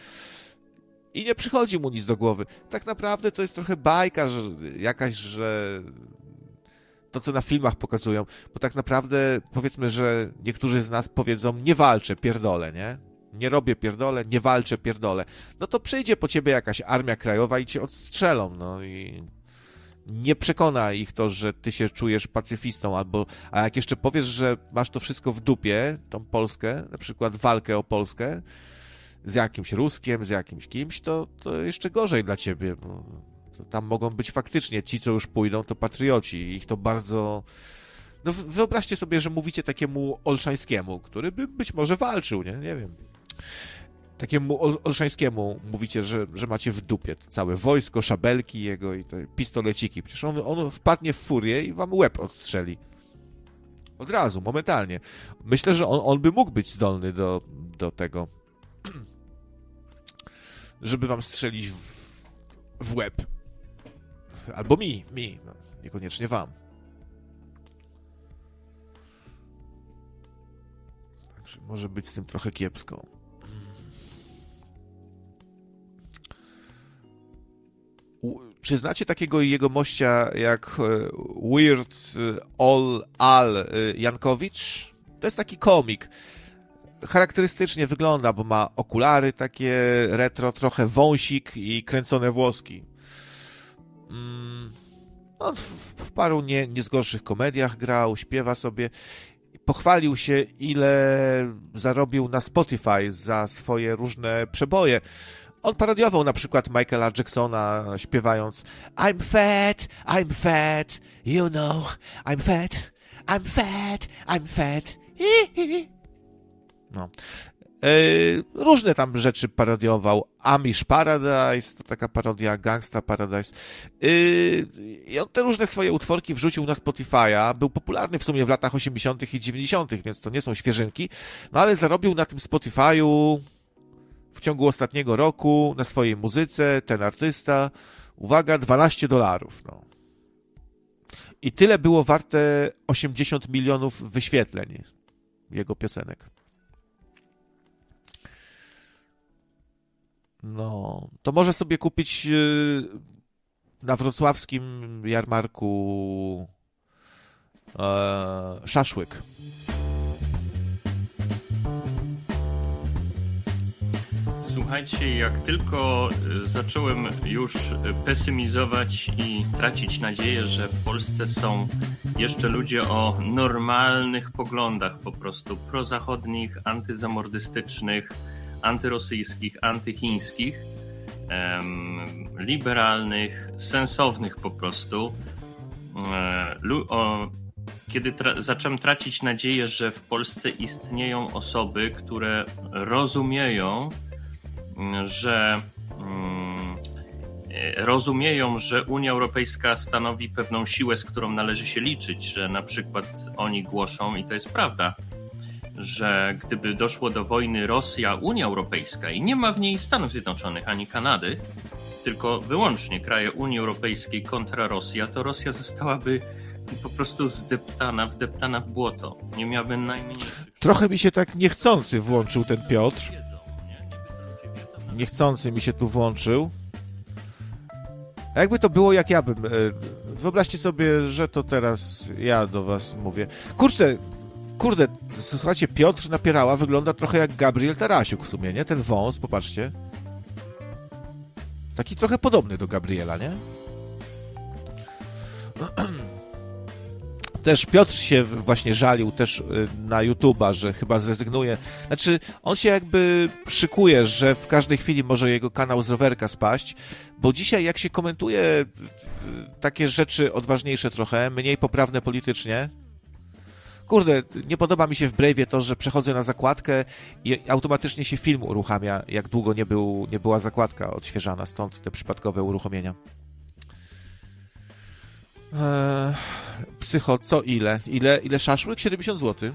i nie przychodzi mu nic do głowy. Tak naprawdę to jest trochę bajka że, jakaś, że to, co na filmach pokazują, bo tak naprawdę powiedzmy, że niektórzy z nas powiedzą, nie walczę, pierdolę, nie? Nie robię pierdolę, nie walczę, pierdolę. No to przyjdzie po ciebie jakaś armia krajowa i cię odstrzelą, no i nie przekona ich to, że ty się czujesz pacyfistą, albo, a jak jeszcze powiesz, że masz to wszystko w dupie, tą Polskę, na przykład walkę o Polskę, z jakimś Ruskiem, z jakimś kimś, to, to jeszcze gorzej dla ciebie, tam mogą być faktycznie ci, co już pójdą, to patrioci. Ich to bardzo. No wyobraźcie sobie, że mówicie takiemu Olszańskiemu, który by być może walczył, nie? Nie wiem. Takiemu Ol Olszańskiemu mówicie, że, że macie w dupie całe wojsko, szabelki jego i te pistoleciki. Przecież on, on wpadnie w furię i wam łeb odstrzeli. Od razu, momentalnie. Myślę, że on, on by mógł być zdolny do, do tego, żeby wam strzelić w, w łeb. Albo mi, mi, no, niekoniecznie wam. Także może być z tym trochę kiepsko. Czy znacie takiego jego mościa jak e, Weird e, All Al e, Jankowicz? To jest taki komik. Charakterystycznie wygląda, bo ma okulary takie retro, trochę wąsik i kręcone włoski. Mm, on w, w paru nie, nie z gorszych komediach grał, śpiewa sobie. Pochwalił się, ile zarobił na Spotify za swoje różne przeboje. On parodiował na przykład Michaela Jacksona, śpiewając I'm fat, I'm fat, you know, I'm fat, I'm fat, I'm fat. No. Yy, różne tam rzeczy parodiował. Amish Paradise, to taka parodia Gangsta Paradise. Yy, I on te różne swoje utworki wrzucił na Spotify'a. Był popularny w sumie w latach 80. i 90., więc to nie są świeżynki. No ale zarobił na tym Spotify'u w ciągu ostatniego roku na swojej muzyce ten artysta, uwaga, 12 dolarów. No. I tyle było warte 80 milionów wyświetleń jego piosenek. no, to może sobie kupić y, na wrocławskim jarmarku e, szaszłyk.
Słuchajcie, jak tylko y, zacząłem już pesymizować i tracić nadzieję, że w Polsce są jeszcze ludzie o normalnych poglądach, po prostu prozachodnich, antyzamordystycznych, antyrosyjskich, antychińskich, liberalnych, sensownych po prostu. E, kiedy tra- zacząłem tracić nadzieję, że w Polsce istnieją osoby, które rozumieją, że mm, e, rozumieją, że Unia Europejska stanowi pewną siłę, z którą należy się liczyć, że na przykład oni głoszą, i to jest prawda, że gdyby doszło do wojny Rosja-Unia Europejska i nie ma w niej Stanów Zjednoczonych ani Kanady, tylko wyłącznie kraje Unii Europejskiej kontra Rosja, to Rosja zostałaby po prostu zdeptana, wdeptana w błoto. Nie miałaby najmniejszych.
Trochę mi się tak niechcący włączył ten Piotr. Niechcący mi się tu włączył. A jakby to było, jak ja bym. e, Wyobraźcie sobie, że to teraz ja do was mówię. Kurczę, kurde, słuchajcie, Piotr Napierała wygląda trochę jak Gabriel Tarasiuk w sumie, nie? Ten wąs, popatrzcie. Taki trochę podobny do Gabriela, nie? Też Piotr się właśnie żalił też y, na YouTube'a, że chyba zrezygnuje. Znaczy, on się jakby szykuje, że w każdej chwili może jego kanał z rowerka spaść, bo dzisiaj jak się komentuje y, y, takie rzeczy odważniejsze trochę, mniej poprawne politycznie, kurde, nie podoba mi się w Brave'ie to, że przechodzę na zakładkę i automatycznie się film uruchamia, jak długo nie, był, nie była zakładka odświeżana, stąd te przypadkowe uruchomienia. Eee, psycho, co ile? Ile, ile szaszłyk? 70 zł.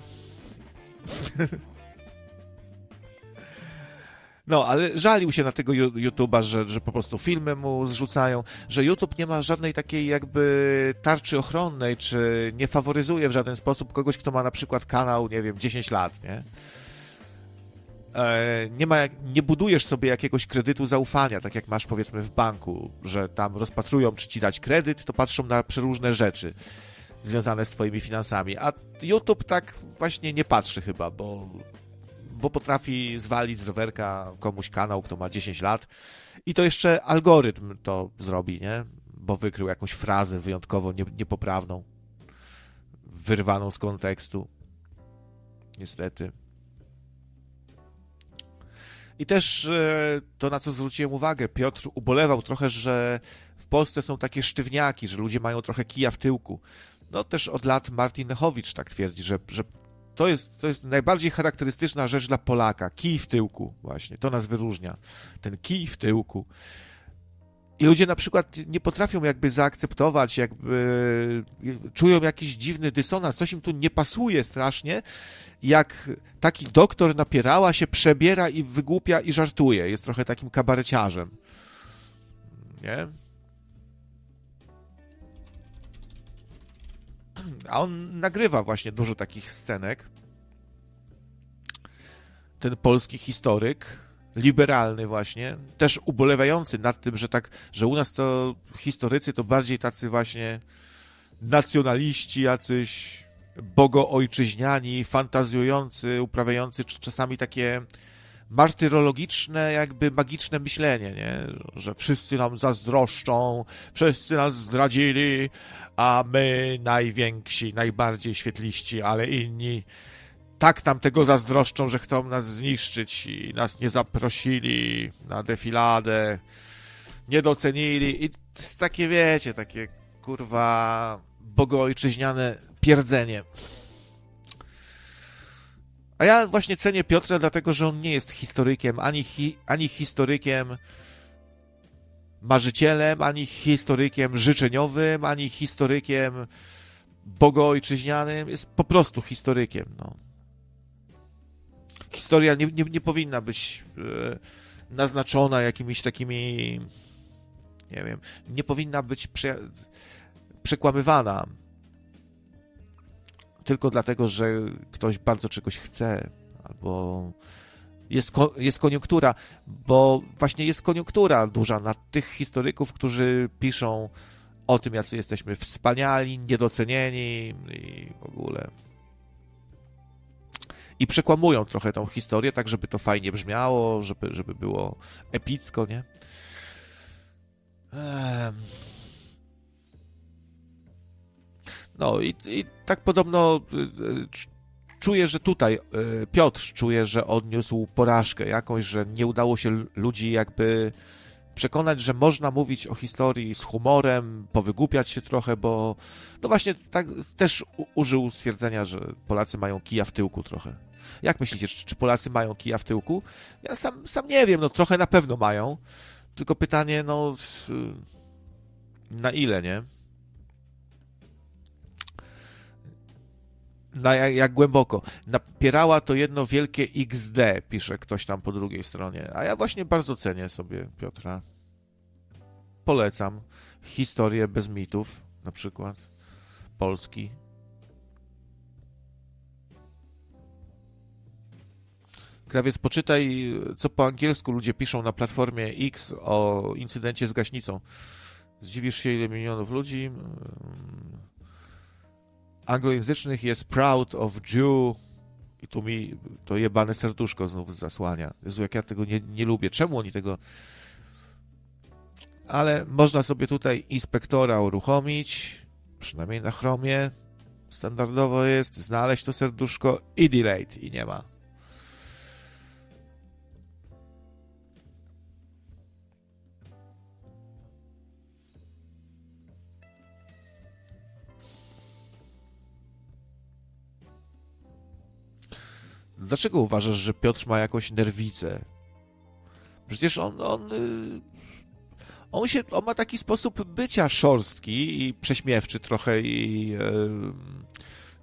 No, ale żalił się na tego YouTube'a, że, że po prostu filmy mu zrzucają, że YouTube nie ma żadnej takiej jakby tarczy ochronnej, czy nie faworyzuje w żaden sposób kogoś, kto ma na przykład kanał, nie wiem, 10 lat, nie? E, nie, ma, nie budujesz sobie jakiegoś kredytu zaufania, tak jak masz powiedzmy w banku, że tam rozpatrują, czy ci dać kredyt, to patrzą na przeróżne rzeczy związane z twoimi finansami, a YouTube tak właśnie nie patrzy chyba, bo, bo potrafi zwalić z rowerka komuś kanał, kto ma 10 lat i to jeszcze algorytm to zrobi, nie? Bo wykrył jakąś frazę wyjątkowo nie, niepoprawną, wyrwaną z kontekstu. Niestety. I też e, to, na co zwróciłem uwagę, Piotr ubolewał trochę, że w Polsce są takie sztywniaki, że ludzie mają trochę kija w tyłku. No też od lat Martin Lechowicz tak twierdzi, że, że to, jest, to jest najbardziej charakterystyczna rzecz dla Polaka. Kij w tyłku właśnie, to nas wyróżnia. Ten kij w tyłku. I ludzie na przykład nie potrafią jakby zaakceptować, jakby czują jakiś dziwny dysonans, coś im tu nie pasuje strasznie, jak taki doktor napierała się, przebiera i wygłupia i żartuje. Jest trochę takim kabareciarzem. Nie? A on nagrywa właśnie dużo takich scenek. Ten polski historyk, liberalny właśnie, też ubolewający nad tym, że tak, że u nas to historycy to bardziej tacy właśnie nacjonaliści, jacyś bogoojczyźniani, fantazjujący, uprawiający cz- czasami takie martyrologiczne, jakby magiczne myślenie, nie? że wszyscy nam zazdroszczą, wszyscy nas zdradzili, a my najwięksi, najbardziej świetliści, ale inni tak nam tego zazdroszczą, że chcą nas zniszczyć i nas nie zaprosili na defiladę, nie docenili i takie, wiecie, takie kurwa bogoojczyźniane pierdzenie. A ja właśnie cenię Piotra, dlatego że on nie jest historykiem, ani, hi, ani historykiem marzycielem, ani historykiem życzeniowym, ani historykiem bogoojczyźnianym. Jest po prostu historykiem. No. Historia nie, nie, nie powinna być e, naznaczona jakimiś takimi, nie wiem, nie powinna być prze, przekłamywana tylko dlatego, że ktoś bardzo czegoś chce, albo jest, jest koniunktura, bo właśnie jest koniunktura duża na tych historyków, którzy piszą o tym, jacy jesteśmy wspaniali, niedocenieni i w ogóle. I przekłamują trochę tą historię, tak żeby to fajnie brzmiało, żeby, żeby było epicko, nie? No i, i tak podobno y, y, czuję, że tutaj y, Piotr czuje, że odniósł porażkę jakąś, że nie udało się ludzi jakby przekonać, że można mówić o historii z humorem, powygłupiać się trochę, bo no właśnie tak też użył stwierdzenia, że Polacy mają kija w tyłku trochę. Jak myślicie, czy, Polacy mają kija w tyłku? Ja sam, sam nie wiem, no trochę na pewno mają, tylko pytanie, no na ile, nie? Na jak, głęboko. Napierała to jedno wielkie XD, pisze ktoś tam po drugiej stronie. A ja właśnie bardzo cenię sobie Piotra. Polecam historię bez mitów, na przykład Polski. Krawiec, poczytaj, co po angielsku ludzie piszą na platformie X o incydencie z gaśnicą. Zdziwisz się, ile milionów ludzi anglojęzycznych jest proud of Jew i tu mi to jebane serduszko znów zasłania. Jezu, jak ja tego nie, nie lubię. Czemu oni tego... Ale można sobie tutaj inspektora uruchomić, przynajmniej na Chromie. Standardowo jest znaleźć to serduszko i delete i nie ma. Dlaczego uważasz, że Piotr ma jakąś nerwicę? Przecież on, on, y, on, się, on ma taki sposób bycia szorstki i prześmiewczy trochę i e,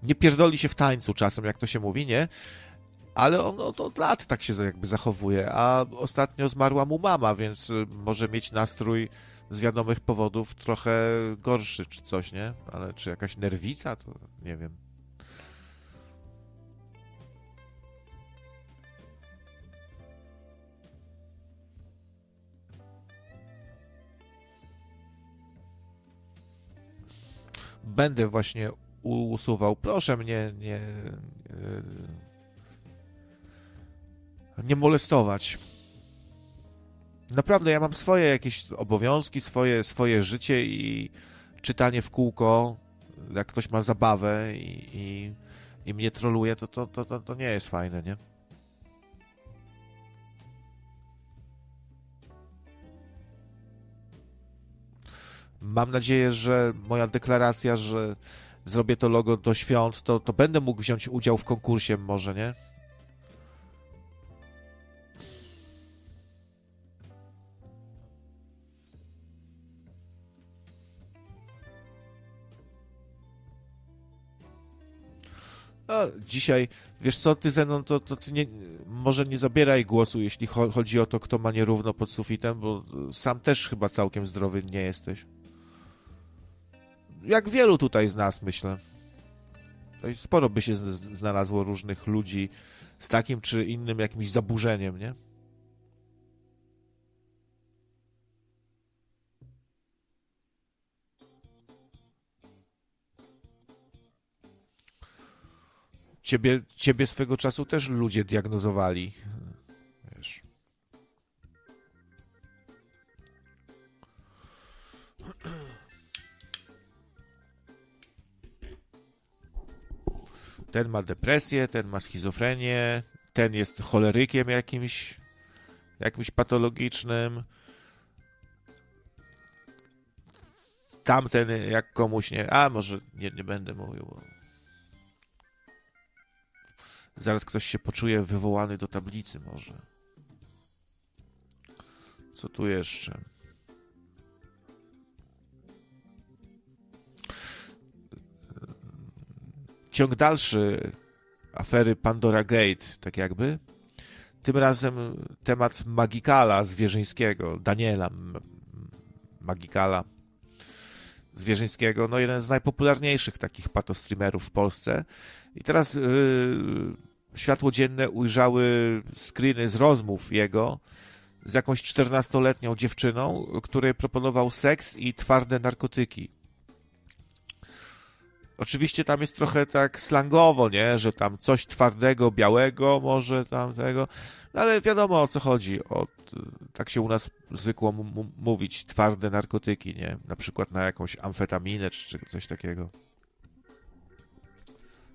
nie pierdoli się w tańcu czasem, jak to się mówi, nie? Ale on od, od lat tak się jakby zachowuje, a ostatnio zmarła mu mama, więc y, może mieć nastrój z wiadomych powodów trochę gorszy czy coś, nie? Ale czy jakaś nerwica, to nie wiem. Będę właśnie usuwał. Proszę mnie nie, nie molestować. Naprawdę, ja mam swoje jakieś obowiązki, swoje, swoje życie i czytanie w kółko, jak ktoś ma zabawę i, i, i mnie troluje, to, to, to, to nie jest fajne, nie? Mam nadzieję, że moja deklaracja, że zrobię to logo do świąt, to, to będę mógł wziąć udział w konkursie może, nie? No, dzisiaj, wiesz co, ty Zenon, to, to ty nie, może nie zabieraj głosu, jeśli chodzi o to, kto ma nierówno pod sufitem, bo sam też chyba całkiem zdrowy nie jesteś jak wielu tutaj z nas, myślę. Sporo by się znalazło różnych ludzi z takim czy innym jakimś zaburzeniem, nie? Ciebie, ciebie swego czasu też ludzie diagnozowali. Ten ma depresję, ten ma schizofrenię, ten jest cholerykiem jakimś, jakimś patologicznym. Tamten jak komuś nie... A, może nie, nie będę mówił. Bo... Zaraz ktoś się poczuje wywołany do tablicy może. Co tu jeszcze? Ciąg dalszy afery Pandora Gate, tak jakby. Tym razem temat Magikala Zwierzyńskiego, Daniela Magikala Zwierzyńskiego, no jeden z najpopularniejszych takich patostreamerów w Polsce. I teraz yy, światło dzienne ujrzały screeny z rozmów jego z jakąś 14-letnią dziewczyną, której proponował seks i twarde narkotyki. Oczywiście tam jest trochę tak slangowo, nie? Że tam coś twardego, białego, może tam tego, no ale wiadomo o co chodzi. O, tak się u nas zwykło mówić, twarde narkotyki, nie? Na przykład na jakąś amfetaminę czy, coś takiego.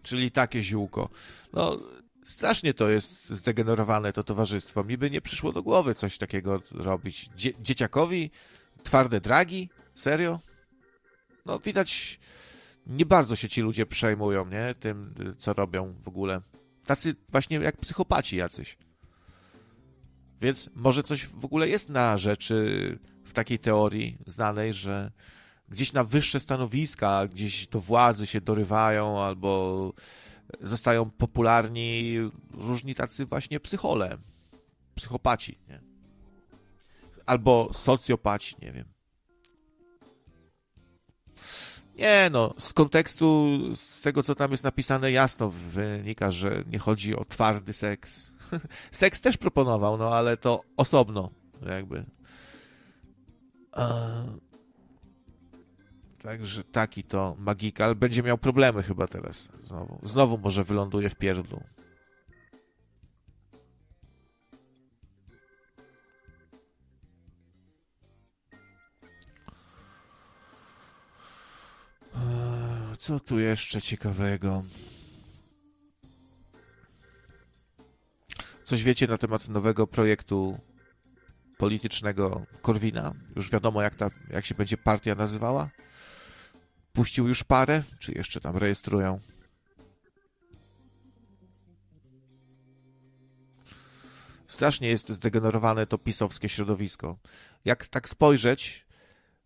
Czyli takie ziółko. No, strasznie to jest zdegenerowane, to towarzystwo. Mi by nie przyszło do głowy coś takiego robić. Dzie dzieciakowi twarde dragi? Serio? No, widać, nie bardzo się ci ludzie przejmują, nie? Tym, co robią w ogóle. Tacy właśnie jak psychopaci jacyś. Więc może coś w ogóle jest na rzeczy w takiej teorii znanej, że gdzieś na wyższe stanowiska, gdzieś do władzy się dorywają albo zostają popularni różni tacy właśnie psychole, psychopaci, nie? Albo socjopaci, nie wiem. Nie, no, z kontekstu, z tego co tam jest napisane, jasno wynika, że nie chodzi o twardy seks. Seks też proponował, no ale to osobno, jakby. Także taki to magikal. Będzie miał problemy chyba teraz znowu. Znowu może wyląduje w pierdlu. Co tu jeszcze ciekawego? Coś wiecie na temat nowego projektu politycznego Korwina? Już wiadomo, jak, ta, jak się będzie partia nazywała? Puścił już parę, czy jeszcze tam rejestrują? Strasznie jest zdegenerowane to pisowskie środowisko. Jak tak spojrzeć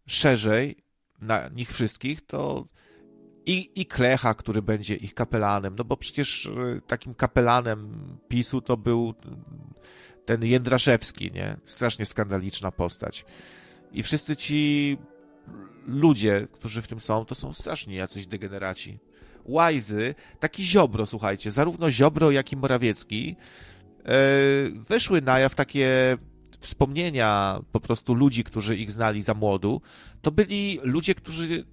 szerzej na nich wszystkich, to i, i Klecha, który będzie ich kapelanem, no bo przecież e, takim kapelanem PiSu to był ten Jędraszewski, nie? Strasznie skandaliczna postać. I wszyscy ci ludzie, którzy w tym są, to są strasznie jacyś degeneraci. Łajzy, taki Ziobro, słuchajcie, zarówno Ziobro, jak i Morawiecki yy, wyszły na jaw takie wspomnienia po prostu ludzi, którzy ich znali za młodu, to byli ludzie, którzy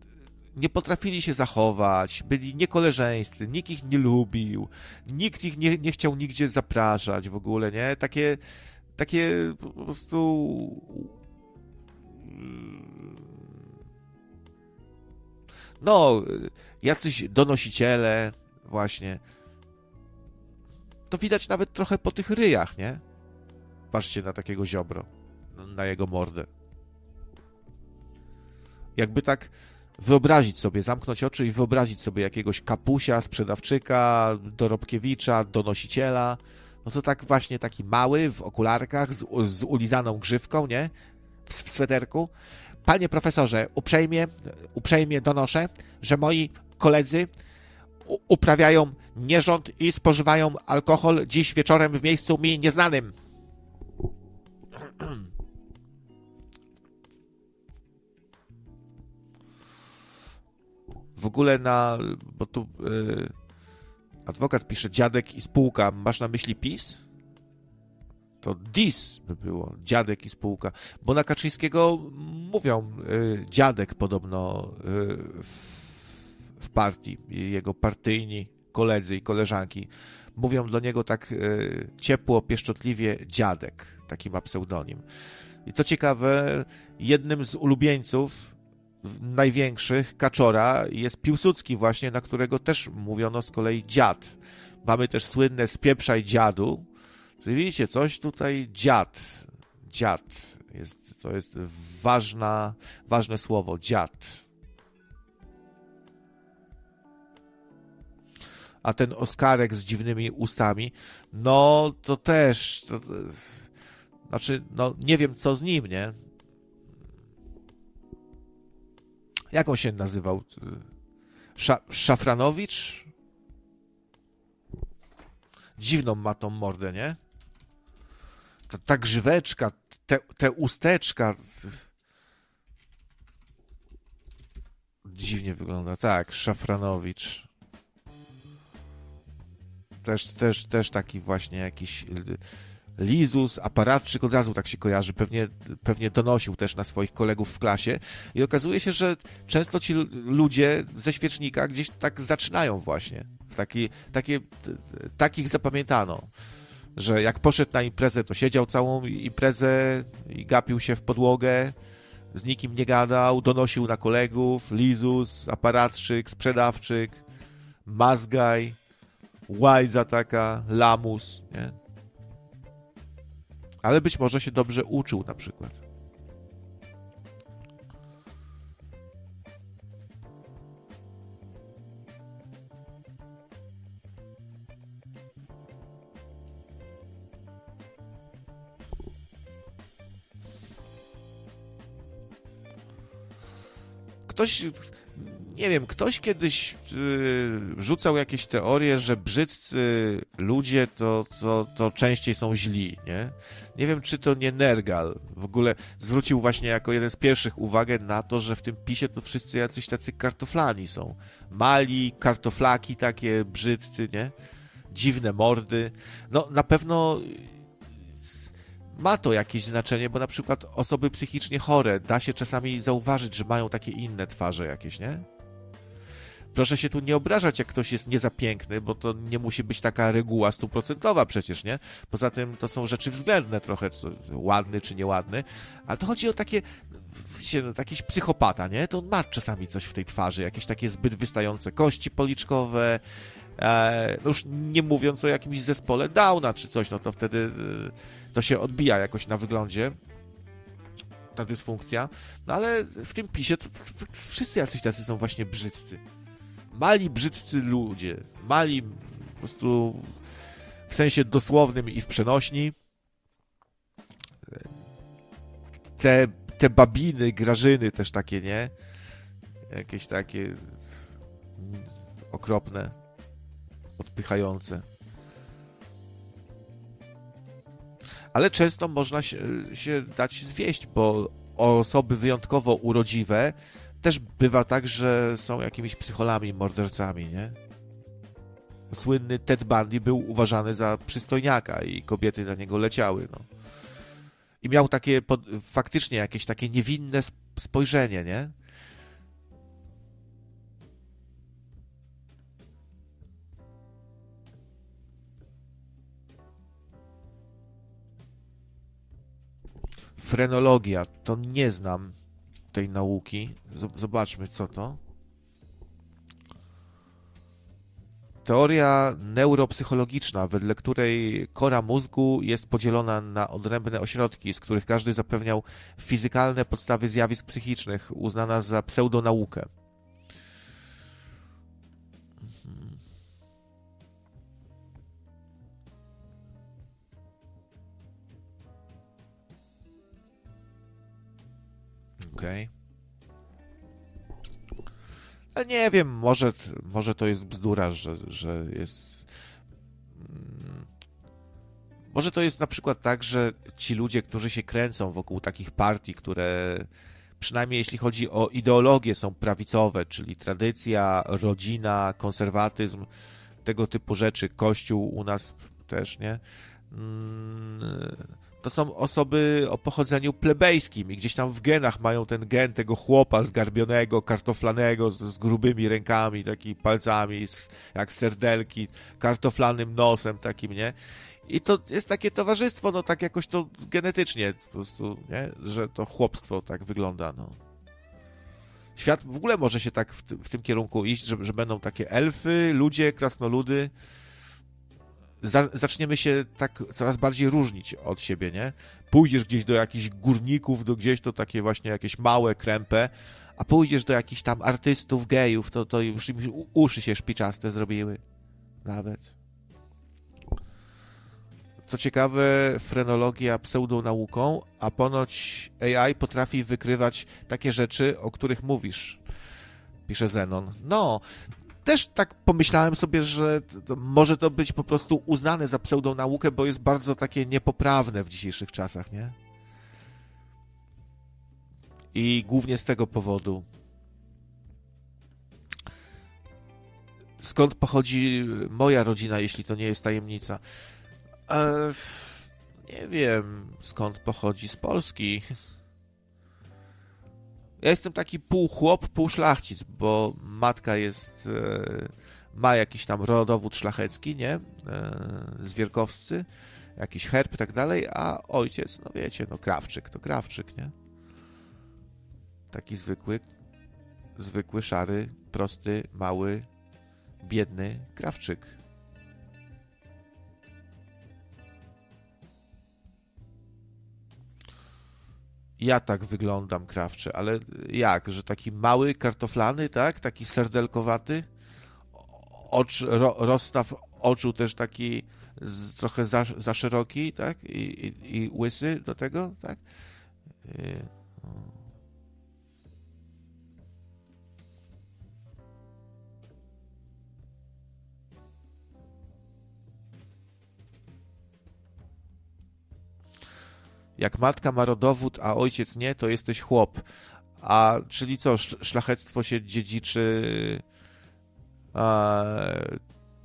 nie potrafili się zachować, byli niekoleżeńscy, nikt ich nie lubił, nikt ich nie, nie chciał nigdzie zapraszać w ogóle, nie? Takie, takie po prostu no, jacyś donosiciele, właśnie. To widać nawet trochę po tych ryjach, nie? Patrzcie na takiego ziobro, na jego mordę. Jakby tak wyobrazić sobie, zamknąć oczy i wyobrazić sobie jakiegoś kapusia, sprzedawczyka, dorobkiewicza, donosiciela, no to tak właśnie taki mały, w okularkach, z, z ulizaną grzywką, nie? W, w sweterku. Panie profesorze, uprzejmie, uprzejmie donoszę, że moi koledzy uprawiają nierząd i spożywają alkohol dziś wieczorem w miejscu mi nieznanym. W ogóle na. Bo tu yy, adwokat pisze dziadek i spółka. Masz na myśli PiS? to DIS by było, dziadek i spółka, bo na Kaczyńskiego mówią y, dziadek podobno y, w, w, partii, jego partyjni koledzy i koleżanki mówią do niego tak y, ciepło, pieszczotliwie dziadek, taki ma pseudonim. I to ciekawe, jednym z ulubieńców największych Kaczora jest Piłsudski właśnie, na którego też mówiono z kolei dziad. Mamy też słynne Spieprzaj dziadu, Czyli widzicie, coś tutaj dziad, dziad, jest, to jest ważna, ważne słowo, dziad. A ten Oskarek z dziwnymi ustami, no to też, to, to, znaczy, no nie wiem co z nim, nie? Jak on się nazywał? Sza, Szafranowicz? Dziwną ma tą mordę, nie? ta, ta grzyweczka, te, te usteczka. Dziwnie wygląda. Tak, Szafranowicz. też, też, też taki właśnie jakiś Lizus, aparatczyk, od razu tak się kojarzy, pewnie, pewnie donosił też na swoich kolegów w klasie i okazuje się, że często ci ludzie ze świecznika gdzieś tak zaczynają właśnie. W taki, takie, takich zapamiętano, że jak poszedł na imprezę, to siedział całą imprezę i gapił się w podłogę, z nikim nie gadał, donosił na kolegów, Lizus, aparatczyk, sprzedawczyk, mazgaj, łajza taka, lamus, nie? Ale być może się dobrze uczył na przykład. Ktoś nie wiem, ktoś kiedyś yy, rzucał jakieś teorie, że brzydcy ludzie to, to, to częściej są źli, nie? Nie wiem, czy to nie Nergal w ogóle zwrócił właśnie jako jeden z pierwszych uwagę na to, że w tym pisie to wszyscy jacyś tacy kartoflani są. Mali, kartoflaki takie brzydcy, nie? Dziwne mordy. No, na pewno ma to jakieś znaczenie, bo na przykład osoby psychicznie chore da się czasami zauważyć, że mają takie inne twarze jakieś, nie? Proszę się tu nie obrażać, jak ktoś jest nie za piękny, bo to nie musi być taka reguła stuprocentowa przecież, nie? Poza tym to są rzeczy względne trochę, ładny czy nieładny, ale to chodzi o takie, się, jakiś psychopata, nie? To on ma czasami coś w tej twarzy, jakieś takie zbyt wystające kości policzkowe, e, no już nie mówiąc o jakimś zespole Downa czy coś, no to wtedy e, to się odbija jakoś na wyglądzie ta dysfunkcja, no ale w tym pisie to, wszyscy jacyś tacy są właśnie brzydcy mali, brzydcy ludzie. Mali po prostu w sensie dosłownym i w przenośni. Te, te babiny, grażyny też takie, nie? Jakieś takie okropne, odpychające. Ale często można się, się dać zwieść, bo osoby wyjątkowo urodziwe też bywa tak, że są jakimiś psycholami, mordercami, nie? Słynny Ted Bundy był uważany za przystojniaka i kobiety na niego leciały, no. I miał takie, faktycznie jakieś takie niewinne spojrzenie, nie? Frenologia, to nie znam tej nauki. Zobaczmy, co to. Teoria neuropsychologiczna, wedle której kora mózgu jest podzielona na odrębne ośrodki, z których każdy zapewniał fizykalne podstawy zjawisk psychicznych, uznana za pseudonaukę. Okej. Okay. Ale nie wiem, może, może to jest bzdura, że, że jest. Mm, może to jest na przykład tak, że ci ludzie, którzy się kręcą wokół takich partii, które przynajmniej jeśli chodzi o ideologię, są prawicowe, czyli tradycja, rodzina, konserwatyzm, tego typu rzeczy, kościół u nas też, nie? To są osoby o pochodzeniu plebejskim i gdzieś tam w genach mają ten gen tego chłopa zgarbionego, kartoflanego, z, z grubymi rękami, takimi palcami, z, jak serdelki, kartoflanym nosem takim, nie? I to jest takie towarzystwo, no tak jakoś to genetycznie po prostu, nie? Że to chłopstwo tak wygląda, no. Świat w ogóle może się tak w, w tym kierunku iść, że, że będą takie elfy, ludzie, krasnoludy, za, zaczniemy się tak coraz bardziej różnić od siebie, nie? Pójdziesz gdzieś do jakichś górników, do gdzieś to takie właśnie jakieś małe krępę, a pójdziesz do jakichś tam artystów, gejów, to, to już im uszy się szpiczaste zrobiły. Nawet. Co ciekawe, frenologia pseudonauką, a ponoć AI potrafi wykrywać takie rzeczy, o których mówisz, pisze Zenon. No, też tak pomyślałem sobie, że to, może to być po prostu uznane za pseudonaukę, bo jest bardzo takie niepoprawne w dzisiejszych czasach, nie? I głównie z tego powodu. skąd pochodzi moja rodzina, jeśli to nie jest tajemnica. E, nie wiem, skąd pochodzi z Polski. Ja jestem taki pół chłop, pół szlachcic, bo matka jest, e, ma jakiś tam rodowód szlachecki, nie? E, zwierkowscy, jakiś herb i tak dalej, a ojciec, no wiecie, no krawczyk, to krawczyk, nie? Taki zwykły, zwykły, szary, prosty, mały, biedny krawczyk. Ja tak wyglądam krawczy, ale jak, że taki mały, kartoflany, tak? Taki serdelkowaty? Ocz, ro, rozstaw oczu też taki z, trochę za, za szeroki, tak? I, i, I łysy do tego, tak? Y, Jak matka ma rodowód, a ojciec nie, to jesteś chłop. A czyli co, szlachectwo się dziedziczy a,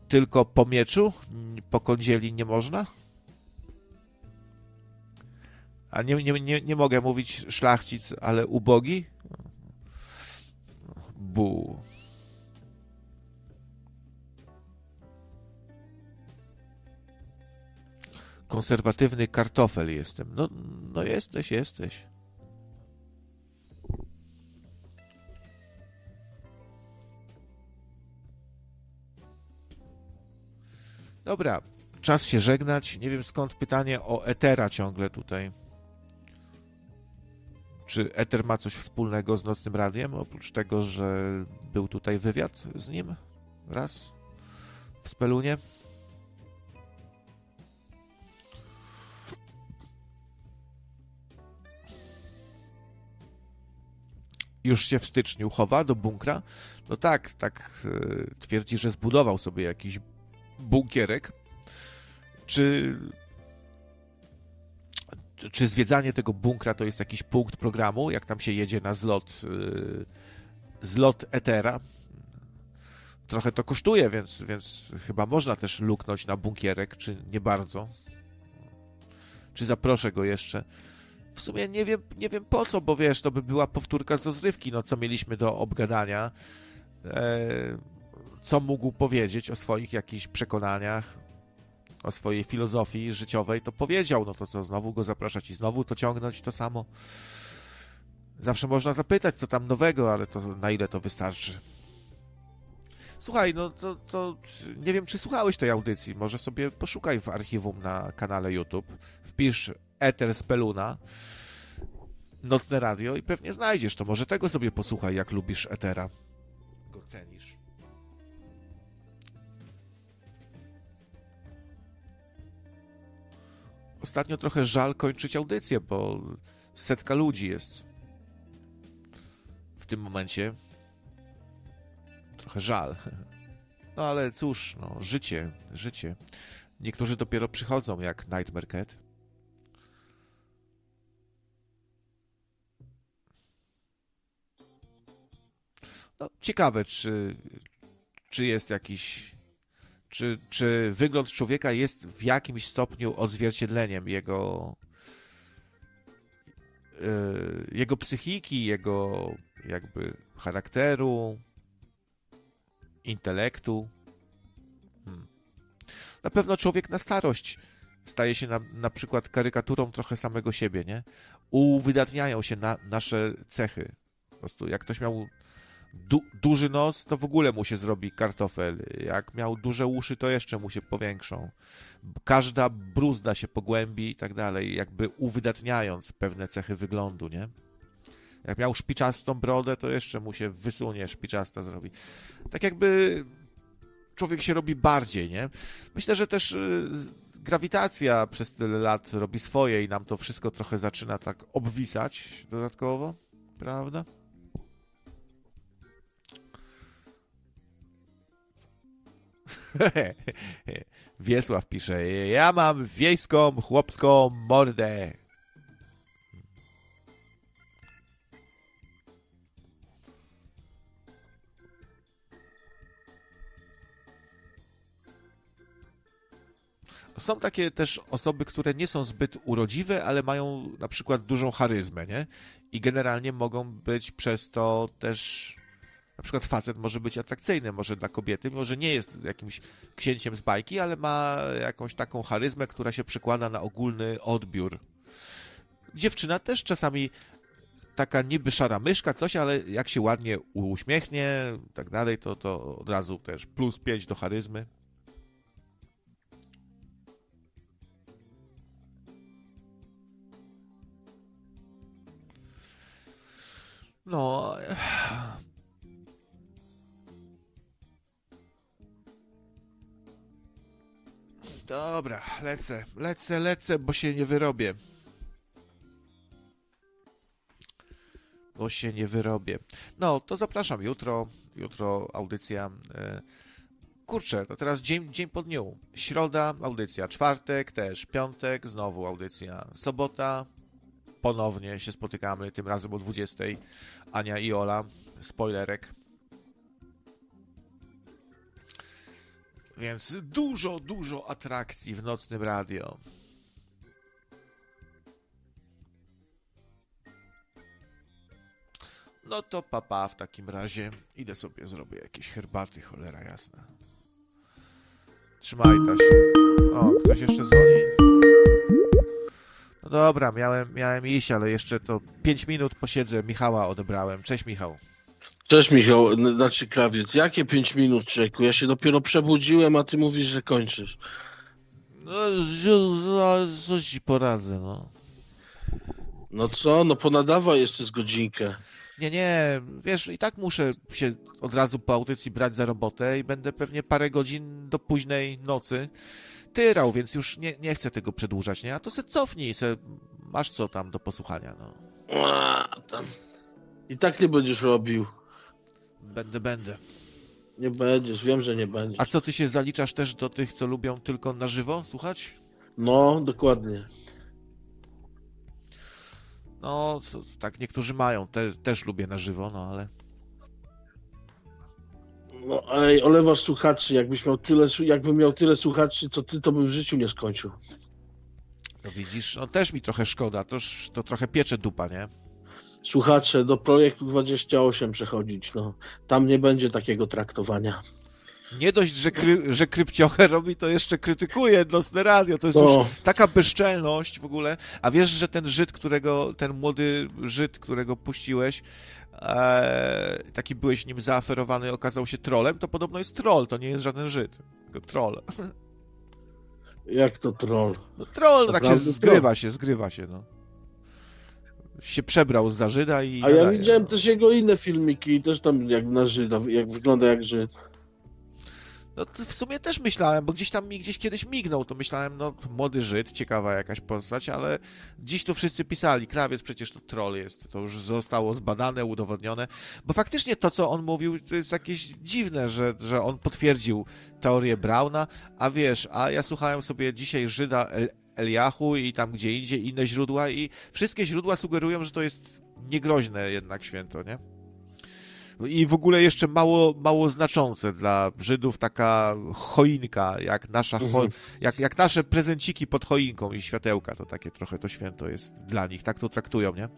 tylko po mieczu? Po kądzieli nie można? A nie, nie, nie, nie mogę mówić szlachcic, ale ubogi? Bu. Konserwatywny kartofel jestem. No, no jesteś, jesteś. Dobra, czas się żegnać. Nie wiem skąd pytanie o Etera ciągle tutaj. Czy Eter ma coś wspólnego z Nocnym Radiem, oprócz tego, że był tutaj wywiad z nim raz w Spelunie? Już się w styczniu chowa do bunkra. No tak, tak e, twierdzi, że zbudował sobie jakiś bunkierek. Czy czy zwiedzanie tego bunkra to jest jakiś punkt programu, jak tam się jedzie na zlot e, zlot Etera? Trochę to kosztuje, więc, więc chyba można też luknąć na bunkierek, czy nie bardzo? Czy zaproszę go jeszcze? W sumie nie wiem, nie wiem po co, bo wiesz, to by była powtórka z rozrywki, no co mieliśmy do obgadania. E, co mógł powiedzieć o swoich jakichś przekonaniach, o swojej filozofii życiowej, to powiedział, no to co, znowu go zapraszać i znowu to ciągnąć to samo. Zawsze można zapytać, co tam nowego, ale to na ile to wystarczy. Słuchaj, no to, to nie wiem, czy słuchałeś tej audycji. Może sobie poszukaj w archiwum na kanale YouTube. Wpisz Eter z Peluna, Nocne Radio i pewnie znajdziesz to. Może tego sobie posłuchaj, jak lubisz Etera. Go cenisz. Ostatnio trochę żal kończyć audycję, bo setka ludzi jest w tym momencie. Trochę żal. No ale cóż, no, życie, życie. Niektórzy dopiero przychodzą, jak Nightmare Cat. No, ciekawe, czy, czy jest jakiś. Czy, czy wygląd człowieka jest w jakimś stopniu odzwierciedleniem jego. Yy, jego psychiki, jego jakby charakteru, intelektu. Hmm. Na pewno człowiek na starość staje się na, na przykład karykaturą trochę samego siebie, nie? Uwydatniają się na nasze cechy. Po prostu jak ktoś miał du duży nos, to w ogóle mu się zrobi kartofel. Jak miał duże uszy, to jeszcze mu się powiększą. Każda bruzda się pogłębi i tak dalej, jakby uwydatniając pewne cechy wyglądu, nie? Jak miał szpiczastą brodę, to jeszcze mu się wysunie, szpiczasta zrobi. Tak jakby człowiek się robi bardziej, nie? Myślę, że też y, grawitacja przez tyle lat robi swoje i nam to wszystko trochę zaczyna tak obwisać dodatkowo, prawda? Wiesław pisze, ja mam wiejską, chłopską mordę. Są takie też osoby, które nie są zbyt urodziwe, ale mają na przykład dużą charyzmę, nie? I generalnie mogą być przez to też na przykład facet może być atrakcyjny, może dla kobiety, mimo że nie jest jakimś księciem z bajki, ale ma jakąś taką charyzmę, która się przekłada na ogólny odbiór. Dziewczyna też czasami taka niby szara myszka, coś, ale jak się ładnie uśmiechnie i tak dalej, to, to od razu też plus 5 do charyzmy. No. Dobra, lecę, lecę, lecę, bo się nie wyrobię. Bo się nie wyrobię. No, to zapraszam jutro. Jutro audycja. E, kurczę, to teraz dzień, dzień po dniu. Środa, audycja. Czwartek też. Piątek, znowu audycja. Sobota, ponownie się spotykamy, tym razem o 20. Ania i Ola. Spoilerek. Więc dużo, dużo atrakcji w nocnym radio. No to papa w takim razie. Idę sobie zrobię jakieś herbaty, cholera jasna. Trzymaj się. O, ktoś jeszcze dzwoni? No dobra, miałem, miałem iść, ale jeszcze to 5 minut posiedzę. Michała odebrałem. Cześć Michał.
Cześć Michał, znaczy krawiec. Jakie 5 minut, czeku? Ja się dopiero przebudziłem, a ty mówisz, że kończysz.
No, coś ci poradzę, no.
No co? No ponadawaj jeszcze z godzinkę.
Nie, nie, wiesz, i tak muszę się od razu po audycji brać za robotę i będę pewnie parę godzin do późnej nocy tyrał, więc już nie, nie chcę tego przedłużać, nie? A to se cofnij, se masz co tam do posłuchania, no.
A, tam. I tak nie będziesz robił.
Będę, będę.
Nie będziesz, wiem, że nie będziesz.
A co, ty się zaliczasz też do tych, co lubią tylko na żywo słuchać?
No, dokładnie.
No, tak niektórzy mają, te, też lubię na żywo, no ale...
No ej, olewasz słuchaczy, jakbyś miał tyle, jakbym miał tyle słuchaczy, co ty, to bym w życiu nie skończył.
No widzisz, no też mi trochę szkoda, to, to trochę piecze dupa, nie?
Słuchacze, do projektu 28 przechodzić, no. Tam nie będzie takiego traktowania.
Nie dość, że, kry, że krypciocher robi, to jeszcze krytykuje nocne radio. To jest
No.
już taka bezczelność w ogóle. A wiesz, że ten Żyd, którego, ten młody Żyd, którego puściłeś, e, taki byłeś nim zaaferowany, okazał się trolem, to podobno jest troll, to nie jest żaden Żyd, tylko troll.
Jak to troll?
No troll, no tak się
Naprawdę
zgrywa się, zgrywa się, no. Się przebrał za Żyda i...
A ja
nadaje,
widziałem
no.
też jego inne filmiki i też tam jak na Żyda, jak wygląda jak Żyd.
No to w sumie też myślałem, bo gdzieś tam mi gdzieś kiedyś mignął, to myślałem, no młody Żyd, ciekawa jakaś postać, ale dziś to wszyscy pisali, krawiec przecież to troll jest, to już zostało zbadane, udowodnione, bo faktycznie to, co on mówił, to jest jakieś dziwne, że, że on potwierdził teorię Brauna, a wiesz, a ja słuchałem sobie dzisiaj Żyda El Eliahu i tam gdzie indziej inne źródła i wszystkie źródła sugerują, że to jest niegroźne jednak święto, nie? I w ogóle jeszcze mało, mało znaczące dla Żydów taka choinka, jak, nasza cho-
Mhm.
jak, jak nasze prezenciki pod choinką i światełka, to takie trochę to święto jest dla nich, tak to traktują, nie?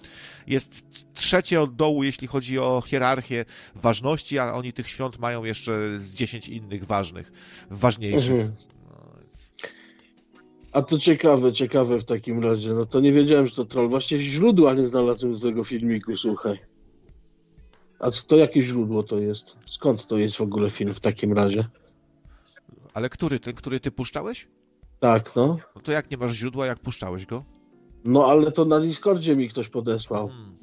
Jest trzecie od dołu, jeśli chodzi o hierarchię ważności, a oni tych świąt mają jeszcze z 10 innych ważnych, ważniejszych.
Mhm. A to ciekawe, ciekawe w takim razie. No to nie wiedziałem, że to troll. Właśnie źródła nie znalazłem z tego filmiku, słuchaj. A to jakie źródło to jest? Skąd to jest w ogóle film w takim razie?
Ale który, ten, który ty puszczałeś?
Tak, no.
No to jak nie masz źródła, jak puszczałeś go?
No ale to na Discordzie mi ktoś podesłał.
Hmm.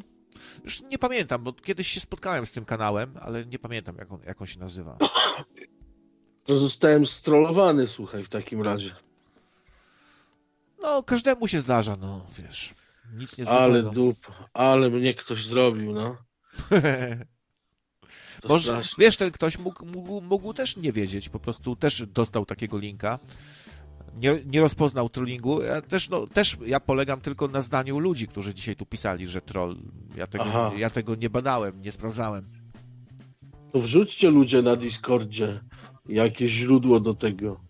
Już nie pamiętam, bo kiedyś się spotkałem z tym kanałem, ale nie pamiętam, jak on, jak on się nazywa.
To zostałem strollowany, słuchaj, w takim razie.
No, każdemu się zdarza, no, wiesz. Nic nie
Ale
złego.
dup, ale mnie ktoś zrobił, no.
Może,
straszne.
wiesz, ten ktoś mógł, mógł, mógł też nie wiedzieć, po prostu też dostał takiego linka. Nie, nie rozpoznał trollingu. Ja też, no, też ja polegam tylko na zdaniu ludzi, którzy dzisiaj tu pisali, że troll. Ja tego,
Aha.
ja tego nie badałem, nie sprawdzałem.
To wrzućcie ludzie na Discordzie jakieś źródło do tego.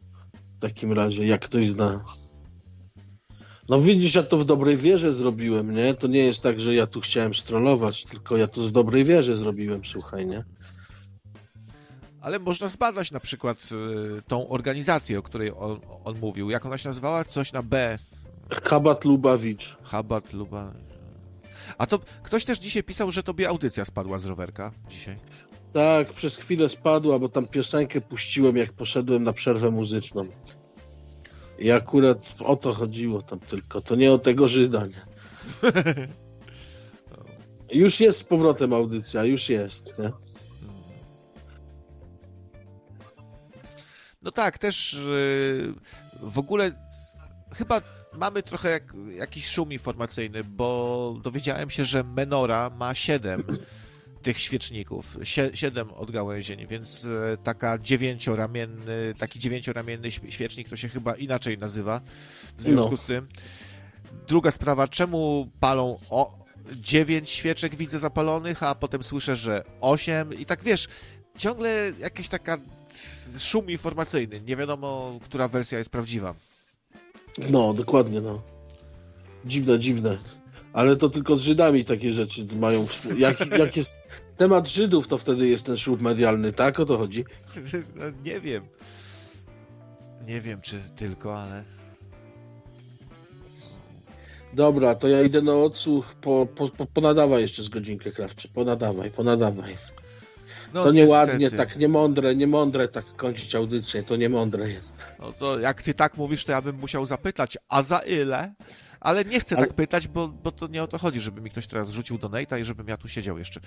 W takim razie, jak ktoś zna. No widzisz, ja to w dobrej wierze zrobiłem, nie? To nie jest tak, że ja tu chciałem strollować, tylko ja to w dobrej wierze zrobiłem, słuchaj, nie?
Ale można zbadać na przykład y, tą organizację, o której on, on mówił. Jak ona się nazywała? Coś na B.
Kabat Lubawicz.
Habat, Luba. A to ktoś też dzisiaj pisał, że tobie audycja spadła z rowerka dzisiaj.
Tak, przez chwilę spadła, bo tam piosenkę puściłem, jak poszedłem na przerwę muzyczną. I akurat o to chodziło tam tylko. To nie o tego Żyda, nie? Już jest z powrotem audycja, już jest, nie?
No tak, też y, w ogóle chyba mamy trochę jak, jakiś szum informacyjny, bo dowiedziałem się, że Menora ma siedem tych świeczników, sie, siedem odgałęzień, więc e, taka dziewięcioramienny, taki dziewięcioramienny świe- świecznik to się chyba inaczej nazywa w związku
No.
z tym. Druga sprawa, czemu palą o dziewięć świeczek widzę zapalonych, a potem słyszę, że osiem i tak wiesz, ciągle jakaś taka szum informacyjny, nie wiadomo, która wersja jest prawdziwa.
No, dokładnie, no. Dziwne, dziwne. Ale to tylko z Żydami takie rzeczy mają. współ- Jak, jak jest temat Żydów, to wtedy jest ten ślub medialny, tak? O to chodzi.
No, nie wiem. Nie wiem, czy tylko, ale.
Dobra, to ja idę na odsłuch, po, po, po, ponadawaj jeszcze z godzinkę, Krawczy. Ponadawaj, ponadawaj.
No,
to nieładnie,
niestety.
tak niemądre, niemądre tak kończyć audycję, to niemądre jest.
No to jak ty tak mówisz, to ja bym musiał zapytać, a za ile? Ale nie chcę
Ale-
tak pytać, bo, bo to nie o to chodzi, żeby mi ktoś teraz rzucił donate'a i żebym ja tu siedział jeszcze.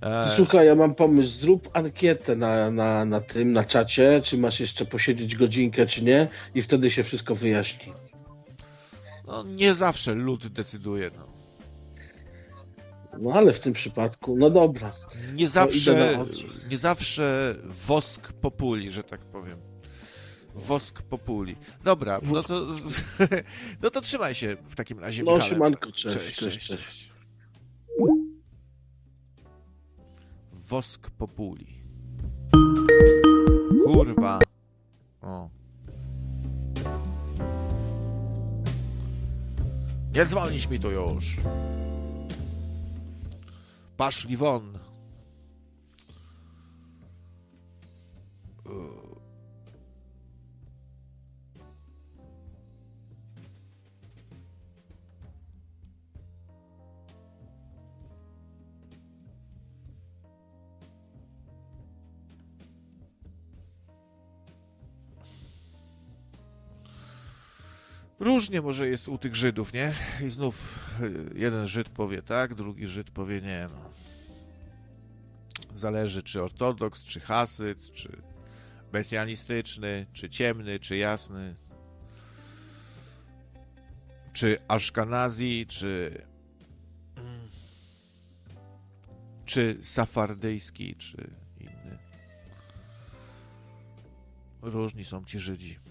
E,
Słuchaj, ja mam pomysł, zrób ankietę na, na, na tym, na czacie, czy masz jeszcze posiedzieć godzinkę, czy nie i wtedy się wszystko wyjaśni.
no, nie zawsze lud decyduje. No.
No ale w tym przypadku, no dobra.
Nie zawsze, nie zawsze wosk populi, że tak powiem. Wosk populi. Dobra, no to, no to trzymaj się w takim razie,
No,
Michale.
siemanko, cześć,
Cześć,
cześć,
cześć,
cześć.
cześć. Wosk populi. Kurwa. O. Nie dzwonić mi tu już. Paszli won. Różnie może jest u tych Żydów, nie? I znów y, jeden Żyd powie tak, drugi Żyd powie nie. No. Zależy, czy ortodoks, czy hasyt, czy mesjanistyczny, czy ciemny, czy jasny, czy aszkanazi, czy mm, czy safardyjski, czy inny. Różni są ci Żydzi.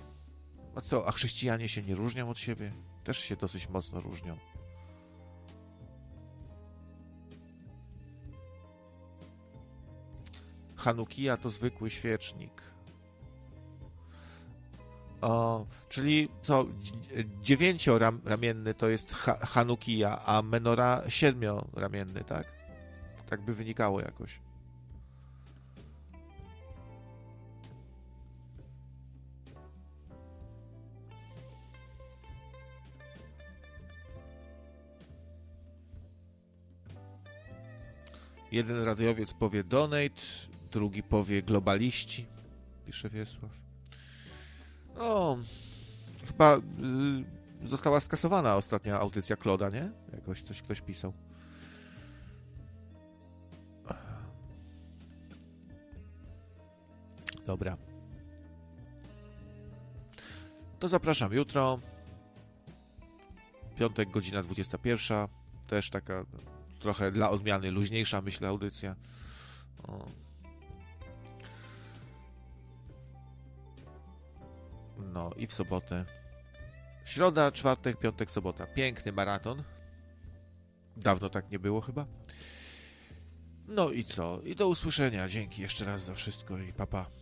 A co, a chrześcijanie się nie różnią od siebie? Też się dosyć mocno różnią. Hanukija to zwykły świecznik. O, czyli co, dz- dziewięcioramienny to jest ha Hanukija, a menora siedmioramienny, tak? Tak by wynikało jakoś. Jeden radiowiec powie donate, drugi powie globaliści, pisze Wiesław. No, chyba y, została skasowana ostatnia audycja Kloda, nie? Jakoś coś ktoś pisał. Dobra. To zapraszam jutro. Piątek, godzina 21. Też taka trochę dla odmiany luźniejsza, myślę, audycja. O. No i w sobotę. Środa, czwartek, piątek, sobota. Piękny maraton. Dawno tak nie było chyba. No i co? I do usłyszenia. Dzięki jeszcze raz za wszystko i papa. Pa.